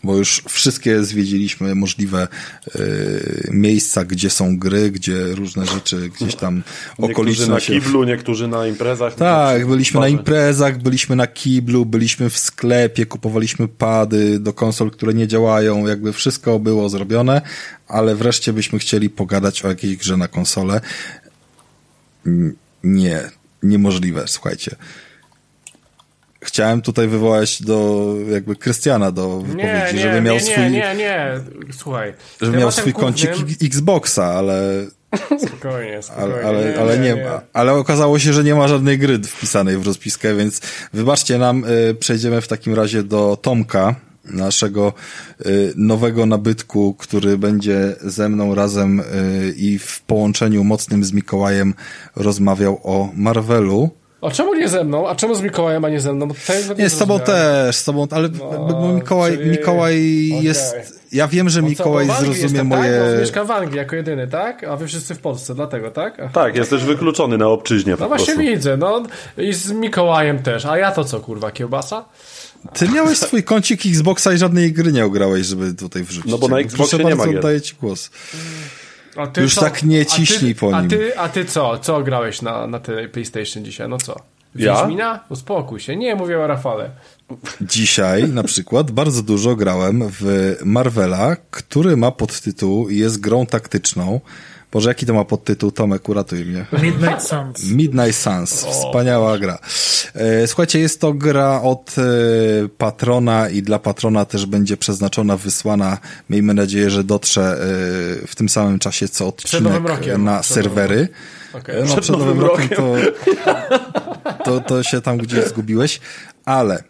Bo już wszystkie zwiedziliśmy możliwe y, miejsca, gdzie są gry, gdzie różne rzeczy gdzieś tam Niektórzy na okoliczne kiblu, niektórzy na imprezach. Tak, byliśmy na imprezach, byliśmy na kiblu, byliśmy w sklepie, kupowaliśmy pady do konsol, które nie działają, jakby wszystko było zrobione, ale wreszcie byśmy chcieli pogadać o jakiejś grze na konsolę. Nie, niemożliwe, słuchajcie. Chciałem tutaj wywołać do jakby Krystiana do wypowiedzi, Nie, nie, żeby miał nie, swój, nie, nie, nie, słuchaj. żeby miał swój kącik głównym- Xboxa, ale Spokojnie, spokojnie. ale, ale, ale, nie, ma. ale okazało się, że nie ma żadnej gry wpisanej w rozpiskę, więc wybaczcie nam, y, przejdziemy w takim razie do Tomka, naszego y, nowego nabytku, który będzie ze mną razem y, i w połączeniu mocnym z Mikołajem rozmawiał o Marvelu. A czemu nie ze mną? A czemu z Mikołajem, a nie ze mną? Nie, z tobą też, z tobą, ale No, Mikołaj, czyli- Mikołaj jest... Ja wiem, że co, Mikołaj Anglii zrozumie jestem, moje... Tak? Bo mieszkam w Anglii jako jedyny, tak? A wy wszyscy w Polsce, dlatego, tak? Aha. Tak, jesteś wykluczony na obczyźnie No po właśnie widzę, no i z Mikołajem też. A ja to co, kurwa, kiełbasa? Ty miałeś swój kącik Xboxa i żadnej gry nie ograłeś, żeby tutaj wrzucić. No bo na Xboxie Proszę nie ma gier. oddaję ci głos. A ty Już co? tak nie A ty- ciśnij po A nim. ty, a ty co? Co grałeś na, na tej PlayStation dzisiaj? No co? Ja? Wiedźmina? Uspokój się. Nie, mówię o Rafale. Dzisiaj na przykład bardzo dużo grałem w Marvela, który ma podtytuł i jest grą taktyczną. Boże, jaki to ma podtytuł? Tomek, uratuj mnie. Midnight Suns. Midnight Suns. Wspaniała gra. E, Słuchajcie, jest to gra od e, patrona i dla patrona też będzie przeznaczona, wysłana. Miejmy nadzieję, że dotrze e, w tym samym czasie co odcinek rokiem. na Przed serwery. E, No, przed, nowym rokiem, to, to, to się tam gdzieś zgubiłeś. Ale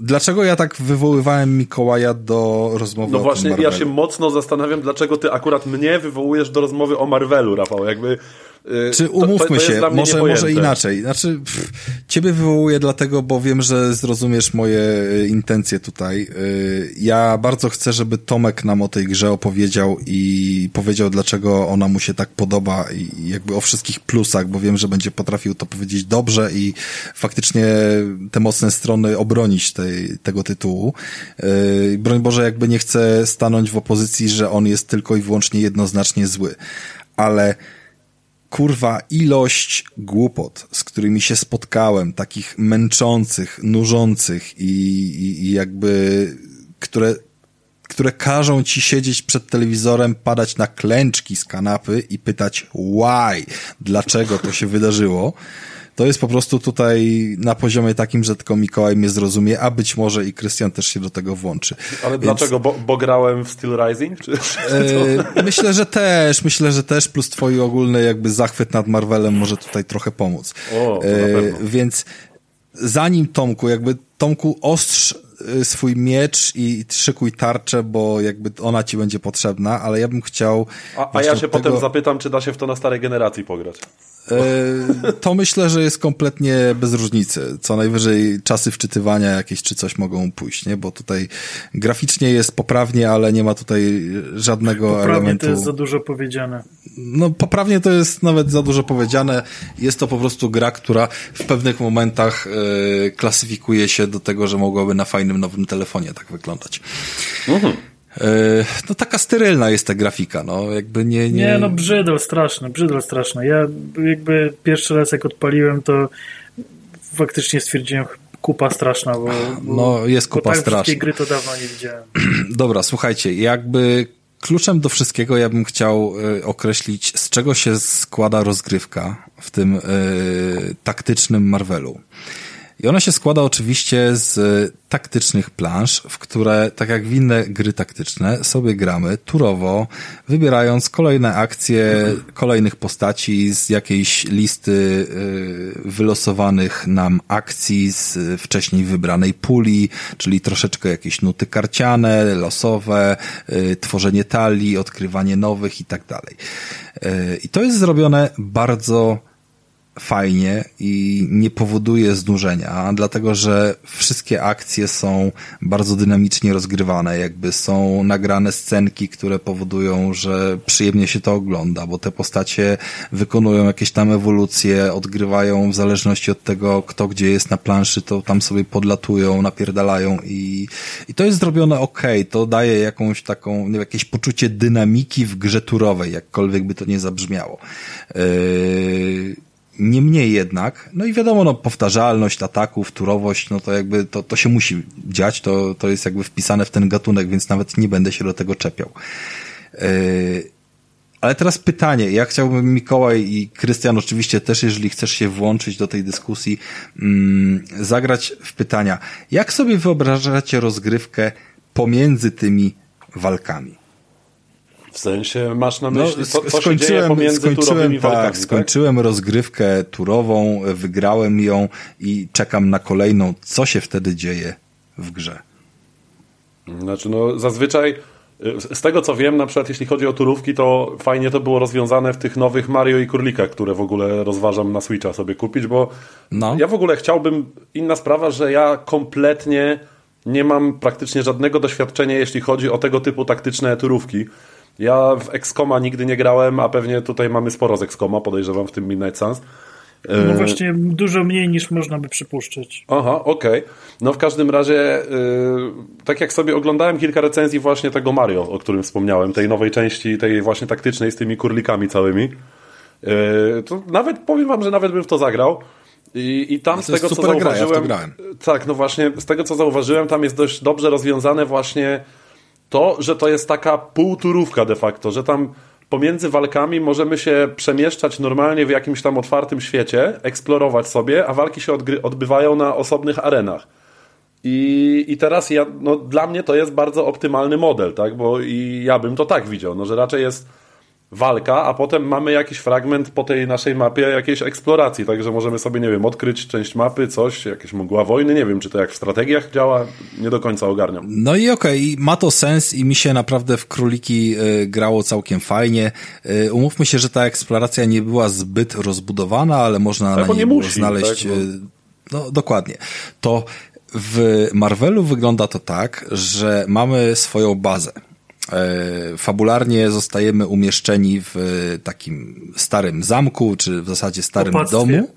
dlaczego ja tak wywoływałem Mikołaja do rozmowy No o właśnie, tym ja się mocno zastanawiam, dlaczego ty akurat mnie wywołujesz do rozmowy o Marvelu, Rafał. Jakby. Y, Czy umówmy to, to się, może, może inaczej. Znaczy, pff, ciebie wywołuję dlatego, bo wiem, że zrozumiesz moje e, intencje tutaj. Y, Ja bardzo chcę, żeby Tomek nam o tej grze opowiedział i powiedział, dlaczego ona mu się tak podoba i jakby o wszystkich plusach, bo wiem, że będzie potrafił to powiedzieć dobrze i faktycznie te mocne strony obronić tej, tego tytułu. Y, Broń Boże, jakby nie chcę stanąć w opozycji, że on jest tylko i wyłącznie jednoznacznie zły. Ale kurwa, ilość głupot, z którymi się spotkałem, takich męczących, nużących i, i, i jakby, które, które każą ci siedzieć przed telewizorem, padać na klęczki z kanapy i pytać why, dlaczego to się wydarzyło. To jest po prostu tutaj na poziomie takim, że tylko Mikołaj mnie zrozumie, a być może i Krystian też się do tego włączy. Ale Więc- dlaczego? Bo, bo grałem w Steel Rising? Czy, E, myślę, że też, myślę, że też, plus twój ogólny jakby zachwyt nad Marvelem może tutaj trochę pomóc. O, pewno. Więc zanim Tomku, jakby Tomku ostrz e, swój miecz i szykuj tarczę, bo jakby ona ci będzie potrzebna, ale ja bym chciał... a, a ja się tego- potem zapytam, czy da się w to na starej generacji pograć. E, To myślę, że jest kompletnie bez różnicy. Co najwyżej czasy wczytywania jakieś czy coś mogą pójść, nie? Bo tutaj graficznie jest poprawnie, ale nie ma tutaj żadnego Poprawnie elementu. to jest za dużo powiedziane. No, poprawnie to jest nawet za dużo powiedziane. Jest to po prostu gra, która w pewnych momentach e, klasyfikuje się do tego, że mogłaby na fajnym nowym telefonie tak wyglądać. E, no taka sterylna jest ta grafika, no jakby nie... Nie, Nie, no brzydol straszny, brzydol straszny. Ja jakby pierwszy raz jak odpaliłem, to faktycznie stwierdziłem kupa straszna, bo, bo No, jest bo kupa tak straszna. gry to dawno nie widziałem. Dobra, słuchajcie, jakby kluczem do wszystkiego ja bym chciał y, określić, z czego się składa rozgrywka w tym y, taktycznym Marvelu. I ona się składa oczywiście z y, taktycznych plansz, w które, tak jak w inne gry taktyczne, sobie gramy turowo, wybierając kolejne akcje kolejnych postaci z jakiejś listy y, wylosowanych nam akcji z wcześniej wybranej puli, czyli troszeczkę jakieś nuty karciane, losowe, y, tworzenie talii, odkrywanie nowych i tak dalej. I to jest zrobione bardzo fajnie i nie powoduje znużenia, dlatego że wszystkie akcje są bardzo dynamicznie rozgrywane, jakby są nagrane scenki, które powodują, że przyjemnie się to ogląda, bo te postacie wykonują jakieś tam ewolucje, odgrywają w zależności od tego, kto gdzie jest na planszy, to tam sobie podlatują, napierdalają i, i to jest zrobione ok, to daje jakąś taką, jakieś poczucie dynamiki w grze turowej, jakkolwiek by to nie zabrzmiało. Yy, Niemniej jednak, no i wiadomo, no, powtarzalność ataków, turowość, no to jakby to, to się musi dziać, to, to jest jakby wpisane w ten gatunek, więc nawet nie będę się do tego czepiał. Yy, ale teraz pytanie, ja chciałbym Mikołaj i Krystian oczywiście też, jeżeli chcesz się włączyć do tej dyskusji, mm, zagrać w pytania. Jak sobie wyobrażacie rozgrywkę pomiędzy tymi walkami? W sensie masz na No, myśli, co, co się dzieje skończyłem, pomiędzy turowymi skończyłem, walkami, tak, skończyłem rozgrywkę turową, wygrałem ją i czekam na kolejną. Co się wtedy dzieje w grze? Znaczy, no, zazwyczaj Y, z tego co wiem, na przykład jeśli chodzi o turówki, to fajnie to było rozwiązane w tych nowych Mario i Kurlikach, które w ogóle rozważam na Switcha sobie kupić, bo no. ja w ogóle chciałbym, inna sprawa, że ja kompletnie nie mam praktycznie żadnego doświadczenia, jeśli chodzi o tego typu taktyczne turówki. Ja w XCOMa nigdy nie grałem, a pewnie tutaj mamy sporo z XCOMa, podejrzewam w tym Midnight Suns. No właśnie dużo mniej niż można by przypuszczać. Aha, okej. Okay. No w każdym razie, yy, tak jak sobie oglądałem kilka recenzji właśnie tego Mario, o którym wspomniałem, tej nowej części, tej właśnie taktycznej z tymi kurlikami całymi, yy, to nawet powiem wam, że nawet bym w to zagrał. I, i tam no z tego co zauważyłem. Gra, ja tak, no właśnie, z tego co zauważyłem, tam jest dość dobrze rozwiązane właśnie to, że to jest taka półturówka de facto, że tam pomiędzy walkami możemy się przemieszczać normalnie w jakimś tam otwartym świecie, eksplorować sobie, a walki się odbywają na osobnych arenach. I, I teraz ja, no, dla mnie to jest bardzo optymalny model, tak? Bo i ja bym to tak widział, no, że raczej jest walka, a potem mamy jakiś fragment po tej naszej mapie jakiejś eksploracji, także możemy sobie, nie wiem, odkryć część mapy, coś, jakieś mgła wojny, nie wiem, czy to jak w strategiach działa, nie do końca ogarniam. No i okej, okay, ma to sens i mi się naprawdę w Króliki y, grało całkiem fajnie. Y, umówmy się, że ta eksploracja nie była zbyt rozbudowana, ale można tak, na niej musi, znaleźć... Tak, no. no dokładnie. To w Marvelu wygląda to tak, że mamy swoją bazę E, fabularnie zostajemy umieszczeni w takim starym zamku, czy w zasadzie starym Opactwie. domu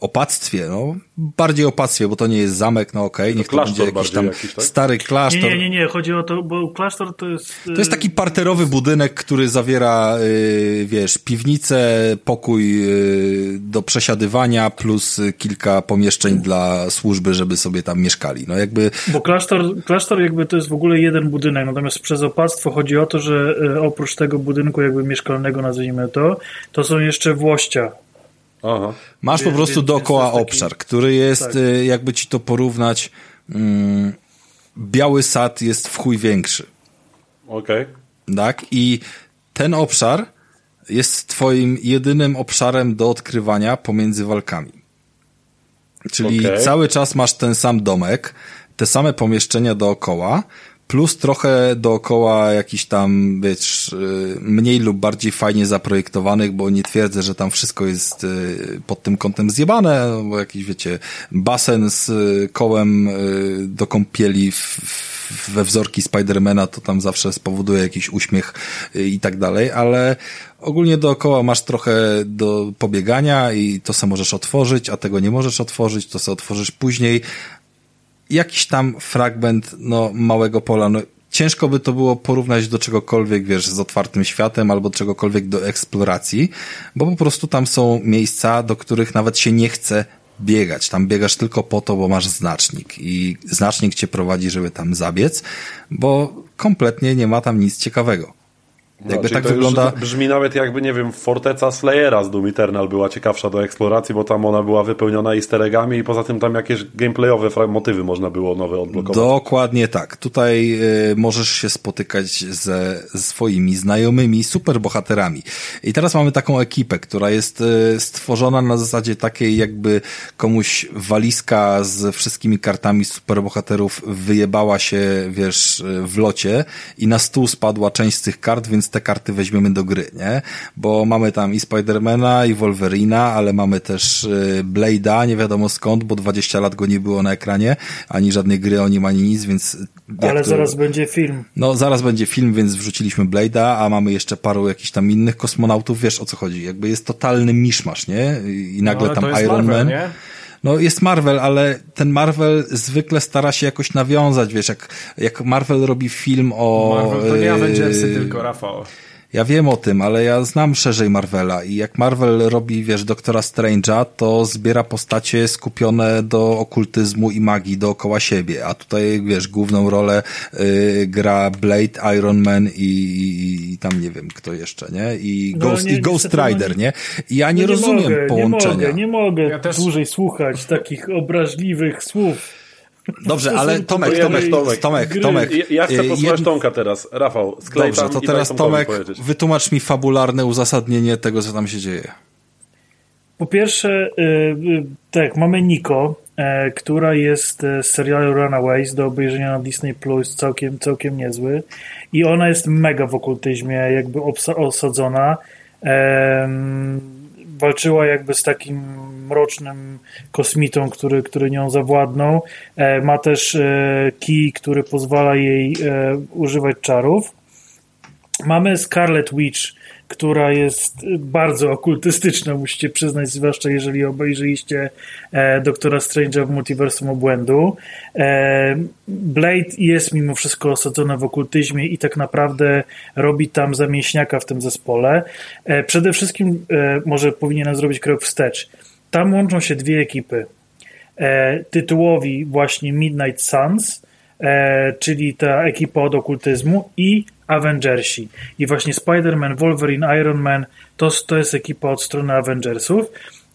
opactwie, no, bardziej opactwie, bo to nie jest zamek, no okej, okay, niech to będzie jakiś tam jakiś, tak? stary klasztor. Nie, nie, nie, chodzi o to, bo klasztor to jest... To jest taki parterowy budynek, który zawiera, yy, wiesz, piwnicę, pokój yy, do przesiadywania, plus kilka pomieszczeń dla służby, żeby sobie tam mieszkali, no jakby... Bo klasztor, klasztor jakby to jest w ogóle jeden budynek, natomiast przez opactwo chodzi o to, że yy, oprócz tego budynku jakby mieszkalnego, nazwijmy to, to są jeszcze włościa, Aha. Masz po prostu dookoła taki... obszar, który jest, tak. Y, jakby ci to porównać, mm, biały sad jest w chuj większy. Okej. Okay. Tak? I ten obszar jest twoim jedynym obszarem do odkrywania pomiędzy walkami. Czyli okay. cały czas masz ten sam domek, te same pomieszczenia dookoła, plus trochę dookoła jakiś tam, wiesz, y, mniej lub bardziej fajnie zaprojektowanych, bo nie twierdzę, że tam wszystko jest y, pod tym kątem zjebane, bo jakiś, wiecie, basen z y, kołem do kąpieli we wzorki Spidermana to tam zawsze spowoduje jakiś uśmiech i tak dalej, ale ogólnie dookoła masz trochę do pobiegania i to se możesz otworzyć, a tego nie możesz otworzyć, to se otworzysz później, jakiś tam fragment no, małego pola. No, ciężko by to było porównać do czegokolwiek, wiesz, z otwartym światem albo czegokolwiek do eksploracji, bo po prostu tam są miejsca, do których nawet się nie chce biegać. Tam biegasz tylko po to, bo masz znacznik i znacznik cię prowadzi, żeby tam zabiec, bo kompletnie nie ma tam nic ciekawego. No, jakby tak wygląda. Brzmi nawet jakby, nie wiem, forteca Slayera z Doom Eternal była ciekawsza do eksploracji, bo tam ona była wypełniona easter eggami i poza tym tam jakieś gameplayowe motywy można było nowe odblokować. Dokładnie tak. Tutaj y, możesz się spotykać ze swoimi znajomymi superbohaterami. I teraz mamy taką ekipę, która jest y, stworzona na zasadzie takiej, jakby komuś walizka z wszystkimi kartami superbohaterów wyjebała się, wiesz, w locie i na stół spadła część z tych kart, więc te karty weźmiemy do gry, nie? Bo mamy tam i Spidermana, i Wolverina, ale mamy też y, Blade'a, nie wiadomo skąd, bo 20 lat go nie było na ekranie, ani żadnej gry o nim, ani nic, więc... Ale to... zaraz będzie film. No, zaraz będzie film, więc wrzuciliśmy Blade'a, a mamy jeszcze paru jakichś tam innych kosmonautów, wiesz o co chodzi. Jakby jest totalny miszmasz, nie? I nagle no, tam Iron Marvel, Man... Nie? No jest Marvel, ale ten Marvel zwykle stara się jakoś nawiązać, wiesz, jak, jak Marvel robi film o... Marvel to nie Avengersy, tylko Rafał. Ja wiem o tym, ale ja znam szerzej Marvela i jak Marvel robi, wiesz, Doktora Strange'a, to zbiera postacie skupione do okultyzmu i magii dookoła siebie, a tutaj, wiesz, główną rolę y, gra Blade, Iron Man i, i, i, tam nie wiem kto jeszcze, nie? I no, Ghost, nie, i Ghost Rider, nie? I ja nie, no nie rozumiem mogę, połączenia. Nie mogę, nie mogę ja też... dłużej słuchać takich obraźliwych słów. Dobrze, ale Tomek, Tomek, Tomek, Tomek, Tomek. Ja chcę posłuchać Tomka teraz. Rafał, sklej Dobrze, to teraz Tomek, wytłumacz mi fabularne uzasadnienie tego, co tam się dzieje. Po pierwsze, y, y, tak, mamy Niko, która jest z serialu Runaways do obejrzenia na Disney Plus, całkiem, całkiem niezły. I ona jest mega w okultyzmie, jakby osadzona. Walczyła jakby z takim mrocznym kosmitą, który, który nią zawładnął. ma też kij, który pozwala jej używać czarów. Mamy Scarlet Witch, która jest bardzo okultystyczna, musicie przyznać, zwłaszcza jeżeli obejrzyliście e, Doktora Strange'a w Multiversum Obłędu. E, Blade jest mimo wszystko osadzona w okultyzmie i tak naprawdę robi tam zamięśniaka w tym zespole. E, przede wszystkim e, może powinienem zrobić krok wstecz. Tam łączą się dwie ekipy. E, tytułowi właśnie Midnight Suns, e, czyli ta ekipa od okultyzmu i Avengersi. I właśnie Spider-Man, Wolverine, Iron Man to, to jest ekipa od strony Avengersów,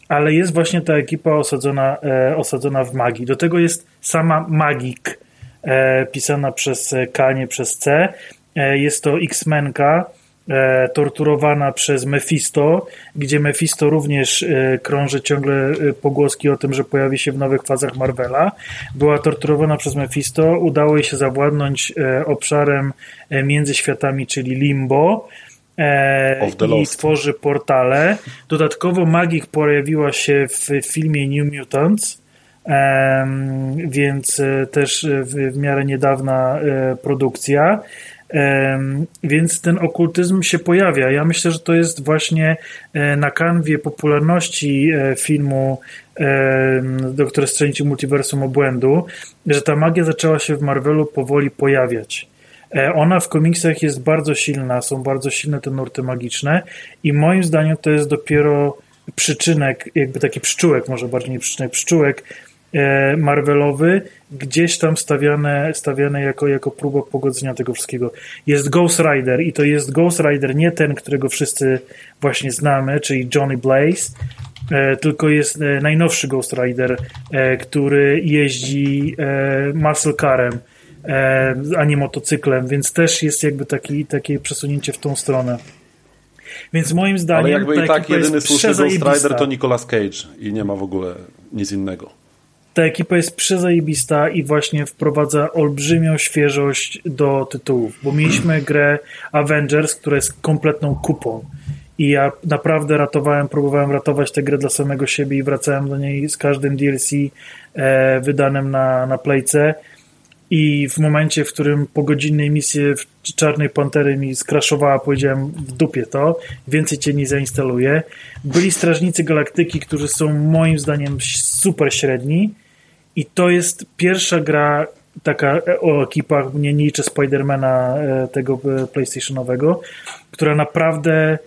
ale jest właśnie ta ekipa osadzona, e, osadzona w magii. Do tego jest sama Magik, e, pisana przez K, nie przez C. E, jest to X-Menka, torturowana przez Mephisto, gdzie Mephisto również e, krąży ciągle e, pogłoski o tym, że pojawi się w nowych fazach Marvela. Była torturowana przez Mephisto, udało jej się zawładnąć obszarem między światami, czyli Limbo. I tworzy portale. Dodatkowo Magik pojawiła się w filmie New Mutants, więc też w miarę niedawna produkcja. Więc ten okultyzm się pojawia. Ja myślę, że to jest właśnie e, na kanwie popularności e, filmu Doktor Strange Multiversum Obłędu, że ta magia zaczęła się w Marvelu powoli pojawiać. E, ona w komiksach jest bardzo silna, są bardzo silne te nurty magiczne i moim zdaniem to jest dopiero przyczynek, jakby taki pszczółek, może bardziej nie przyczynek, pszczółek Marvelowy gdzieś tam stawiane, stawiane jako, jako próba pogodzenia tego wszystkiego. Jest Ghost Rider i to jest Ghost Rider nie ten, którego wszyscy właśnie znamy, czyli Johnny Blaze, e, tylko jest e, najnowszy Ghost Rider, który jeździ muscle carem, a nie motocyklem, więc też jest jakby taki, takie przesunięcie w tą stronę. Więc moim zdaniem. Ale jakby i tak jedyny słuszny Ghost Rider to Nicolas Cage i nie ma w ogóle nic innego ta ekipa jest przezajebista i właśnie wprowadza olbrzymią świeżość do tytułów, bo mieliśmy grę Avengers, która jest kompletną kupą. I ja naprawdę ratowałem, próbowałem ratować tę grę dla samego siebie i wracałem do niej z każdym DLC e, wydanym na, na Playce. I w momencie, w którym po godzinnej misji Czarnej Pantery mi skraszowała, powiedziałem w dupie to, więcej cię nie zainstaluję. Byli Strażnicy Galaktyki, którzy są moim zdaniem super średni, i to jest pierwsza gra taka o ekipach, nie liczę Spidermana e, tego e, PlayStationowego, która naprawdę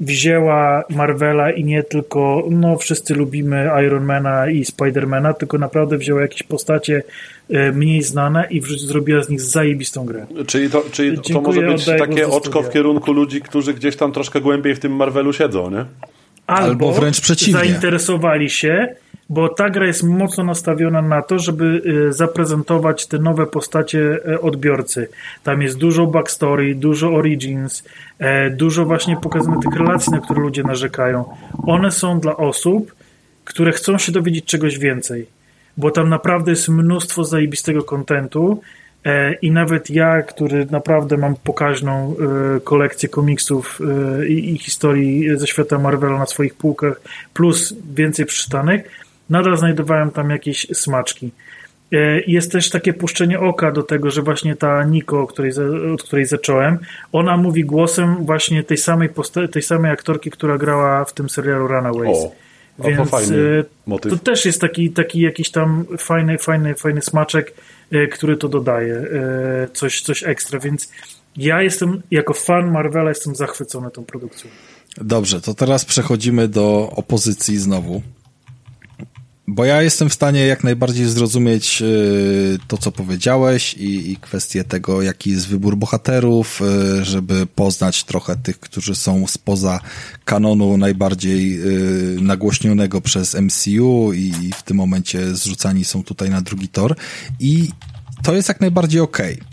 wzięła Marvela i nie tylko, no wszyscy lubimy Ironmana i Spidermana, tylko naprawdę wzięła jakieś postacie e, mniej znane i zrobiła z nich zajebistą grę. Czyli to, czyli to może być takie oczko w kierunku ludzi, którzy gdzieś tam troszkę głębiej w tym Marvelu siedzą, nie? Albo, Albo wręcz przeciwnie. zainteresowali się bo ta gra jest mocno nastawiona na to, żeby y, zaprezentować te nowe postacie y, odbiorcy. Tam jest dużo backstory, dużo origins, e, dużo właśnie pokazane tych relacji, na które ludzie narzekają. One są dla osób, które chcą się dowiedzieć czegoś więcej, bo tam naprawdę jest mnóstwo zajebistego kontentu e, i nawet ja, który naprawdę mam pokaźną e, kolekcję komiksów i historii ze świata Marvela na swoich półkach, plus więcej przeczytanych, nadal znajdowałem tam jakieś smaczki. E, jest też takie puszczenie oka do tego, że właśnie ta Niko, której, od której zacząłem, ona mówi głosem właśnie tej samej, tej samej aktorki, która grała w tym serialu Runaways. O. Więc fajny e, to też jest taki, taki jakiś tam fajny, fajny, fajny smaczek, e, który to dodaje. Coś, coś ekstra, więc ja jestem, jako fan Marvela, jestem zachwycony tą produkcją. Dobrze, to teraz przechodzimy do opozycji znowu. Bo ja jestem w stanie jak najbardziej zrozumieć y, to, co powiedziałeś i, i kwestię tego, jaki jest wybór bohaterów, y, żeby poznać trochę tych, którzy są spoza kanonu najbardziej y, nagłośnionego przez MCU i w tym momencie zrzucani są tutaj na drugi tor. I to jest jak najbardziej okej. Okay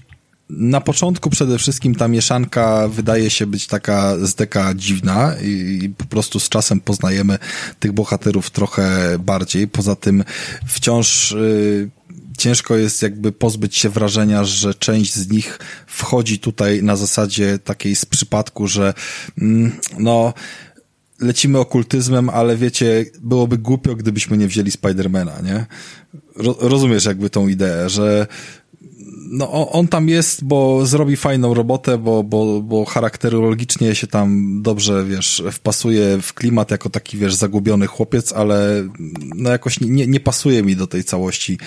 na początku przede wszystkim ta mieszanka wydaje się być taka z deka dziwna i, i po prostu z czasem poznajemy tych bohaterów trochę bardziej. Poza tym wciąż y, ciężko jest jakby pozbyć się wrażenia, że część z nich wchodzi tutaj na zasadzie takiej z przypadku, że mm, no lecimy okultyzmem, ale wiecie, byłoby głupio, gdybyśmy nie wzięli Spidermana, nie? Ro rozumiesz jakby tą ideę, że no on tam jest, bo zrobi fajną robotę, bo, bo, bo charakterologicznie się tam dobrze, wiesz, wpasuje w klimat jako taki, wiesz, zagubiony chłopiec, ale no jakoś nie, nie pasuje mi do tej całości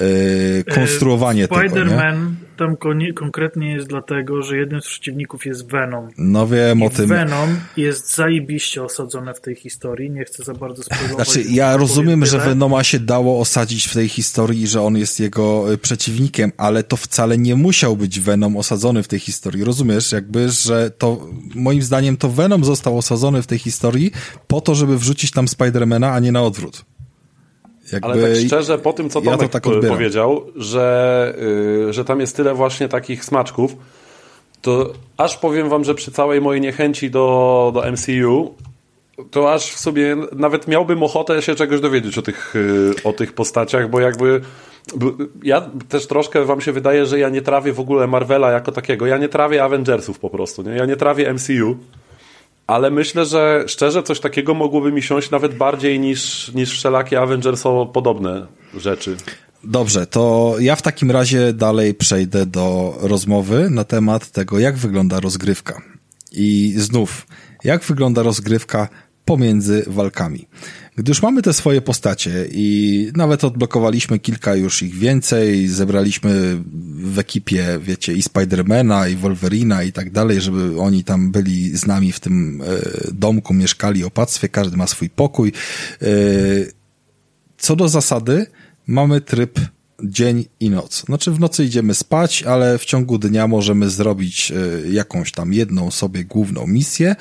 yy, konstruowanie Spider tego, Spider-Man tam konkretnie jest dlatego, że jednym z przeciwników jest Venom. No wiem I o tym. Venom jest zajebiście osadzone w tej historii, nie chcę za bardzo spoilować. Znaczy, ja rozumiem, że Venoma się dało osadzić w tej historii, że on jest jego y, przeciwnikiem, ale to wcale nie musiał być Venom osadzony w tej historii. Rozumiesz, jakby, że to moim zdaniem to Venom został osadzony w tej historii po to, żeby wrzucić tam Spidermana, a nie na odwrót. Jakby Ale tak szczerze, po tym, co Tomek ja to tak powiedział, że, yy, że tam jest tyle właśnie takich smaczków, to aż powiem wam, że przy całej mojej niechęci do, do MCU, to aż w sobie nawet miałbym ochotę się czegoś dowiedzieć o tych, yy, o tych postaciach, bo jakby ja też troszkę wam się wydaje, że ja nie trawię w ogóle Marvela jako takiego. Ja nie trawię Avengersów po prostu, nie? Ja nie trawię MCU ale myślę, że szczerze coś takiego mogłoby mi siąść nawet bardziej niż, niż wszelakie Avengerso podobne rzeczy. Dobrze, to ja w takim razie dalej przejdę do rozmowy na temat tego, jak wygląda rozgrywka. I znów, jak wygląda rozgrywka pomiędzy walkami. Gdy już mamy te swoje postacie i nawet odblokowaliśmy kilka już ich więcej, zebraliśmy w ekipie, wiecie, i Spidermana, i Wolverina i tak dalej, żeby oni tam byli z nami w tym e, domku, mieszkali, opactwie, każdy ma swój pokój. E, co do zasady, mamy tryb dzień i noc. Znaczy w nocy idziemy spać, ale w ciągu dnia możemy zrobić e, jakąś tam jedną sobie główną misję,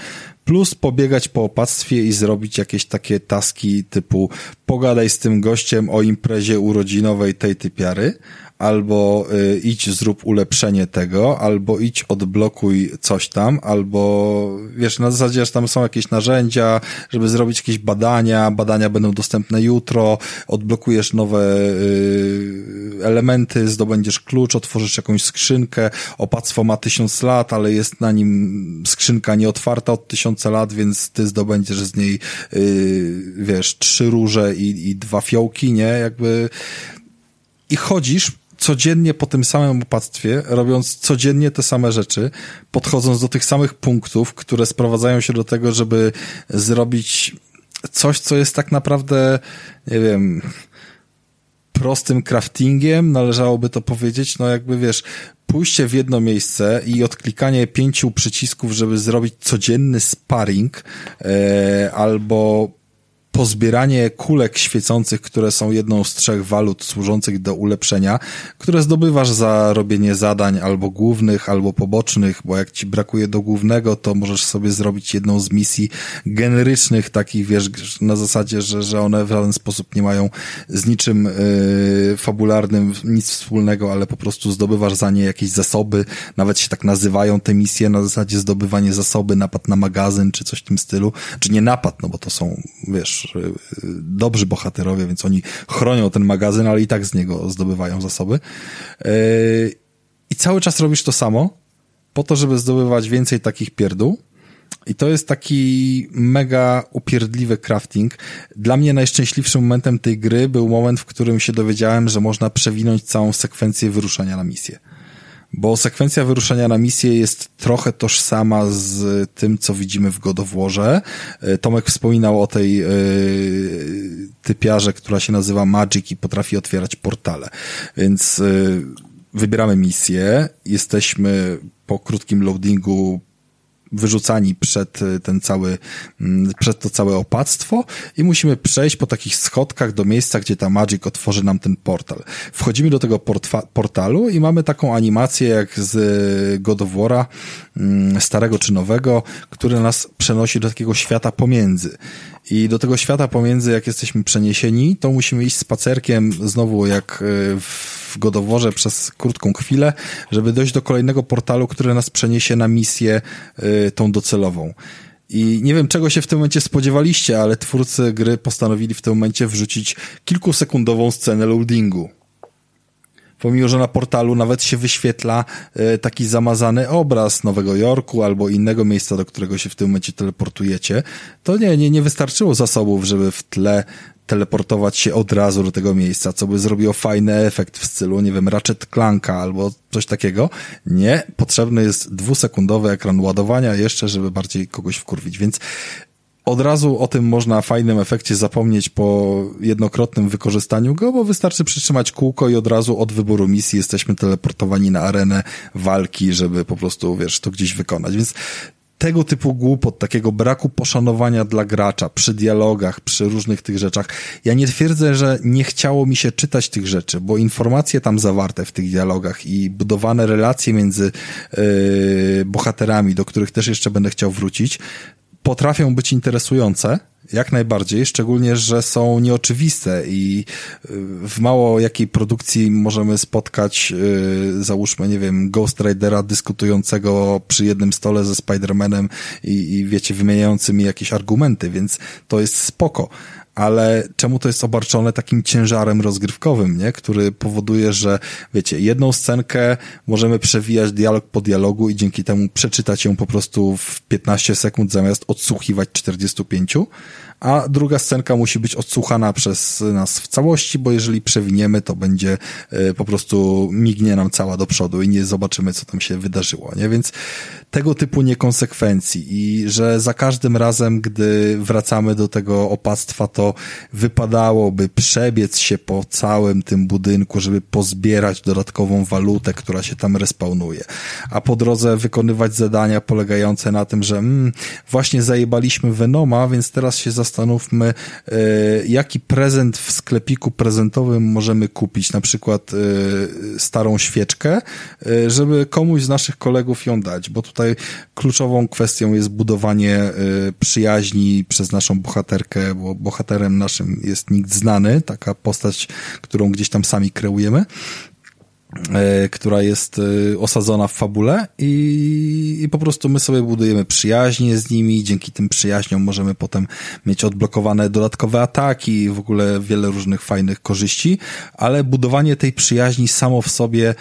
plus pobiegać po opactwie i zrobić jakieś takie taski typu pogadaj z tym gościem o imprezie urodzinowej tej typiary, albo y, idź zrób ulepszenie tego, albo idź odblokuj coś tam, albo wiesz, na zasadzie, że tam są jakieś narzędzia, żeby zrobić jakieś badania, badania będą dostępne jutro, odblokujesz nowe y, elementy, zdobędziesz klucz, otworzysz jakąś skrzynkę, opactwo ma tysiąc lat, ale jest na nim skrzynka nieotwarta od tysiąca lat, więc ty zdobędziesz z niej, y, wiesz, trzy róże i, i dwa fiołki, nie? Jakby i chodzisz codziennie po tym samym opactwie, robiąc codziennie te same rzeczy, podchodząc do tych samych punktów, które sprowadzają się do tego, żeby zrobić coś, co jest tak naprawdę, nie wiem, prostym craftingiem, należałoby to powiedzieć, no jakby wiesz, pójście w jedno miejsce i odklikanie pięciu przycisków, żeby zrobić codzienny sparring, e, albo pozbieranie kulek świecących, które są jedną z trzech walut służących do ulepszenia, które zdobywasz za robienie zadań albo głównych, albo pobocznych, bo jak ci brakuje do głównego, to możesz sobie zrobić jedną z misji generycznych, takich wiesz, na zasadzie, że, że one w żaden sposób nie mają z niczym yy, fabularnym nic wspólnego, ale po prostu zdobywasz za nie jakieś zasoby, nawet się tak nazywają te misje, na zasadzie zdobywanie zasoby, napad na magazyn, czy coś w tym stylu, czy nie napad, no bo to są, wiesz, Dobrzy bohaterowie, więc oni chronią ten magazyn, ale i tak z niego zdobywają zasoby. Y, I cały czas robisz to samo, po to, żeby zdobywać więcej takich pierdół. I to jest taki mega upierdliwy crafting. Dla mnie najszczęśliwszym momentem tej gry był moment, w którym się dowiedziałem, że można przewinąć całą sekwencję wyruszania na misję bo sekwencja wyruszenia na misję jest trochę tożsama z tym, co widzimy w Godowłorze. E, Tomek wspominał o tej yy, typiarze, która się nazywa Magic i potrafi otwierać portale. Więc yy, wybieramy misję, jesteśmy po krótkim loadingu wyrzucani przed y, ten cały, mm, przed to całe opactwo i musimy przejść po takich schodkach do miejsca, gdzie ta Magic otworzy nam ten portal. Wchodzimy do tego portalu i mamy taką animację jak z God of War'a, mm, starego czy nowego, który nas przenosi do takiego świata pomiędzy. I do tego świata pomiędzy, jak jesteśmy przeniesieni, to musimy iść spacerkiem znowu jak y, w Godoworze przez krótką chwilę, żeby dojść do kolejnego portalu, który nas przeniesie na misję y, tą docelową. I nie wiem, czego się w tym momencie spodziewaliście, ale twórcy gry postanowili w tym momencie wrzucić kilkusekundową scenę loadingu pomimo, że na portalu nawet się wyświetla e, taki zamazany obraz Nowego Jorku albo innego miejsca, do którego się w tym momencie teleportujecie, to nie, nie, nie wystarczyło zasobów, żeby w tle teleportować się od razu do tego miejsca, co by zrobiło fajny efekt w stylu, nie wiem, Ratchet Clanka albo coś takiego. Nie, potrzebny jest dwusekundowy ekran ładowania jeszcze, żeby bardziej kogoś wkurwić, więc od razu o tym można fajnym efekcie zapomnieć po jednokrotnym wykorzystaniu go, bo wystarczy przytrzymać kółko i od razu od wyboru misji jesteśmy teleportowani na arenę walki, żeby po prostu, wiesz, to gdzieś wykonać. Więc tego typu głupot, takiego braku poszanowania dla gracza przy dialogach, przy różnych tych rzeczach. Ja nie twierdzę, że nie chciało mi się czytać tych rzeczy, bo informacje tam zawarte w tych dialogach i budowane relacje między yy, bohaterami, do których też jeszcze będę chciał wrócić, potrafią być interesujące, jak najbardziej, szczególnie, że są nieoczywiste i y, w mało jakiej produkcji możemy spotkać, yy, załóżmy, nie wiem, Ghost Ridera dyskutującego przy jednym stole ze Spider-Manem i, i wiecie, wymieniającymi jakieś argumenty, więc to jest spoko ale czemu to jest obarczone takim ciężarem rozgrywkowym, nie? Który powoduje, że wiecie, jedną scenkę możemy przewijać dialog po dialogu i dzięki temu przeczytać ją po prostu w 15 sekund zamiast odsłuchiwać 45, a druga scenka musi być odsłuchana przez nas w całości, bo jeżeli przewiniemy, to będzie e, po prostu mignie nam cała do przodu i nie zobaczymy, co tam się wydarzyło, nie? Więc tego typu niekonsekwencji i że za każdym razem, gdy wracamy do tego opactwa, to wypadałoby przebiec się po całym tym budynku, żeby pozbierać dodatkową walutę, która się tam respawnuje, a po drodze wykonywać zadania polegające na tym, że mm, właśnie zajebaliśmy Venoma, więc teraz się zastanówmy, e, jaki prezent w sklepiku prezentowym możemy kupić, na przykład e, starą świeczkę, e, żeby komuś z naszych kolegów ją dać, bo tutaj kluczową kwestią jest budowanie przyjaźni przez naszą bohaterkę, bo bohaterem naszym jest nikt znany, taka postać, którą gdzieś tam sami kreujemy która jest y, osadzona w fabule i, i po prostu my sobie budujemy przyjaźnie z nimi, dzięki tym przyjaźniom możemy potem mieć odblokowane dodatkowe ataki, w ogóle wiele różnych fajnych korzyści, ale budowanie tej przyjaźni samo w sobie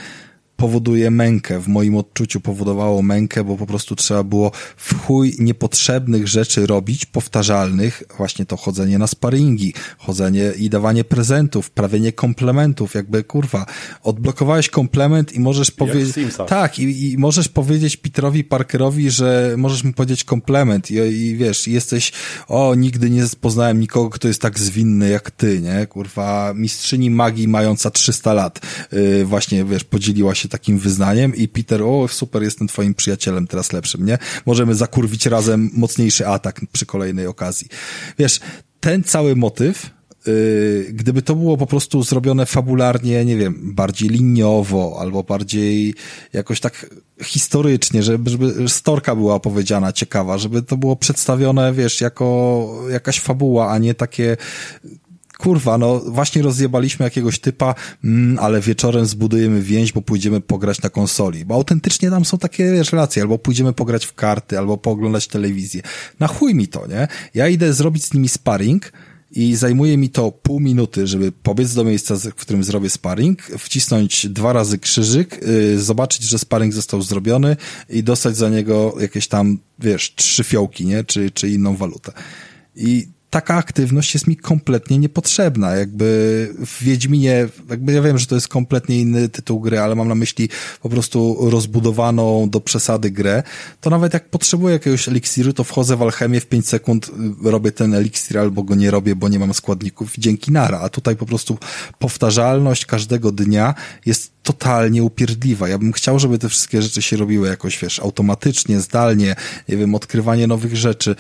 powoduje mękę. W moim odczuciu powodowało mękę, bo po prostu trzeba było w chuj niepotrzebnych rzeczy robić, powtarzalnych, właśnie to chodzenie na sparingi, chodzenie i dawanie prezentów, prawienie komplementów, jakby kurwa, odblokowałeś komplement i możesz powiedzieć, tak, i, i, możesz powiedzieć Peterowi Parkerowi, że możesz mu powiedzieć komplement. I, i wiesz, jesteś, o, nigdy nie poznałem nikogo, kto jest tak zwinny jak ty, nie, kurwa, mistrzyni magii mająca 300 lat, yy, właśnie, wiesz, podzieliła się takim wyznaniem i Peter, o super, jestem twoim przyjacielem, teraz lepszym, nie? Możemy zakurwić razem mocniejszy atak przy kolejnej okazji. Wiesz, ten cały motyw, yy, gdyby to było po prostu zrobione fabularnie, nie wiem, bardziej liniowo, albo bardziej jakoś tak historycznie, żeby, żeby storka była opowiedziana ciekawa, żeby to było przedstawione, wiesz, jako jakaś fabuła, a nie takie kurwa, no właśnie rozjebaliśmy jakiegoś typa, mm, ale wieczorem zbudujemy więź, bo pójdziemy pograć na konsoli. Bo autentycznie tam są takie wiesz, relacje, albo pójdziemy pograć w karty, albo pooglądać telewizję. Na chuj mi to, nie? Ja idę zrobić z nimi sparring, i zajmuje mi to pół minuty, żeby pobiec do miejsca, w którym zrobię sparring, wcisnąć dwa razy krzyżyk, yy, zobaczyć, że sparring został zrobiony i dostać za niego jakieś tam, wiesz, trzy fiołki, nie? Czy, czy inną walutę. I taka aktywność jest mi kompletnie niepotrzebna. Jakby w Wiedźminie, jakby ja wiem, że to jest kompletnie inny tytuł gry, ale mam na myśli po prostu rozbudowaną do przesady grę, to nawet jak potrzebuję jakiegoś eliksiru, to wchodzę w alchemię w 5 sekund, robię ten eliksir albo go nie robię, bo nie mam składników dzięki nara. A tutaj po prostu powtarzalność każdego dnia jest totalnie upierdliwa. Ja bym chciał, żeby te wszystkie rzeczy się robiły jakoś, wiesz, automatycznie, zdalnie, nie wiem, odkrywanie nowych rzeczy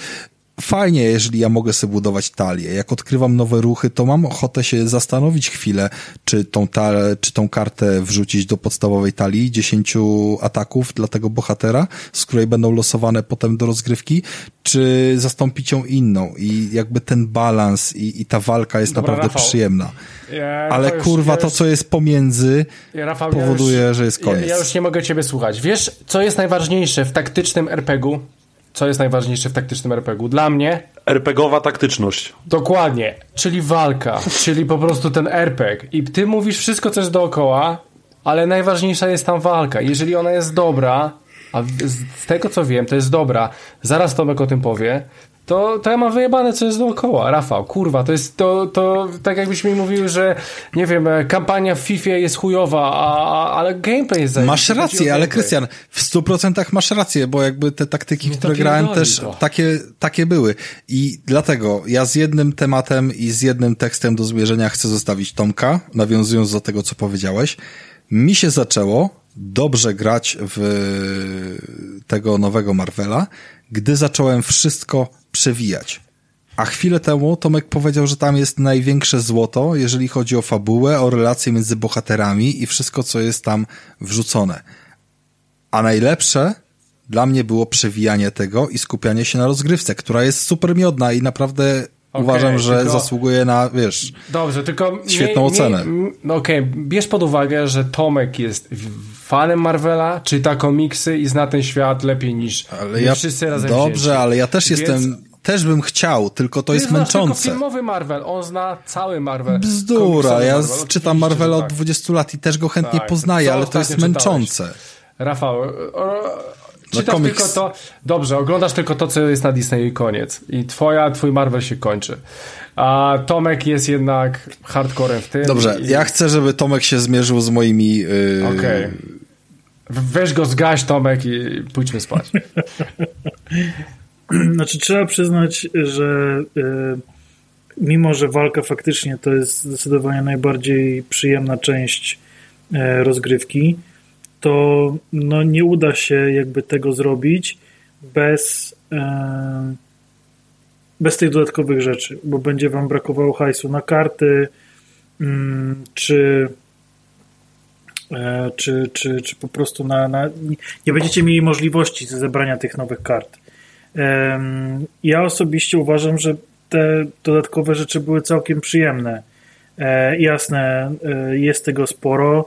fajnie, jeżeli ja mogę sobie budować talię. Jak odkrywam nowe ruchy, to mam ochotę się zastanowić chwilę, czy tą, ta, czy tą kartę wrzucić do podstawowej talii 10 ataków dla tego bohatera, z której będą losowane potem do rozgrywki, czy zastąpić ją inną. I jakby ten balans i, i ta walka jest Dobra, naprawdę Rafał. przyjemna. Ja, Ale już- kurwa, ja to co jest pomiędzy, Ja, Rafał, powoduje, już, że jest koniec. Ja, ja już nie mogę ciebie słuchać. Wiesz, co jest najważniejsze w taktycznym RPG-u? Co jest najważniejsze w taktycznym RPG-u? Dla mnie RPGowa taktyczność. Dokładnie, czyli walka, czyli po prostu ten RPG. I ty mówisz wszystko, co jest dookoła, ale najważniejsza jest tam walka. Jeżeli ona jest dobra, a z tego co wiem, to jest dobra, zaraz Tomek o tym powie, to, to ja mam wyjebane, co jest dookoła. Rafał, kurwa, to jest to, to tak jakbyś mi mówił, że nie wiem, e, kampania w FIFA jest chujowa, a, a, ale gameplay jest Masz zajebisty. Rację, ale. Krystian, w 100% masz rację, bo jakby te taktyki, to które grałem też to. takie, takie były. I dlatego ja z jednym tematem i z jednym tekstem do zmierzenia chcę zostawić Tomka, nawiązując do tego, co powiedziałeś. Mi się zaczęło dobrze grać w tego nowego Marvela, gdy zacząłem wszystko przewijać. A chwilę temu Tomek powiedział, że tam jest największe złoto, jeżeli chodzi o fabułę, o relacje między bohaterami i wszystko, co jest tam wrzucone. A najlepsze dla mnie było przewijanie tego i skupianie się na rozgrywce, która jest super miodna i naprawdę Okej, uważam, że tylko- zasługuje na, wiesz, Dobrze, tylko. Świetną ocenę. no Okej, bierz pod uwagę, że Tomek jest fanem Marvela, czyta komiksy i zna ten świat lepiej niż ale ja, wszyscy razem dobrze, wzięci. ale ja też Więc jestem, też bym chciał, tylko to ty jest znasz tylko męczące. filmowy Marvel, on zna cały Marvel. Bzdura, ja Marvel. czytam Marvela od tak. 20 lat i też go chętnie Tak. poznaję, ale to jest ostatnio czytałeś? męczące. Rafał, czytasz No, komiks- tylko to. Dobrze, oglądasz tylko to, co jest na Disney i koniec. I twoja, twój Marvel się kończy. A Tomek jest jednak hardcorem w tym. Dobrze, i, ja chcę, żeby Tomek się zmierzył z moimi... Yy, Okej. Weź go zgaś, Tomek, i pójdźmy spać. Znaczy trzeba przyznać, że y, mimo, że walka faktycznie to jest zdecydowanie najbardziej przyjemna część e, rozgrywki, to no, nie uda się jakby tego zrobić bez e, bez tych dodatkowych rzeczy, bo będzie wam brakowało hajsu na karty, mm, czy e, czy, czy, czy po prostu na, na nie będziecie mieli możliwości zebrania tych nowych kart. Em, Ja osobiście uważam, że te dodatkowe rzeczy były całkiem przyjemne. E, jasne, e, jest tego sporo, e,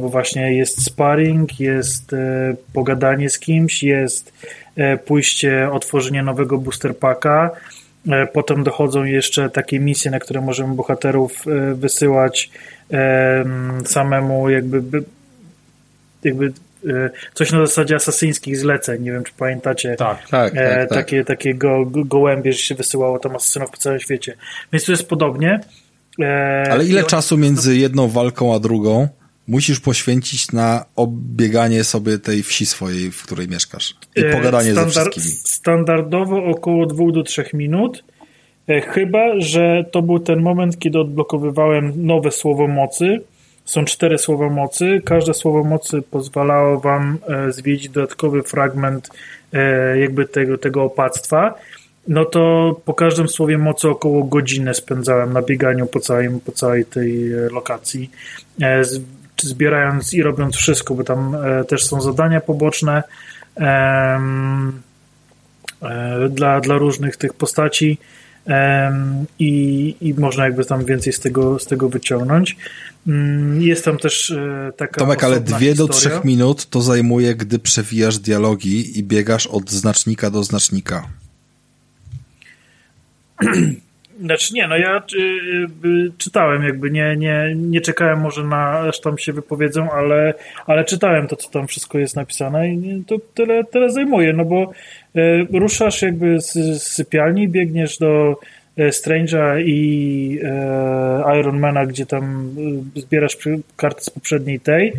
bo właśnie jest sparring, jest e, pogadanie z kimś, jest e, pójście, otworzenie nowego booster packa. E, Potem dochodzą jeszcze takie misje, na które możemy bohaterów e, wysyłać em, samemu, jakby, by- jakby e, coś na zasadzie asasyńskich zleceń. Nie wiem, czy pamiętacie. Tak. Tak, tak, E, tak. Takie, takie go, go, gołębie, że się wysyłało tam asasynów po całym świecie. Więc tu jest podobnie. E, Ale ile i czasu między jedną walką a drugą musisz poświęcić na obieganie sobie tej wsi swojej, w której mieszkasz? I e, pogadanie ze standard- wszystkimi. Standardowo około 2 do 3 minut. E, Chyba, że to był ten moment, kiedy odblokowywałem nowe słowo mocy. Są cztery słowa mocy. Każde słowo mocy pozwalało wam e, zwiedzić dodatkowy fragment jakby tego, tego opactwa. No to po każdym słowie mocy około godzinę spędzałem na bieganiu po, całym, po całej tej lokacji, z, zbierając i robiąc wszystko, bo tam e, też są zadania poboczne e, dla, dla różnych tych postaci i, i można jakby tam więcej z tego, z tego wyciągnąć. Mm, Jest tam też e, taka Tomek, ale dwie do historia. trzech minut to zajmuje, gdy przewijasz dialogi i biegasz od znacznika do znacznika. Znaczy nie, no ja y, y, czytałem jakby, nie, nie, nie czekałem może na aż tam się wypowiedzą, ale, ale czytałem to, co tam wszystko jest napisane i to tyle, tyle zajmuje, no bo y, ruszasz jakby z, z sypialni, biegniesz do y, Strange'a i y, Ironmana, gdzie tam y, zbierasz karty z poprzedniej tej,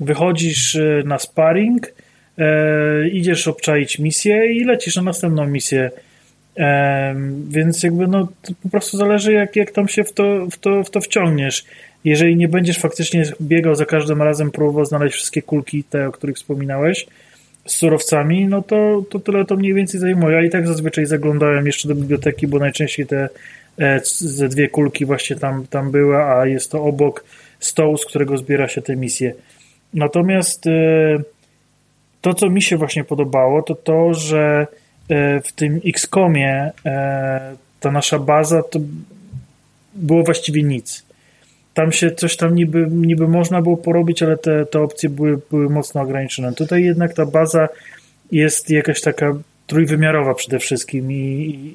wychodzisz y, na sparring, y, idziesz obczaić misję i lecisz na następną misję. Więc jakby no po prostu zależy jak, jak tam się w to, w, to, w to wciągniesz. Jeżeli nie będziesz faktycznie biegał za każdym razem, próbował znaleźć wszystkie kulki, te, o których wspominałeś, z surowcami, no to, to tyle to mniej więcej zajmuje. Ja i tak zazwyczaj zaglądałem jeszcze do biblioteki, bo najczęściej te e, ze dwie kulki właśnie tam, tam były, a jest to obok stołu, z którego zbiera się te misje. Natomiast e, to, co mi się właśnie podobało, to to, że w tym XCOMie ta nasza baza to było właściwie nic. Tam się coś tam niby, niby można było porobić, ale te, te opcje były, były mocno ograniczone. Tutaj jednak ta baza jest jakaś taka trójwymiarowa przede wszystkim i,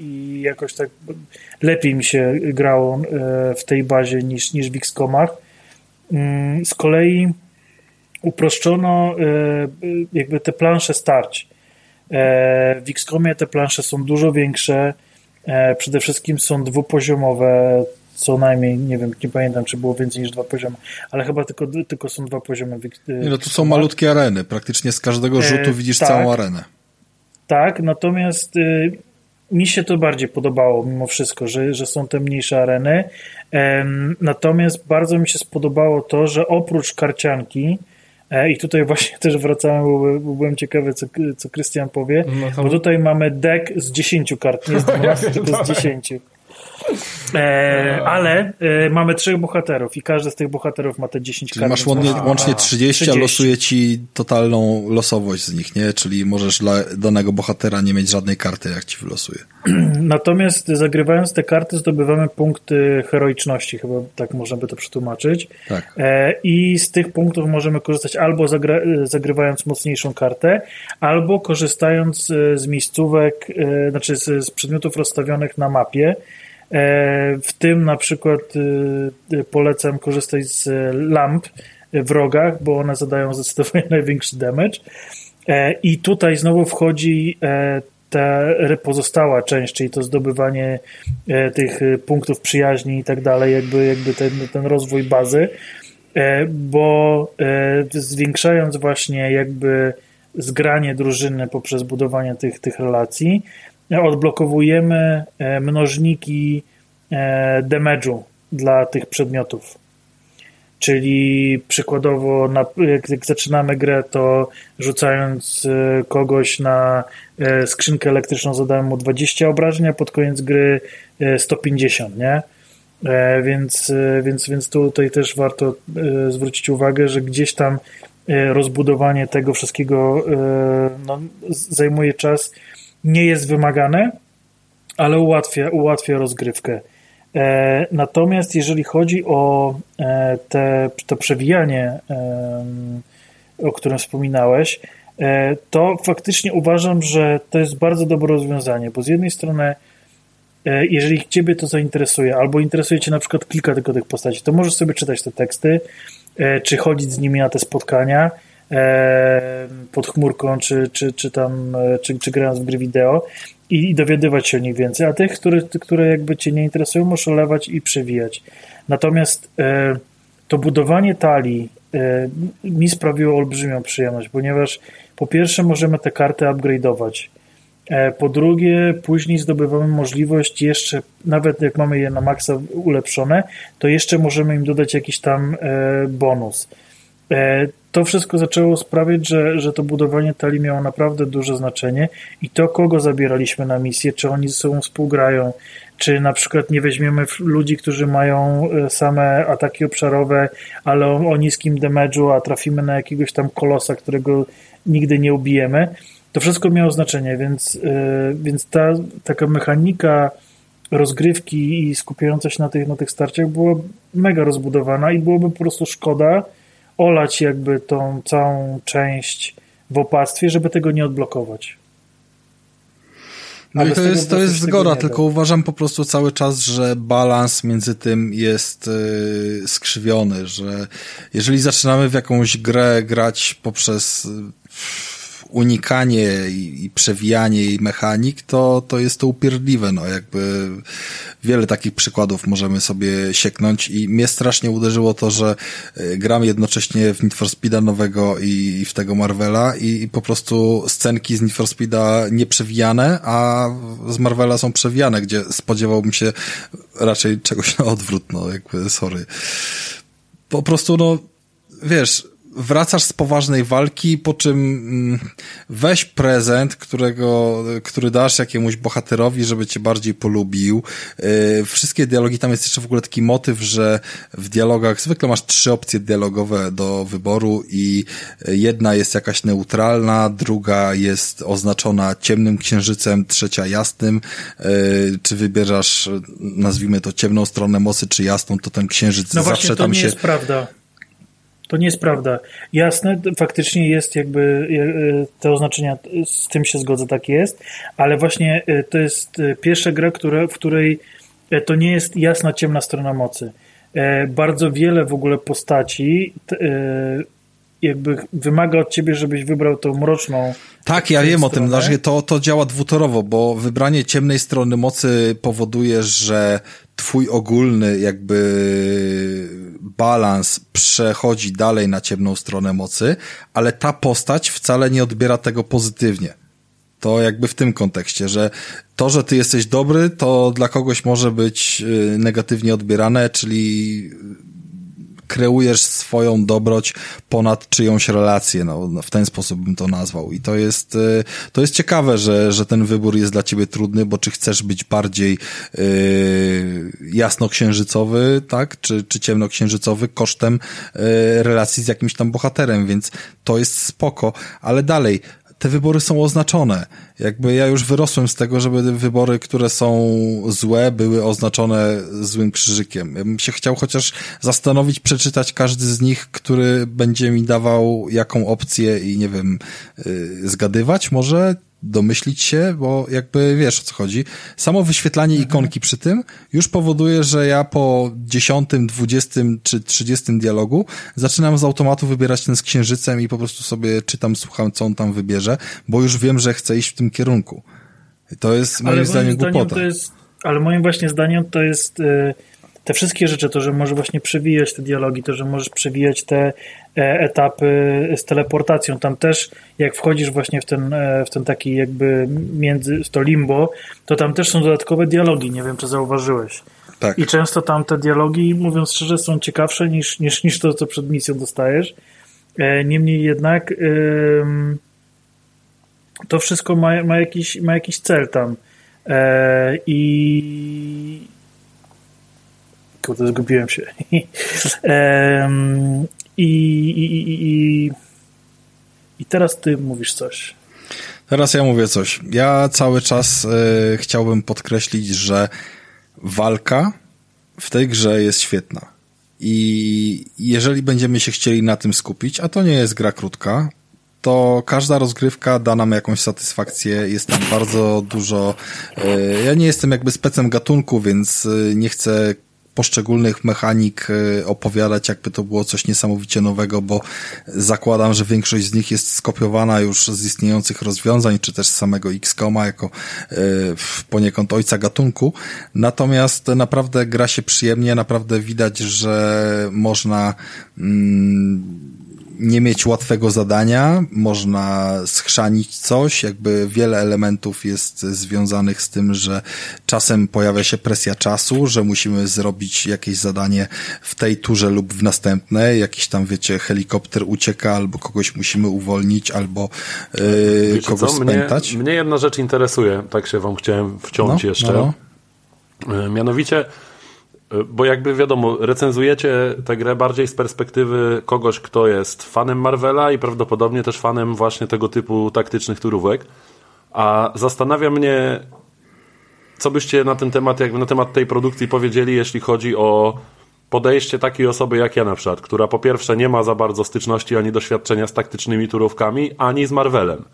i jakoś tak lepiej mi się grało e, w tej bazie niż, niż w X-Comach. Mm, z kolei uproszczono e, jakby te plansze starć. E, w X-Comie te plansze są dużo większe, przede wszystkim są dwupoziomowe, co najmniej, nie wiem, nie pamiętam, czy było więcej niż dwa poziomy, ale chyba tylko, tylko są dwa poziomy. Nie, no to są malutkie areny, praktycznie z każdego rzutu widzisz tak, całą arenę. Tak, natomiast y, mi się to bardziej podobało mimo wszystko, że, że są te mniejsze areny. Natomiast bardzo mi się spodobało to, że oprócz karcianki, e, i tutaj właśnie też wracałem, bo, byłem ciekawy, co, co Krystian powie, no to... bo tutaj mamy deck z 10 kart, nie z 12, tylko z 10. E, ale e, mamy trzech bohaterów i każdy z tych bohaterów ma te 10 Czyli kart. masz łącznie, łącznie 30, 30, a losuje ci totalną losowość z nich, nie? Czyli możesz dla danego bohatera nie mieć żadnej karty, jak ci wylosuje. Natomiast zagrywając te karty zdobywamy punkty heroiczności, chyba tak można by to przetłumaczyć. Tak. E, I z tych punktów możemy korzystać albo zagra zagrywając mocniejszą kartę, albo korzystając e, z miejscówek, e, znaczy z, z przedmiotów rozstawionych na mapie, E, w tym na przykład e, polecam korzystać z lamp w rogach, bo one zadają zdecydowanie największy damage. E, I tutaj znowu wchodzi ta pozostała część, czyli to zdobywanie tych punktów przyjaźni i tak dalej, jakby, jakby ten, ten rozwój bazy, bo zwiększając właśnie jakby zgranie drużyny poprzez budowanie tych, tych relacji, odblokowujemy e, mnożniki e, damage'u dla tych przedmiotów. Czyli przykładowo, na, jak, zaczynamy grę, to rzucając e, kogoś na skrzynkę elektryczną zadałem mu 20 obrażeń, a pod koniec gry 150, nie? Więc, więc, więc tutaj też warto zwrócić uwagę, że gdzieś tam rozbudowanie tego wszystkiego no, zajmuje czas nie jest wymagane, ale ułatwia, ułatwia rozgrywkę. E, natomiast jeżeli chodzi o e, te, to przewijanie, e, o którym wspominałeś, e, to faktycznie uważam, że to jest bardzo dobre rozwiązanie, bo z jednej strony e, jeżeli Ciebie to zainteresuje, albo interesuje Cię na przykład kilka tylko tych postaci, to możesz sobie czytać te teksty, e, czy chodzić z nimi na te spotkania, pod chmurką, czy, czy, czy tam, e, czy, czy grając w gry wideo i, i dowiadywać się o nich więcej, a tych, które, które jakby Cię nie interesują, możesz olewać i przewijać. Natomiast e, to budowanie talii e, mi sprawiło olbrzymią przyjemność, ponieważ po pierwsze możemy te karty upgrade'ować, po drugie, później zdobywamy możliwość jeszcze, nawet jak mamy je na maksa ulepszone, to jeszcze możemy im dodać jakiś tam bonus. E, to wszystko zaczęło sprawiać, że, że to budowanie talii miało naprawdę duże znaczenie i to, kogo zabieraliśmy na misję, czy oni ze sobą współgrają, czy na przykład nie weźmiemy ludzi, którzy mają e, same ataki obszarowe, ale o, o niskim damage'u, a trafimy na jakiegoś tam kolosa, którego nigdy nie ubijemy. To wszystko miało znaczenie, więc, yy, więc ta taka mechanika rozgrywki i skupiająca się na tych, na tych starciach była mega rozbudowana i byłoby po prostu szkoda, olać jakby tą całą część w opactwie, żeby tego nie odblokować. No i to jest, to jest zgoda, tylko uważam po prostu cały czas, że balans między tym jest yy, skrzywiony, że jeżeli zaczynamy w jakąś grę grać poprzez yy, unikanie i, przewijanie jej mechanik, to, to jest to upierdliwe, no jakby wiele takich przykładów możemy sobie sieknąć i mnie strasznie uderzyło to, że e, gram jednocześnie w Need for Speeda nowego i, i w tego Marvela i, i, po prostu scenki z Need for Speeda nieprzewijane, a z Marvela są przewijane, gdzie spodziewałbym się raczej czegoś na odwrót, no jakby sorry. Po prostu no, wiesz, wracasz z poważnej walki, po czym mm, weź prezent, którego, który dasz jakiemuś bohaterowi, żeby cię bardziej polubił. Yy, wszystkie dialogi, tam jest jeszcze w ogóle taki motyw, że w dialogach zwykle masz trzy opcje dialogowe do wyboru i jedna jest jakaś neutralna, druga jest oznaczona ciemnym księżycem, trzecia jasnym. Yy, czy wybierasz, nazwijmy to ciemną stronę mocy, czy jasną, to ten księżyc no zawsze tam się... to nie jest prawda. To nie jest prawda. Jasne, faktycznie jest jakby e, te oznaczenia, z tym się zgodzę, tak jest, ale właśnie e, to jest e, pierwsza gra, która, w której to nie jest jasna, ciemna strona mocy. Bardzo wiele w ogóle postaci jakby wymaga od ciebie, żebyś wybrał tą mroczną. Tak, ja wiem stronę. o tym, że to, to działa dwutorowo, bo wybranie ciemnej strony mocy powoduje, że twój ogólny jakby balans przechodzi dalej na ciemną stronę mocy, ale ta postać wcale nie odbiera tego pozytywnie. To jakby w tym kontekście, że to, że ty jesteś dobry, to dla kogoś może być y, negatywnie odbierane, czyli kreujesz swoją dobroć ponad czyjąś relację, no, no, w ten sposób bym to nazwał. I to jest, y, to jest ciekawe, że, że ten wybór jest dla ciebie trudny, bo czy chcesz być bardziej yy, jasnoksiężycowy, tak, czy, czy ciemnoksiężycowy kosztem yy, relacji z jakimś tam bohaterem, więc to jest spoko, ale dalej, te wybory są oznaczone. Jakby ja już wyrosłem z tego, żeby wybory, które są złe, były oznaczone złym krzyżykiem. Ja bym się chciał chociaż zastanowić, przeczytać każdy z nich, który będzie mi dawał jaką opcję i nie wiem, yy, zgadywać może, domyślić się, bo jakby wiesz o co chodzi. Samo wyświetlanie mhm. ikonki przy tym już powoduje, że ja po dziesiątym, dwudziestym czy trzydziestym dialogu zaczynam z automatu wybierać ten z księżycem i po prostu sobie czytam, słucham, co on tam wybierze, bo już wiem, że chcę iść w tym kierunku. To jest moim ale zdaniem głupota. Jest, ale moim właśnie zdaniem to jest... Yy te wszystkie rzeczy, to, że możesz właśnie przewijać te dialogi, to, że możesz przewijać te e, etapy z teleportacją. Tam też, jak wchodzisz właśnie w ten, e, w ten taki jakby między, w to limbo, to tam też są dodatkowe dialogi. Nie wiem, czy zauważyłeś. Tak. I często tam te dialogi, mówiąc szczerze, są ciekawsze niż, niż, niż to, co przed misją dostajesz. E, niemniej jednak to wszystko ma, ma, jakiś, ma jakiś cel tam. I kurde, zgubiłem się. I, i, i, I teraz ty mówisz coś. Teraz ja mówię coś. Ja cały czas y, chciałbym podkreślić, że walka w tej grze jest świetna. I jeżeli będziemy się chcieli na tym skupić, a to nie jest gra krótka, to każda rozgrywka da nam jakąś satysfakcję. Jest tam bardzo dużo. Y, ja nie jestem jakby specem gatunku, więc y, nie chcę poszczególnych mechanik e, opowiadać, jakby to było coś niesamowicie nowego, bo zakładam, że większość z nich jest skopiowana już z istniejących rozwiązań, czy też z samego XCOMa jako e, poniekąd ojca gatunku. Natomiast naprawdę gra się przyjemnie, naprawdę widać, że można mm, nie mieć łatwego zadania, można schrzanić coś, jakby wiele elementów jest związanych z tym, że czasem pojawia się presja czasu, że musimy zrobić jakieś zadanie w tej turze lub w następnej, jakiś tam, wiecie, helikopter ucieka, albo kogoś musimy uwolnić, albo yy, kogoś co? Mnie, mnie jedna rzecz interesuje, tak się wam chciałem wciąć no, jeszcze. No. no. Mianowicie, bo jakby wiadomo, recenzujecie tę grę bardziej z perspektywy kogoś, kto jest fanem Marvela i prawdopodobnie też fanem właśnie tego typu taktycznych turówek. A zastanawia mnie, co byście na ten temat, jakby na temat tej produkcji powiedzieli, jeśli chodzi o podejście takiej osoby jak ja na przykład, która po pierwsze nie ma za bardzo styczności ani doświadczenia z taktycznymi turówkami, ani z Marvelem.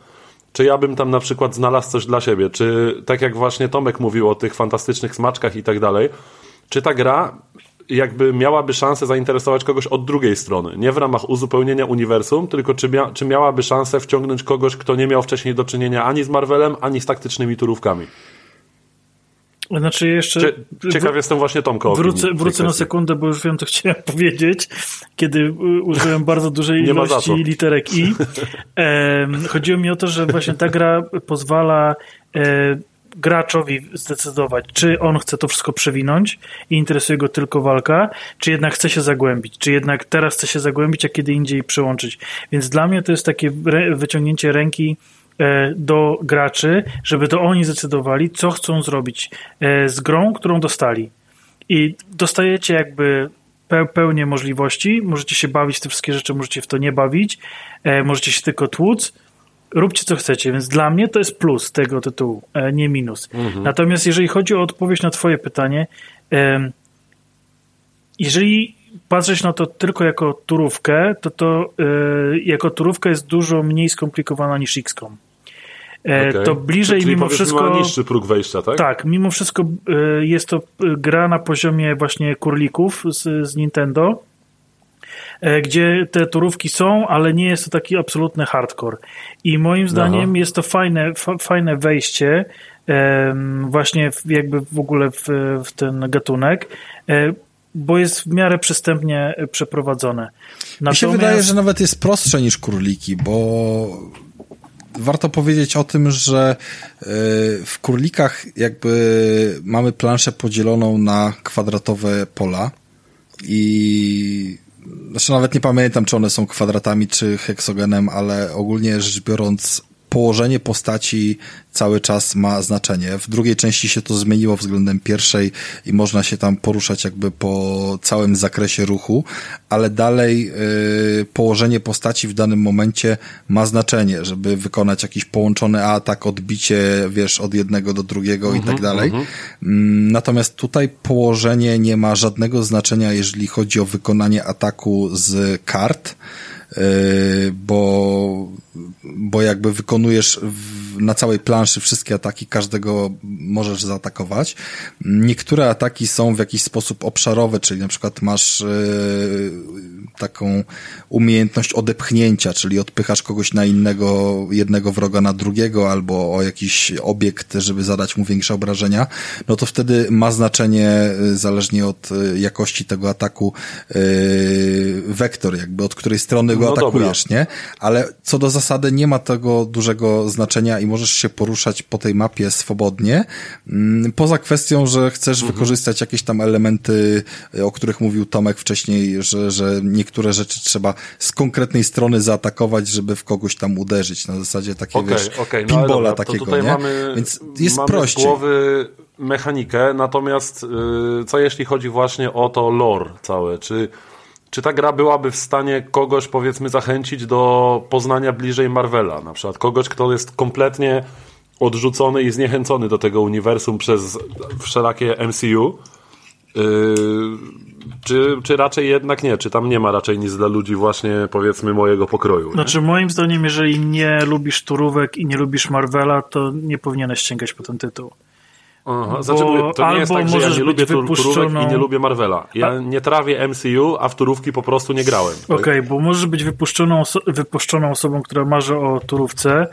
Czy ja bym tam na przykład znalazł coś dla siebie? Czy tak jak właśnie Tomek mówił o tych fantastycznych smaczkach i tak dalej, czy ta gra jakby miałaby szansę zainteresować kogoś od drugiej strony. Nie w ramach uzupełnienia uniwersum, tylko czy, mia czy miałaby szansę wciągnąć kogoś, kto nie miał wcześniej do czynienia ani z Marvelem, ani z taktycznymi turówkami. Znaczy jeszcze... Cie, ciekaw jestem właśnie Tomka Wrócę, wrócę na sekundę, bo już wiem, co chciałem powiedzieć, kiedy użyłem bardzo dużej ilości literek i. E, chodziło mi o to, że właśnie ta gra pozwala e, graczowi zdecydować, czy on chce to wszystko przewinąć i interesuje go tylko walka, czy jednak chce się zagłębić, czy jednak teraz chce się zagłębić, a kiedy indziej przyłączyć. Więc dla mnie to jest takie wyciągnięcie ręki e, do graczy, żeby to oni zdecydowali, co chcą zrobić e, z grą, którą dostali. I dostajecie jakby pełnię możliwości, możecie się bawić te wszystkie rzeczy, możecie w to nie bawić, e, możecie się tylko tłuc, róbcie co chcecie, więc dla mnie to jest plus tego tytułu, e, nie minus. Mhm. Natomiast jeżeli chodzi o odpowiedź na twoje pytanie, jeżeli patrzeć na to tylko jako turówkę, to to e, jako turówka jest dużo mniej skomplikowana niż XCOM. E, okay. To bliżej Czyli mimo wszystko. Ma niższy próg wejścia, tak? Tak, mimo wszystko jest to gra na poziomie właśnie kurlików z, z Nintendo gdzie te turówki są, ale nie jest to taki absolutny hardcore. I moim zdaniem Aha. jest to fajne, fajne wejście właśnie jakby w ogóle w, w ten gatunek, e, bo jest w miarę przystępnie przeprowadzone. Natomiast... Mi się wydaje, że nawet jest prostsze niż króliki, bo warto powiedzieć o tym, że e, w kurlikach jakby mamy planszę podzieloną na kwadratowe pola i znaczy nawet nie pamiętam, czy one są kwadratami, czy heksogenem, ale ogólnie rzecz biorąc, położenie postaci cały czas ma znaczenie. W drugiej części się to zmieniło względem pierwszej i można się tam poruszać jakby po całym zakresie ruchu, ale dalej y, położenie postaci w danym momencie ma znaczenie, żeby wykonać jakiś połączony atak, odbicie, wiesz, od jednego do drugiego -huh, i tak dalej. Uh -huh. Natomiast tutaj położenie nie ma żadnego znaczenia, jeżeli chodzi o wykonanie ataku z kart, y, bo bo jakby wykonujesz w, na całej planszy wszystkie ataki, każdego możesz zaatakować. Niektóre ataki są w jakiś sposób obszarowe, czyli na przykład masz yy, taką umiejętność odepchnięcia, czyli odpychasz kogoś na innego, jednego wroga na drugiego, albo o jakiś obiekt, żeby zadać mu większe obrażenia, no to wtedy ma znaczenie, y, zależnie od y, jakości tego ataku, yy, wektor, jakby od której strony go no atakujesz, dobra. nie? Ale co do zasady nie ma tego dużego znaczenia i możesz się poruszać po tej mapie swobodnie, mm, poza kwestią, że chcesz mhm. wykorzystać jakieś tam elementy, o których mówił Tomek wcześniej, że, że niektóre rzeczy trzeba z konkretnej strony zaatakować, żeby w kogoś tam uderzyć, na zasadzie takiego okay, wiesz, okay. No dobra, takiego, nie? Mamy, Więc jest mamy prościej. głowy mechanikę, natomiast yy, co jeśli chodzi właśnie o to lore całe, czy czy ta gra byłaby w stanie kogoś, powiedzmy, zachęcić do poznania bliżej Marvela? Na przykład kogoś, kto jest kompletnie odrzucony i zniechęcony do tego uniwersum przez wszelakie MCU. Yy, czy, czy raczej jednak nie? Czy tam nie ma raczej nic dla ludzi właśnie powiedzmy mojego pokroju? Nie? Znaczy moim zdaniem, jeżeli nie lubisz turówek i nie lubisz Marvela, to nie powinieneś sięgać po ten tytuł. Aha, znaczy, to nie jest tak, że ja nie lubię turówek i nie lubię Marvela. Ja nie trawię MCU, a w turówki po prostu nie grałem. Okej, okay, bo możesz być wypuszczoną, oso wypuszczoną osobą, która marzy o turówce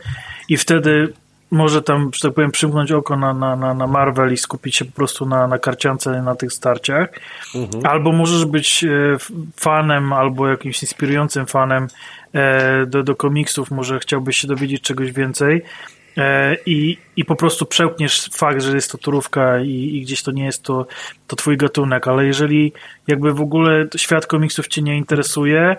i wtedy może tam, że tak powiem, przymknąć oko na, na, na, na Marvel i skupić się po prostu na, na karciance, na tych starciach. Mhm. Albo możesz być e, fanem, albo jakimś inspirującym fanem e, do, do komiksów, może chciałbyś się dowiedzieć czegoś więcej i, i po prostu przełkniesz fakt, że jest to turówka i, i, gdzieś to nie jest to, to twój gatunek, ale jeżeli jakby w ogóle świat komiksów cię nie interesuje,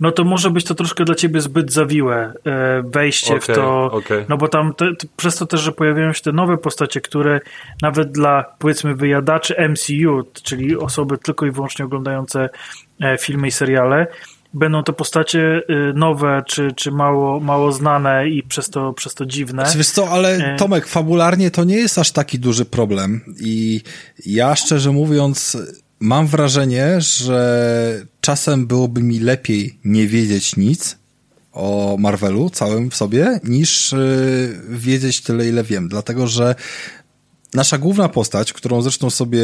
no to może być to troszkę dla ciebie zbyt zawiłe e, wejście okay, w to, okay. no bo tam te, przez to też, że pojawiają się te nowe postacie, które nawet dla powiedzmy wyjadaczy MCU, czyli osoby tylko i wyłącznie oglądające e, filmy i seriale, będą to postacie y, nowe, czy, czy mało, mało znane i przez to, przez to dziwne. Znaczy, wiesz co, ale e, Tomek, fabularnie to nie jest aż taki duży problem i ja szczerze mówiąc mam wrażenie, że czasem byłoby mi lepiej nie wiedzieć nic o Marvelu całym w sobie, niż y, wiedzieć tyle, ile wiem, dlatego że Nasza główna postać, którą zresztą sobie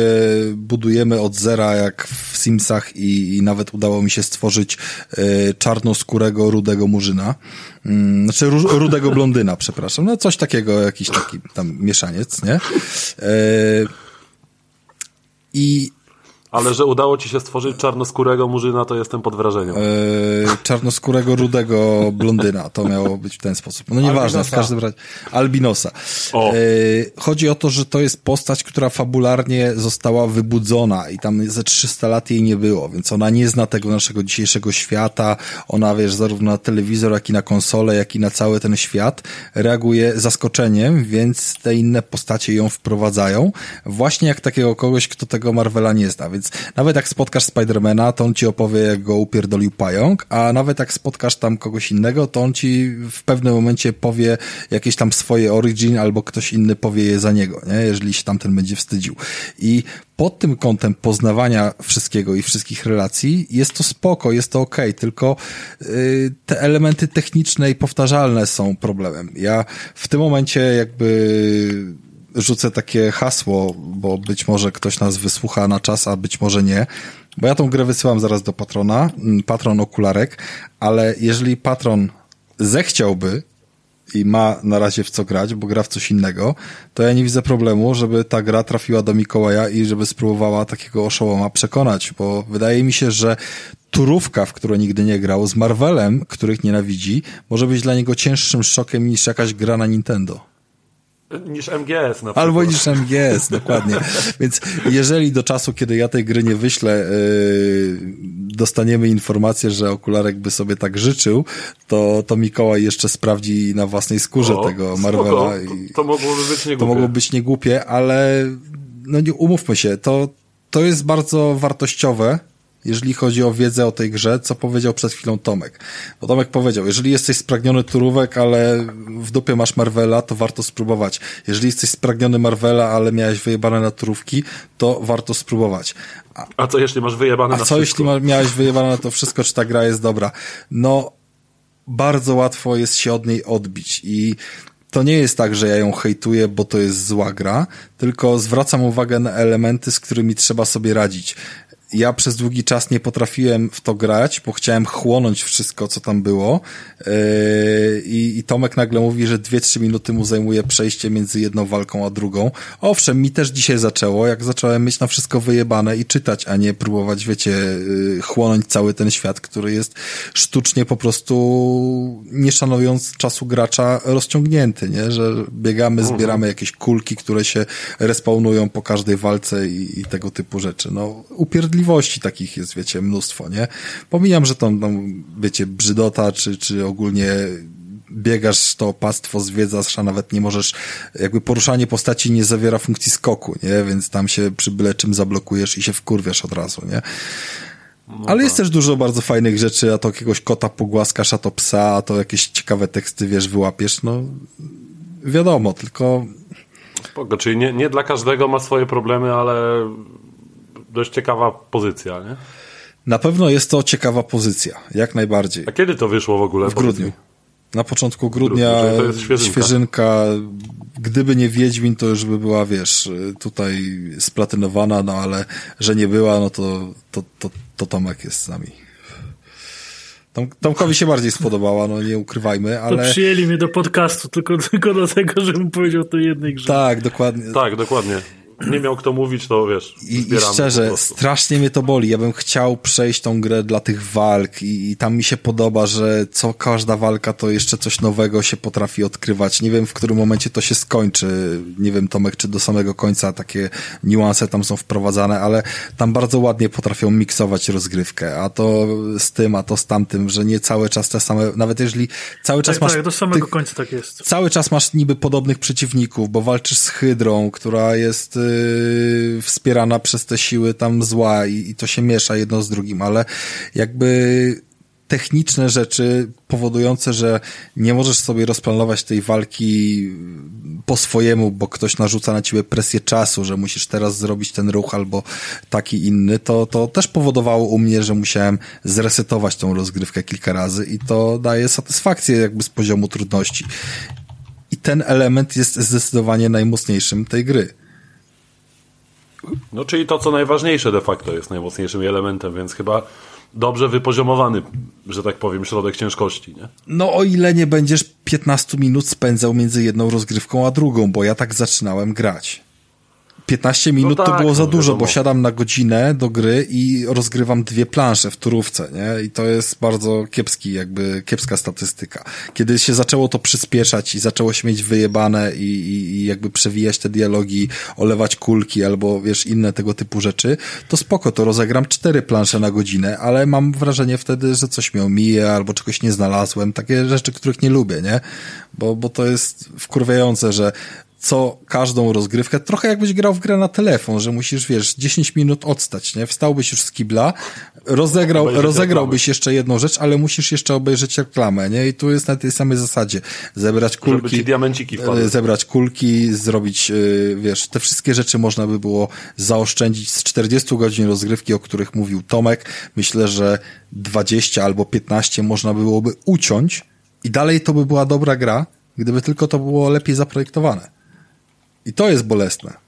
budujemy od zera, jak w Simsach i, i nawet udało mi się stworzyć y, czarnoskórego, rudego murzyna. Y, znaczy ru, rudego blondyna, przepraszam. No coś takiego, jakiś taki tam mieszaniec, nie? Y, I Ale że udało ci się stworzyć czarnoskórego murzyna, to jestem pod wrażeniem. Yy, czarnoskórego, rudego blondyna. To miało być w ten sposób. No nieważne, Albinosa. w każdym razie. Albinosa. O. Yy, chodzi o to, że to jest postać, która fabularnie została wybudzona i tam ze 300 lat jej nie było, więc ona nie zna tego naszego dzisiejszego świata. Ona, wiesz, zarówno na telewizor, jak i na konsolę, jak i na cały ten świat reaguje zaskoczeniem, więc te inne postacie ją wprowadzają. Właśnie jak takiego kogoś, kto tego Marvela nie zna, więc nawet jak spotkasz Spidermana, to on ci opowie, jak go upierdolił pająk, a nawet jak spotkasz tam kogoś innego, to on ci w pewnym momencie powie jakieś tam swoje origin, albo ktoś inny powie je za niego, nie? jeżeli się tamten będzie wstydził. I pod tym kątem poznawania wszystkiego i wszystkich relacji jest to spoko, jest to okej, tylko y, te elementy techniczne i powtarzalne są problemem. Ja w tym momencie jakby rzucę takie hasło, bo być może ktoś nas wysłucha na czas, a być może nie. Bo ja tą grę wysyłam zaraz do patrona, mm, patron okularek, ale jeżeli patron zechciałby i ma na razie w co grać, bo gra w coś innego, to ja nie widzę problemu, żeby ta gra trafiła do Mikołaja i żeby spróbowała takiego oszołoma przekonać, bo wydaje mi się, że turówka, w którą nigdy nie grał, z Marvelem, których nienawidzi, może być dla niego cięższym szokiem niż jakaś gra na Nintendo. Niż MGS na przykład. Albo niż MGS, dokładnie. Więc jeżeli do czasu, kiedy ja tej gry nie wyślę, yy, dostaniemy informację, że okularek by sobie tak życzył, to, to Mikołaj jeszcze sprawdzi na własnej skórze O, tego spoko. Marvela. To, to mogłoby być nie to mogło być niegłupie, ale no nie umówmy się, to, to jest bardzo wartościowe, jeżeli chodzi o wiedzę o tej grze, co powiedział przed chwilą Tomek. Bo Tomek powiedział, jeżeli jesteś spragniony turówek, ale w dupie masz Marvela, to warto spróbować. Jeżeli jesteś spragniony Marvela, ale miałeś wyjebane na turówki, to warto spróbować. A, A co jeśli masz wyjebane a na co wszystko? jeśli ma, miałeś wyjebane na to wszystko, czy ta gra jest dobra? No, bardzo łatwo jest się od niej odbić i to nie jest tak, że ja ją hejtuję, bo to jest zła gra, tylko zwracam uwagę na elementy, z którymi trzeba sobie radzić. Ja przez długi czas nie potrafiłem w to grać, bo chciałem chłonąć wszystko, co tam było. Yy, I, Tomek nagle mówi, że 2-3 minuty mu zajmuje przejście między jedną walką a drugą. Owszem, mi też dzisiaj zaczęło, jak zacząłem mieć na wszystko wyjebane i czytać, a nie próbować, wiecie, yy, chłonąć cały ten świat, który jest sztucznie po prostu, nie szanując czasu gracza, rozciągnięty, nie? Że biegamy, zbieramy jakieś kulki, które się respawnują po każdej walce i, i tego typu rzeczy. No, upierdliwości takich jest, wiecie, mnóstwo, nie? Pomijam, że tam, tam wiecie, brzydota, czy, czy ogólnie biegasz, to opactwo zwiedzasz, a nawet nie możesz, jakby poruszanie postaci nie zawiera funkcji skoku, nie? Więc tam się przy byle czym zablokujesz i się wkurwiasz od razu, nie? Ale jest też dużo bardzo fajnych rzeczy, a to jakiegoś kota pogłaskasz, a to psa, a to jakieś ciekawe teksty, wiesz, wyłapiesz, no wiadomo, tylko Spoko, czyli nie, nie dla każdego ma swoje problemy, ale dość ciekawa pozycja, nie? na pewno jest to ciekawa pozycja, jak najbardziej. A kiedy to wyszło w ogóle? W grudniu. Na początku grudnia Grudniu, to świeżynka. świeżynka. Gdyby nie Wiedźmin, to już by była, wiesz, tutaj splatynowana, no ale że nie była, no to, to, to, to Tomek jest z nami. Tom, Tomkowi się bardziej spodobała, no nie ukrywajmy, To ale... przyjęli mnie do podcastu tylko, tylko do tego, żebym powiedział o tej jednej grze. Tak, dokładnie. Tak, dokładnie. Nie miał kto mówić, to wiesz, I, I szczerze, strasznie mnie to boli. Ja bym chciał przejść tą grę dla tych walk i, i tam mi się podoba, że co każda walka to jeszcze coś nowego się potrafi odkrywać. Nie wiem, w którym momencie to się skończy. Nie wiem, Tomek, czy do samego końca takie niuanse tam są wprowadzane, ale tam bardzo ładnie potrafią miksować rozgrywkę. A to z tym, a to z tamtym, że nie cały czas te same, nawet jeżeli cały czas Tak, masz... tak, do samego tych- końca tak jest. cały czas masz niby podobnych przeciwników, bo walczysz z Hydrą, która jest wspierana przez te siły tam zła i, i to się miesza jedno z drugim, ale jakby techniczne rzeczy powodujące, że nie możesz sobie rozplanować tej walki po swojemu, bo ktoś narzuca na ciebie presję czasu, że musisz teraz zrobić ten ruch albo taki inny, to, to też powodowało u mnie, że musiałem zresetować tą rozgrywkę kilka razy i to daje satysfakcję jakby z poziomu trudności. I ten element jest zdecydowanie najmocniejszym tej gry. No czyli to, co najważniejsze de facto jest najmocniejszym elementem, więc chyba dobrze wypoziomowany, że tak powiem, środek ciężkości, nie? No o ile nie będziesz 15 minut spędzał między jedną rozgrywką a drugą, bo ja tak zaczynałem grać. 15 minut No to tak, było za no dużo, bo siadam na godzinę do gry i rozgrywam dwie plansze w turówce, nie? I to jest bardzo kiepski, jakby kiepska statystyka. Kiedy się zaczęło to przyspieszać i zaczęło się mieć wyjebane i, i, i jakby przewijać te dialogi, olewać kulki albo wiesz, inne tego typu rzeczy, to spoko, to rozegram cztery plansze na godzinę, ale mam wrażenie wtedy, że coś mnie omije albo czegoś nie znalazłem, takie rzeczy, których nie lubię, nie? Bo, bo to jest wkurwiające, że co każdą rozgrywkę, trochę jakbyś grał w grę na telefon, że musisz, wiesz, 10 minut odstać, nie? Wstałbyś już z kibla, rozegrał, rozegrałbyś jeszcze jedną rzecz, ale musisz jeszcze obejrzeć reklamę, nie? I tu jest na tej samej zasadzie. Zebrać kulki. e, Zebrać kulki, zrobić, e, wiesz, te wszystkie rzeczy można by było zaoszczędzić z 40 godzin rozgrywki, o których mówił Tomek. Myślę, że 20 albo 15 można byłoby uciąć i dalej to by była dobra gra, gdyby tylko to było lepiej zaprojektowane. I to jest bolesne.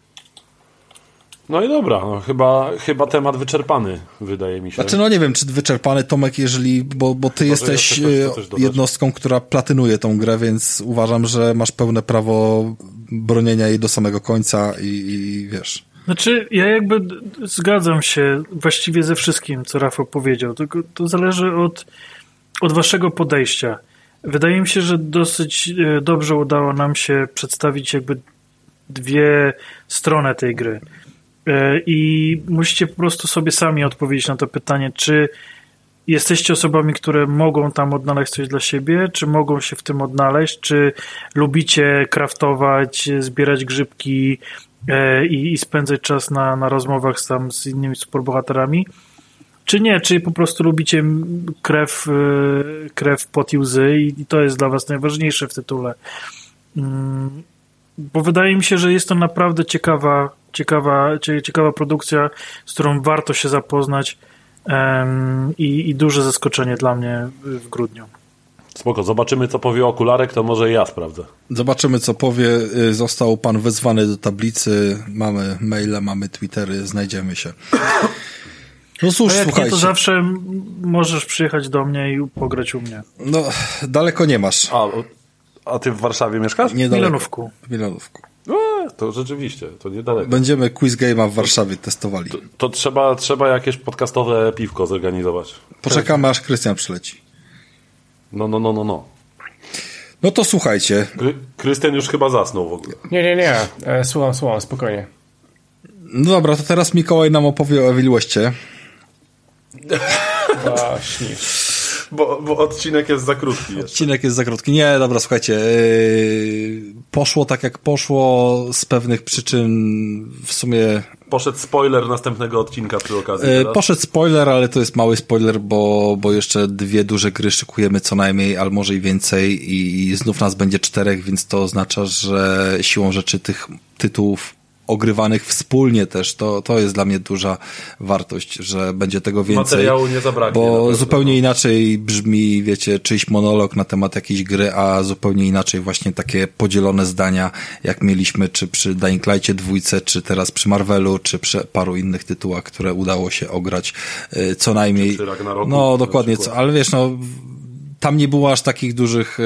No i dobra, no, chyba, chyba temat wyczerpany, wydaje mi się. Znaczy, no nie wiem, czy wyczerpany Tomek, jeżeli, bo, bo ty jesteś jeszcze e, jednostką, która platynuje tą grę, więc uważam, że masz pełne prawo bronienia jej do samego końca i, i wiesz. Znaczy, ja jakby zgadzam się właściwie ze wszystkim, co Rafał powiedział, tylko to zależy od, od waszego podejścia. Wydaje mi się, że dosyć e, dobrze udało nam się przedstawić jakby dwie strony tej gry. E, I musicie po prostu sobie sami odpowiedzieć na to pytanie, czy jesteście osobami, które mogą tam odnaleźć coś dla siebie, czy mogą się w tym odnaleźć, czy lubicie kraftować, zbierać grzybki e, i, i spędzać czas na, na rozmowach tam, z innymi superbohaterami, czy nie, czy po prostu lubicie krew, e, krew, pot i łzy i, to jest dla was najważniejsze w tytule. Bo wydaje mi się, że jest to naprawdę ciekawa, ciekawa, cie- ciekawa produkcja, z którą warto się zapoznać em, i, i duże zaskoczenie dla mnie w grudniu. Spoko, zobaczymy co powie okularek, to może ja sprawdzę. Zobaczymy, co powie. Y, Został pan wezwany do tablicy. Mamy maile, mamy Twittery, znajdziemy się. No cóż, A jak słuchajcie. nie, to zawsze możesz przyjechać do mnie i pograć u mnie. No, daleko nie masz. A, a ty w Warszawie mieszkasz? Nie W. W Milanówku. E, to rzeczywiście, to niedaleko. Będziemy quiz game'a w Warszawie testowali. To, to trzeba, trzeba jakieś podcastowe piwko zorganizować. Poczekamy, aż Krystian przyleci. No, no, no, no, no. No to słuchajcie. Kry- Krystian już chyba zasnął w ogóle. Nie, nie, nie. E, słucham, słucham, spokojnie. No dobra, to teraz Mikołaj nam opowie o Evil Westie. Właśnie. Bo, bo odcinek jest za krótki jeszcze. Odcinek jest za krótki. Nie, dobra, słuchajcie. Yy, poszło tak jak poszło z pewnych przyczyn. W sumie Poszedł spoiler następnego odcinka przy okazji. yy, poszedł spoiler, ale to jest mały spoiler, bo, bo jeszcze dwie duże gry szykujemy co najmniej, albo może i więcej i znów nas będzie czterech, więc to oznacza, że siłą rzeczy tych tytułów ogrywanych wspólnie też, to, to jest dla mnie duża wartość, że będzie tego więcej. Materiału nie zabraknie. Bo pewno. zupełnie inaczej brzmi, wiecie, czyjś monolog na temat jakiejś gry, a zupełnie inaczej właśnie takie podzielone zdania, jak mieliśmy czy przy Dying Light'cie dwójce, czy teraz przy Marvelu, czy przy paru innych tytułach, które udało się ograć y, co najmniej. przy Ragnaroku no, dokładnie, co, ale wiesz, no tam nie było aż takich dużych e,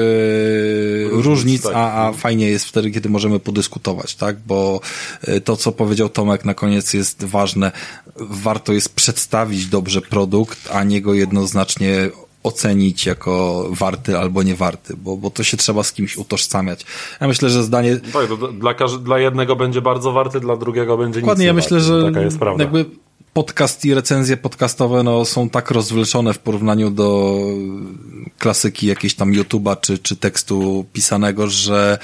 Różnic, różnic, tak. a, a fajnie jest wtedy, kiedy możemy podyskutować, tak? Bo e, to, co powiedział Tomek na koniec jest ważne. Warto jest przedstawić dobrze produkt, a nie go jednoznacznie ocenić jako warty albo nie warty, bo, bo to się trzeba z kimś utożsamiać. Ja myślę, że zdanie, Tak, to dla, dla jednego będzie bardzo warty, dla drugiego będzie Dokładnie, nic ja myślę, warty. że Taka jest prawda. jakby podcast i recenzje podcastowe no, są tak rozwleczone w porównaniu do klasyki jakiejś tam YouTube'a czy, czy tekstu pisanego, że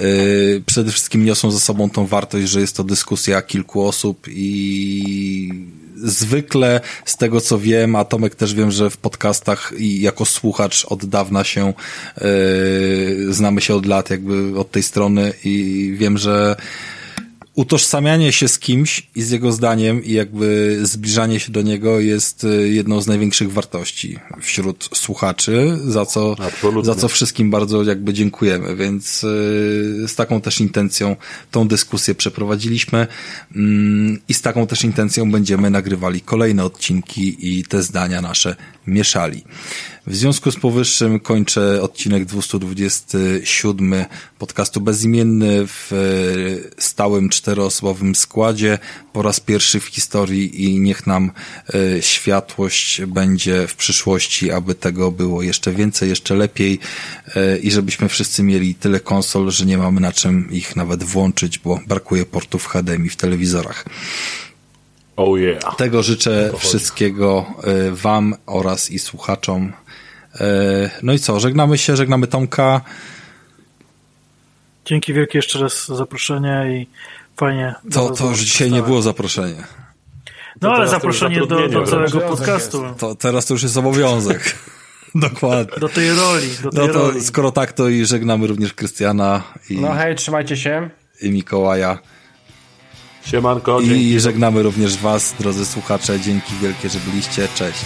yy, przede wszystkim niosą ze sobą tą wartość, że jest to dyskusja kilku osób i zwykle z tego co wiem, a Tomek też wiem, że w podcastach i jako słuchacz od dawna się yy, znamy się od lat jakby od tej strony i wiem, że utożsamianie się z kimś i z jego zdaniem i jakby zbliżanie się do niego jest y, jedną z największych wartości wśród słuchaczy, za co, Absolutnie. za co wszystkim bardzo jakby dziękujemy, więc y, z taką też intencją tą dyskusję przeprowadziliśmy mm, i z taką też intencją będziemy nagrywali kolejne odcinki i te zdania nasze mieszali. W związku z powyższym kończę odcinek 227 podcastu Bezimienny w e, stałym czteroosobowym składzie po raz pierwszy w historii i niech nam e, światłość będzie w przyszłości, aby tego było jeszcze więcej, jeszcze lepiej e, i żebyśmy wszyscy mieli tyle konsol, że nie mamy na czym ich nawet włączyć, bo brakuje portów HDMI w telewizorach. Oh yeah. Tego życzę wszystkiego Wam oraz i słuchaczom. E, No i co, żegnamy się, żegnamy Tomka. Dzięki wielkie jeszcze raz za zaproszenie i fajnie. To, to już dzisiaj nie było zaproszenie. No ale zaproszenie do, do całego podcastu. To teraz to już jest obowiązek. Dokładnie. Do tej roli, do tej No to roli. skoro tak, to i żegnamy również Krystiana i, No hej, trzymajcie się. i Mikołaja. Siemanko, dzięki. I żegnamy również Was, drodzy słuchacze. Dzięki wielkie, że byliście. Cześć.